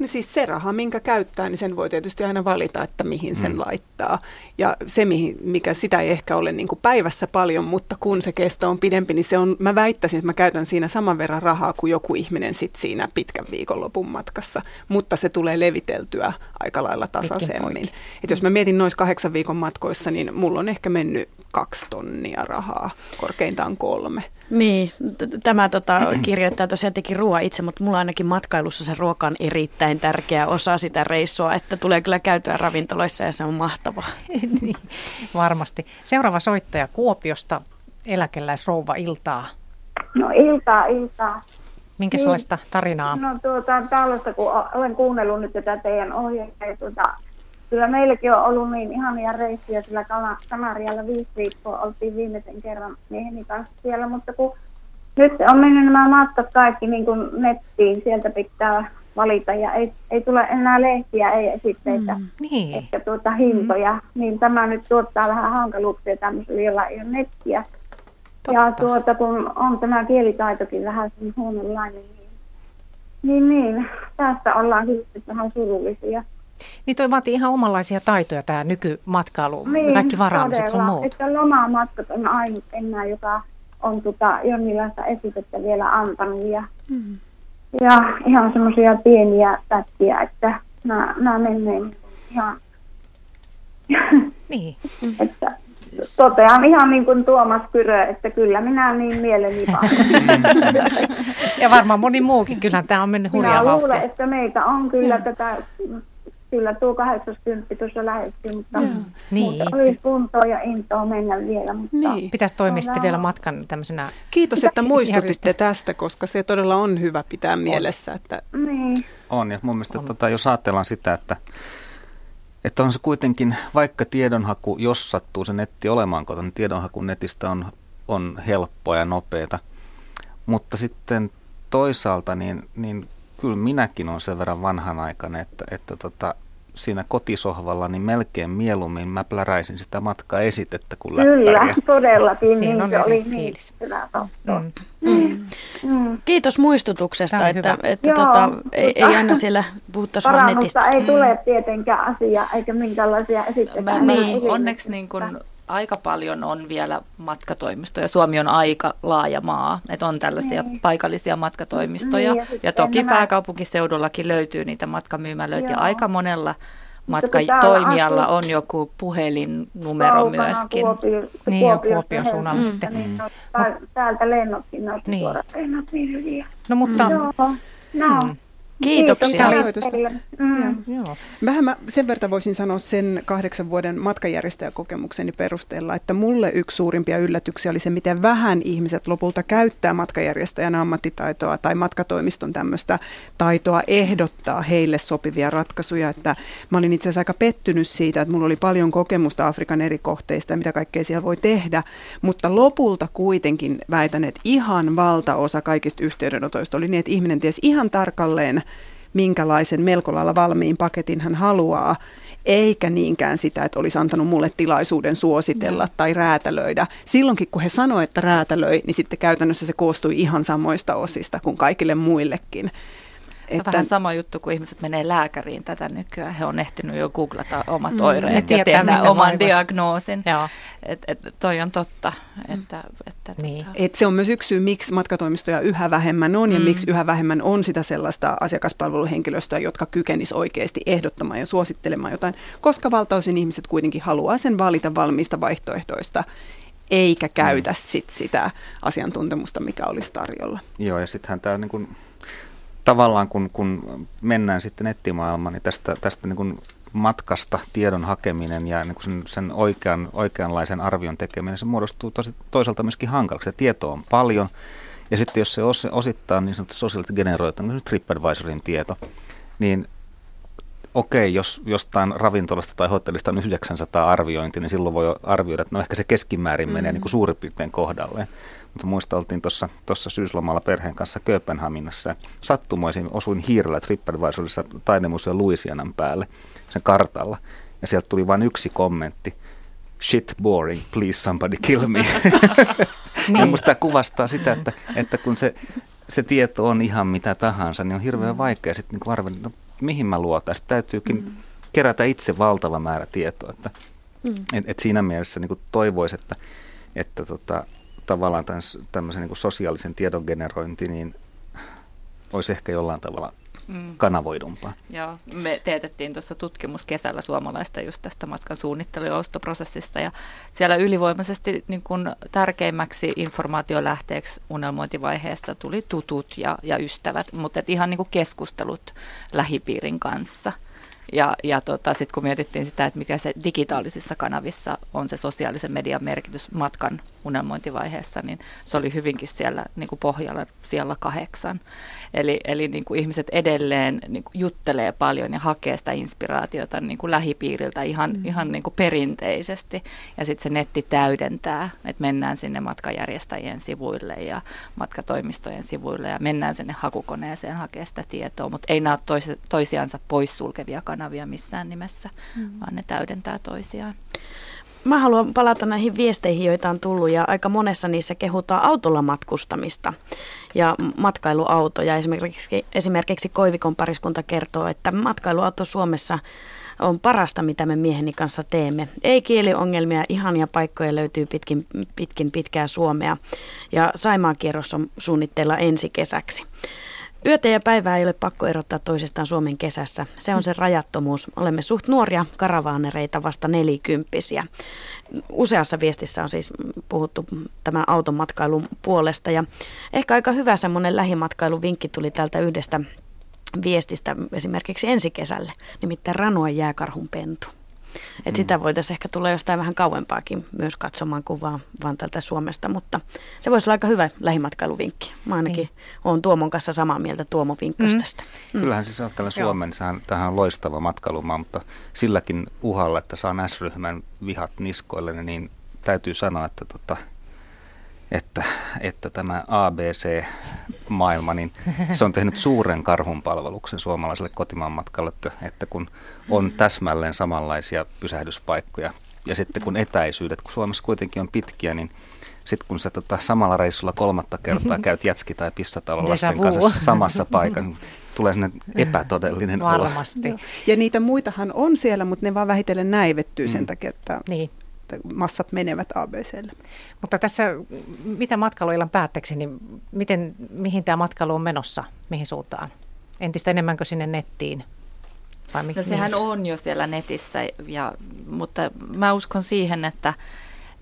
No siis se raha, minkä käyttää, niin sen voi tietysti aina valita, että mihin sen mm. laittaa. Ja se, mikä sitä ei ehkä ole niin kuin päivässä paljon, mutta kun se kesto on pidempi, niin se on, mä väittäisin, että mä käytän siinä saman verran rahaa kuin joku ihminen sit siinä pitkän viikonlopun matkassa. Mutta se tulee leviteltyä aika lailla tasaisemmin. Et jos mä mietin noissa kahdeksan viikon matkoissa, niin mulla on ehkä mennyt kaksi tonnia rahaa, korkeintaan kolme. Niin, tämä tota, kirjoittaa tosiaan teki ruoan itse, mutta mulla ainakin matkailussa se ruoka on erittäin tärkeä osa sitä reissua, että tulee kyllä käytyä ravintoloissa ja se on mahtavaa. niin, varmasti. Seuraava soittaja Kuopiosta, eläkeläisrouva Iltaa. No iltaa, iltaa. Minkälaista niin, tarinaa? No tuota, tällaista, kun olen kuunnellut nyt tätä teidän ohjeita, tuota, kyllä meilläkin on ollut niin ihania reissuja sillä Kanarialla viisi viikkoa oltiin viimeisen kerran mieheni kanssa siellä, mutta kun nyt on mennyt nämä matkat kaikki niin kuin nettiin, sieltä pitää valita ja ei, ei tule enää lehtiä, ei esitteitä, mm, niin. ehkä tuota hintoja, mm. niin tämä nyt tuottaa vähän hankaluuksia tämmöisellä, jolla ei ole nettiä. Totta. Ja tuota, kun on tämä kielitaitokin vähän huononlainen, niin, niin, niin tästä ollaan sitten vähän surullisia. Niin toi vaatii ihan omanlaisia taitoja tämä nykymatkailu, niin, kaikki varaamiset todella, sun muut. Että lomamatkat on ainut enää, joka on tota, jonkinlaista esitettä vielä antanut. Ja, mm. ja ihan semmoisia pieniä pätkiä, että nämä, nämä menee ihan... Niin. että totean ihan niin kuin Tuomas Kyrö, että kyllä minä niin mieleni Ja varmaan moni muukin, kyllähän tämä on mennyt hurjaa Minä luulen, että meitä on kyllä tätä, kyllä tuo 80 tuossa lähestyy, mutta Niin. niin. olisi kuntoa ja intoa mennä vielä. Mutta Niin. Pitäisi toimia sitten on vielä matkan tämmöisenä... Kiitos, että muistutitte tästä, koska se todella on hyvä pitää mielessä. Että Niin. On, ja mun mielestä tota, jos ajatellaan sitä, että, että on se kuitenkin, vaikka tiedonhaku, jos sattuu se netti olemaan kotona, niin tiedonhaku netistä on, on helppoa ja nopeata. Mutta sitten toisaalta, niin, niin kyllä minäkin on sen verran vanhanaikainen, että, että tota, siinä kotisohvalla niin melkein mieluummin mä pläräisin sitä matkaa esitettä kuin Kyllä, läppäriä. todellakin. Siinä niin on se eri oli niin fiilis. totta. Mm. Mm. Mm. Kiitos muistutuksesta, Tämä että, hyvä. että Joo, tota, ei, ei aina siellä puhuttaisi vaan netistä. Ei tule tietenkään asiaa, eikä minkälaisia esitetään. Mä, niin, onneksi niin kun aika paljon on vielä matkatoimistoja. Suomi on aika laaja maa, että on tällaisia Niin. paikallisia matkatoimistoja. Niin, ja ja, toki nämä- pääkaupunkiseudullakin löytyy niitä matkamyymälöitä ja aika monella matkatoimijalla on joku puhelinnumero Kaukana myöskin. Kuopio, Niin, ja Kuopion suunnalla Helsingistä, sitten. Niin, no, tää- täältä lennotkin, noita Niin. niin. lennot niin. No mutta... Joo, no. Kiitoksia. Teille. Mm. Joo. Vähän mä sen verran voisin sanoa sen kahdeksan vuoden matkajärjestäjäkokemukseni perusteella, että mulle yksi suurimpia yllätyksiä oli se, miten vähän ihmiset lopulta käyttää matkajärjestäjän ammattitaitoa tai matkatoimiston tämmöistä taitoa ehdottaa heille sopivia ratkaisuja. Että mä olin itse asiassa aika pettynyt siitä, että mulla oli paljon kokemusta Afrikan eri kohteista ja mitä kaikkea siellä voi tehdä, mutta lopulta kuitenkin väitän, että ihan valtaosa kaikista yhteydenotoista oli niin, että ihminen tiesi ihan tarkalleen, minkälaisen melko lailla valmiin paketin hän haluaa, eikä niinkään sitä, että olisi antanut mulle tilaisuuden suositella tai räätälöidä. Silloinkin, kun he sanoivat, että räätälöi, niin sitten käytännössä se koostui ihan samoista osista kuin kaikille muillekin. Että... Vähän sama juttu, kun ihmiset menee lääkäriin tätä nykyään. He on ehtinyt jo googlata omat Mm, oireet ja tietää, tehdä oman vaivat. diagnoosin. Joo. Et, et, toi on totta. Että, että, Niin. tota, Et se on myös yksi syy, miksi matkatoimistoja yhä vähemmän on ja Mm. miksi yhä vähemmän on sitä sellaista asiakaspalveluhenkilöstöä, jotka kykenis oikeasti ehdottamaan ja suosittelemaan jotain, koska valtaosin ihmiset kuitenkin haluaa sen valita valmiista vaihtoehdoista, eikä käytä sit sitä asiantuntemusta, mikä olisi tarjolla. Joo, ja sittenhän tämä niin kuin, tavallaan kun, kun mennään sitten nettimaailmaan, niin tästä, tästä niin kuin matkasta tiedon hakeminen ja niin kuin sen, sen oikean, oikeanlaisen arvion tekeminen, se muodostuu tosi, toisaalta myöskin hankalaksi. Ja tietoa on paljon, ja sitten jos se os, osittain niin sanotusti sosiaalisesti generoitu, niin TripAdvisorin tieto, niin okei, jos jostain ravintolasta tai hotellista on 900 arviointi, niin silloin voi arvioida, että no ehkä se keskimäärin menee Mm. niin kuin suurin piirtein kohdalleen. Mutta muista oltiin tuossa syyslomalla perheen kanssa Kööpenhaminassa ja sattumoisin osuin hiirellä TripAdvisorissa taidemuseo Louisianan päälle sen kartalla. Ja sieltä tuli vain yksi kommentti. Shit boring, please somebody kill me. niin. Ja musta tämä kuvastaa sitä, että, että kun se, se tieto on ihan mitä tahansa, niin on hirveän vaikea sitten niin arvella, no, mihin mä luotan. Sitten täytyykin mm. kerätä itse valtava määrä tietoa. Että, mm. et, et siinä mielessä niin toivoisi, että, että tota, tavallaan tämmöisen, tämmöisen niin sosiaalisen tiedon generointi niin olisi ehkä jollain tavalla mm. kanavoidumpaa. Joo, me teetettiin tuossa tutkimus kesällä suomalaista just tästä matkan suunnittelu- ja ostoprosessista ja siellä ylivoimaisesti niin kun tärkeimmäksi informaatiolähteeksi unelmointivaiheessa tuli tutut ja, ja ystävät, mutta et ihan niin kuin keskustelut lähipiirin kanssa. Ja, ja tota, sitten kun mietittiin sitä, että mikä se digitaalisissa kanavissa on se sosiaalisen median merkitys matkan unelmointivaiheessa, niin se oli hyvinkin siellä niin kuin pohjalla siellä kahdeksan. Eli, eli niin kuin ihmiset edelleen niin kuin juttelee paljon ja hakee sitä inspiraatiota niin kuin lähipiiriltä ihan, mm. ihan niin kuin perinteisesti. Ja sitten se netti täydentää, että mennään sinne matkajärjestäjien sivuille ja matkatoimistojen sivuille ja mennään sinne hakukoneeseen hakea sitä tietoa. Mutta ei nämä ole toisi, toisiansa poissulkevia kanavia missään nimessä, mm. vaan ne täydentää toisiaan. Mä haluan palata näihin viesteihin, joita on tullut ja aika monessa niissä kehutaan autolla matkustamista ja matkailuautoja. Esimerkiksi, esimerkiksi Koivikon pariskunta kertoo, että matkailuauto Suomessa on parasta, mitä me mieheni kanssa teemme. Ei kieliongelmia, ihania paikkoja löytyy pitkin, pitkin pitkää Suomea ja Saimaan kierros on suunnitteilla ensi kesäksi. Yötä ja päivää ei ole pakko erottaa toisestaan Suomen kesässä. Se on se rajattomuus. Olemme suht nuoria karavaanereita, vasta nelikymppisiä. Useassa viestissä on siis puhuttu tämän automatkailun puolesta ja ehkä aika hyvä semmoinen lähimatkailuvinkki tuli täältä yhdestä viestistä esimerkiksi ensi kesälle, nimittäin Ranoa jääkarhun pentu. Et mm. sitä voitaisiin ehkä tulla jostain vähän kauempaakin myös katsomaan kuvaa vaan tältä Suomesta, mutta se voisi olla aika hyvä lähimatkailuvinkki. Mä ainakin niin. olen Tuomon kanssa samaa mieltä Tuomo vinkkasi mm. tästä. Mm. Kyllähän siis on tällä Suomen, sehän, tähän on loistava matkailumaa, mutta silläkin uhalla, että saa S-ryhmän vihat niskoille, niin täytyy sanoa, että tota, että, että tämä ABC-maailma, niin se on tehnyt suuren karhunpalveluksen suomalaiselle kotimaan matkalle, että, että kun on täsmälleen samanlaisia pysähdyspaikkoja ja sitten kun etäisyydet, kun Suomessa kuitenkin on pitkiä, niin sitten kun sä tota, samalla reissulla kolmatta kertaa käyt jätski- tai pissatalo lasten kanssa samassa paikassa, niin tulee sellainen epätodellinen Varmasti. olo. Ja niitä muitahan on siellä, mutta ne vaan vähitellen näivettyy mm. sen takia, että niin että massat menevät ABClle. Mutta tässä, mitä matkailuillan päätteeksi, niin miten, mihin tämä matkailu on menossa, mihin suuntaan? Entistä enemmänkö sinne nettiin? Vai no sehän on jo siellä netissä, ja, mutta mä uskon siihen, että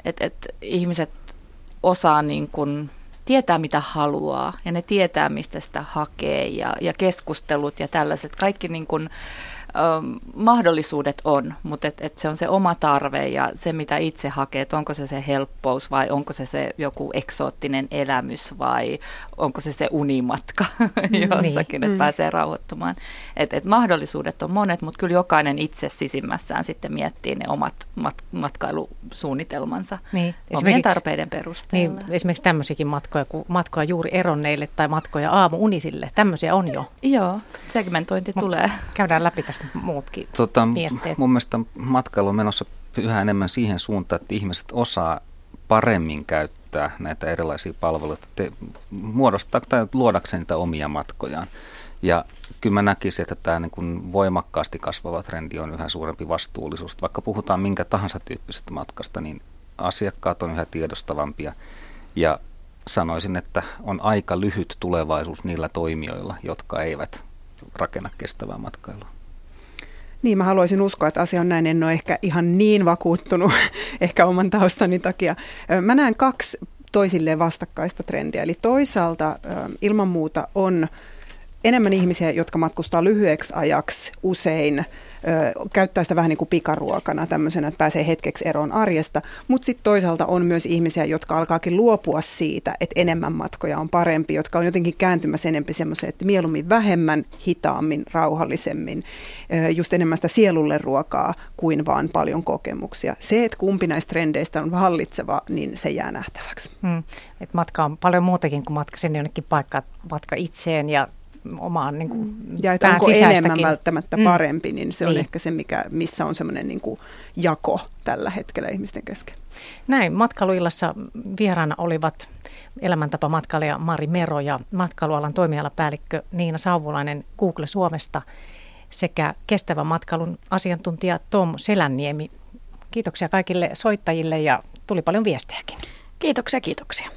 et, et ihmiset osaa niin kuin tietää mitä haluaa ja ne tietää mistä sitä hakee ja, ja keskustelut ja tällaiset kaikki niin kuin, mahdollisuudet on, mutta et, et se on se oma tarve ja se, mitä itse hakee, että onko se se helppous vai onko se se joku eksoottinen elämys vai onko se se unimatka niin. jossakin, että mm. pääsee rauhoittumaan. Et, et mahdollisuudet on monet, mutta kyllä jokainen itse sisimmässään sitten miettii ne omat mat, matkailusuunnitelmansa niin. omien tarpeiden perusteella. Niin, esimerkiksi tämmöisiäkin matkoja, kun matkoja juuri eronneille tai matkoja aamu-unisille, tämmöisiä on jo. Joo, segmentointi Mut tulee. Käydään läpi tässä muutkin tota, Mun mielestä matkailu on menossa yhä enemmän siihen suuntaan, että ihmiset osaa paremmin käyttää näitä erilaisia palveluita, te, muodostaa tai luodakseen niitä omia matkojaan. Ja kyllä mä näkisin, että tämä niin kuin voimakkaasti kasvava trendi on yhä suurempi vastuullisuus. Vaikka puhutaan minkä tahansa tyyppisestä matkasta, niin asiakkaat on yhä tiedostavampia. Ja sanoisin, että on aika lyhyt tulevaisuus niillä toimijoilla, jotka eivät rakenna kestävää matkailua. Niin, mä haluaisin uskoa, että asia on näin. En ole ehkä ihan niin vakuuttunut, ehkä oman taustani takia. Mä näen kaksi toisilleen vastakkaista trendiä. Eli toisaalta ilman muuta on enemmän ihmisiä, jotka matkustaa lyhyeksi ajaksi usein käyttää sitä vähän niin kuin pikaruokana tämmöisenä, että pääsee hetkeksi eroon arjesta. Mutta sitten toisaalta on myös ihmisiä, jotka alkaakin luopua siitä, että enemmän matkoja on parempi, jotka on jotenkin kääntymässä enemmän semmoiseen, että mieluummin vähemmän, hitaammin, rauhallisemmin, just enemmän sitä sielulle ruokaa kuin vaan paljon kokemuksia. Se, että kumpi näistä trendeistä on hallitseva, niin se jää nähtäväksi. Hmm. Et matka on paljon muutakin kuin matka sinne jonnekin paikkaan, matka itseen ja omaan niin kuin, mm. Ja että onko enemmän välttämättä mm. parempi, niin se on niin. ehkä se, mikä, missä on semmoinen niin kuin jako tällä hetkellä ihmisten kesken. Näin, matkailuillassa vieraana olivat elämäntapa-matkailija Mari Mero ja matkailualan toimialapäällikkö Niina Sauvulainen Google Suomesta sekä kestävän matkailun asiantuntija Tom Selänniemi. Kiitoksia kaikille soittajille ja tuli paljon viestejäkin. Kiitoksia, kiitoksia.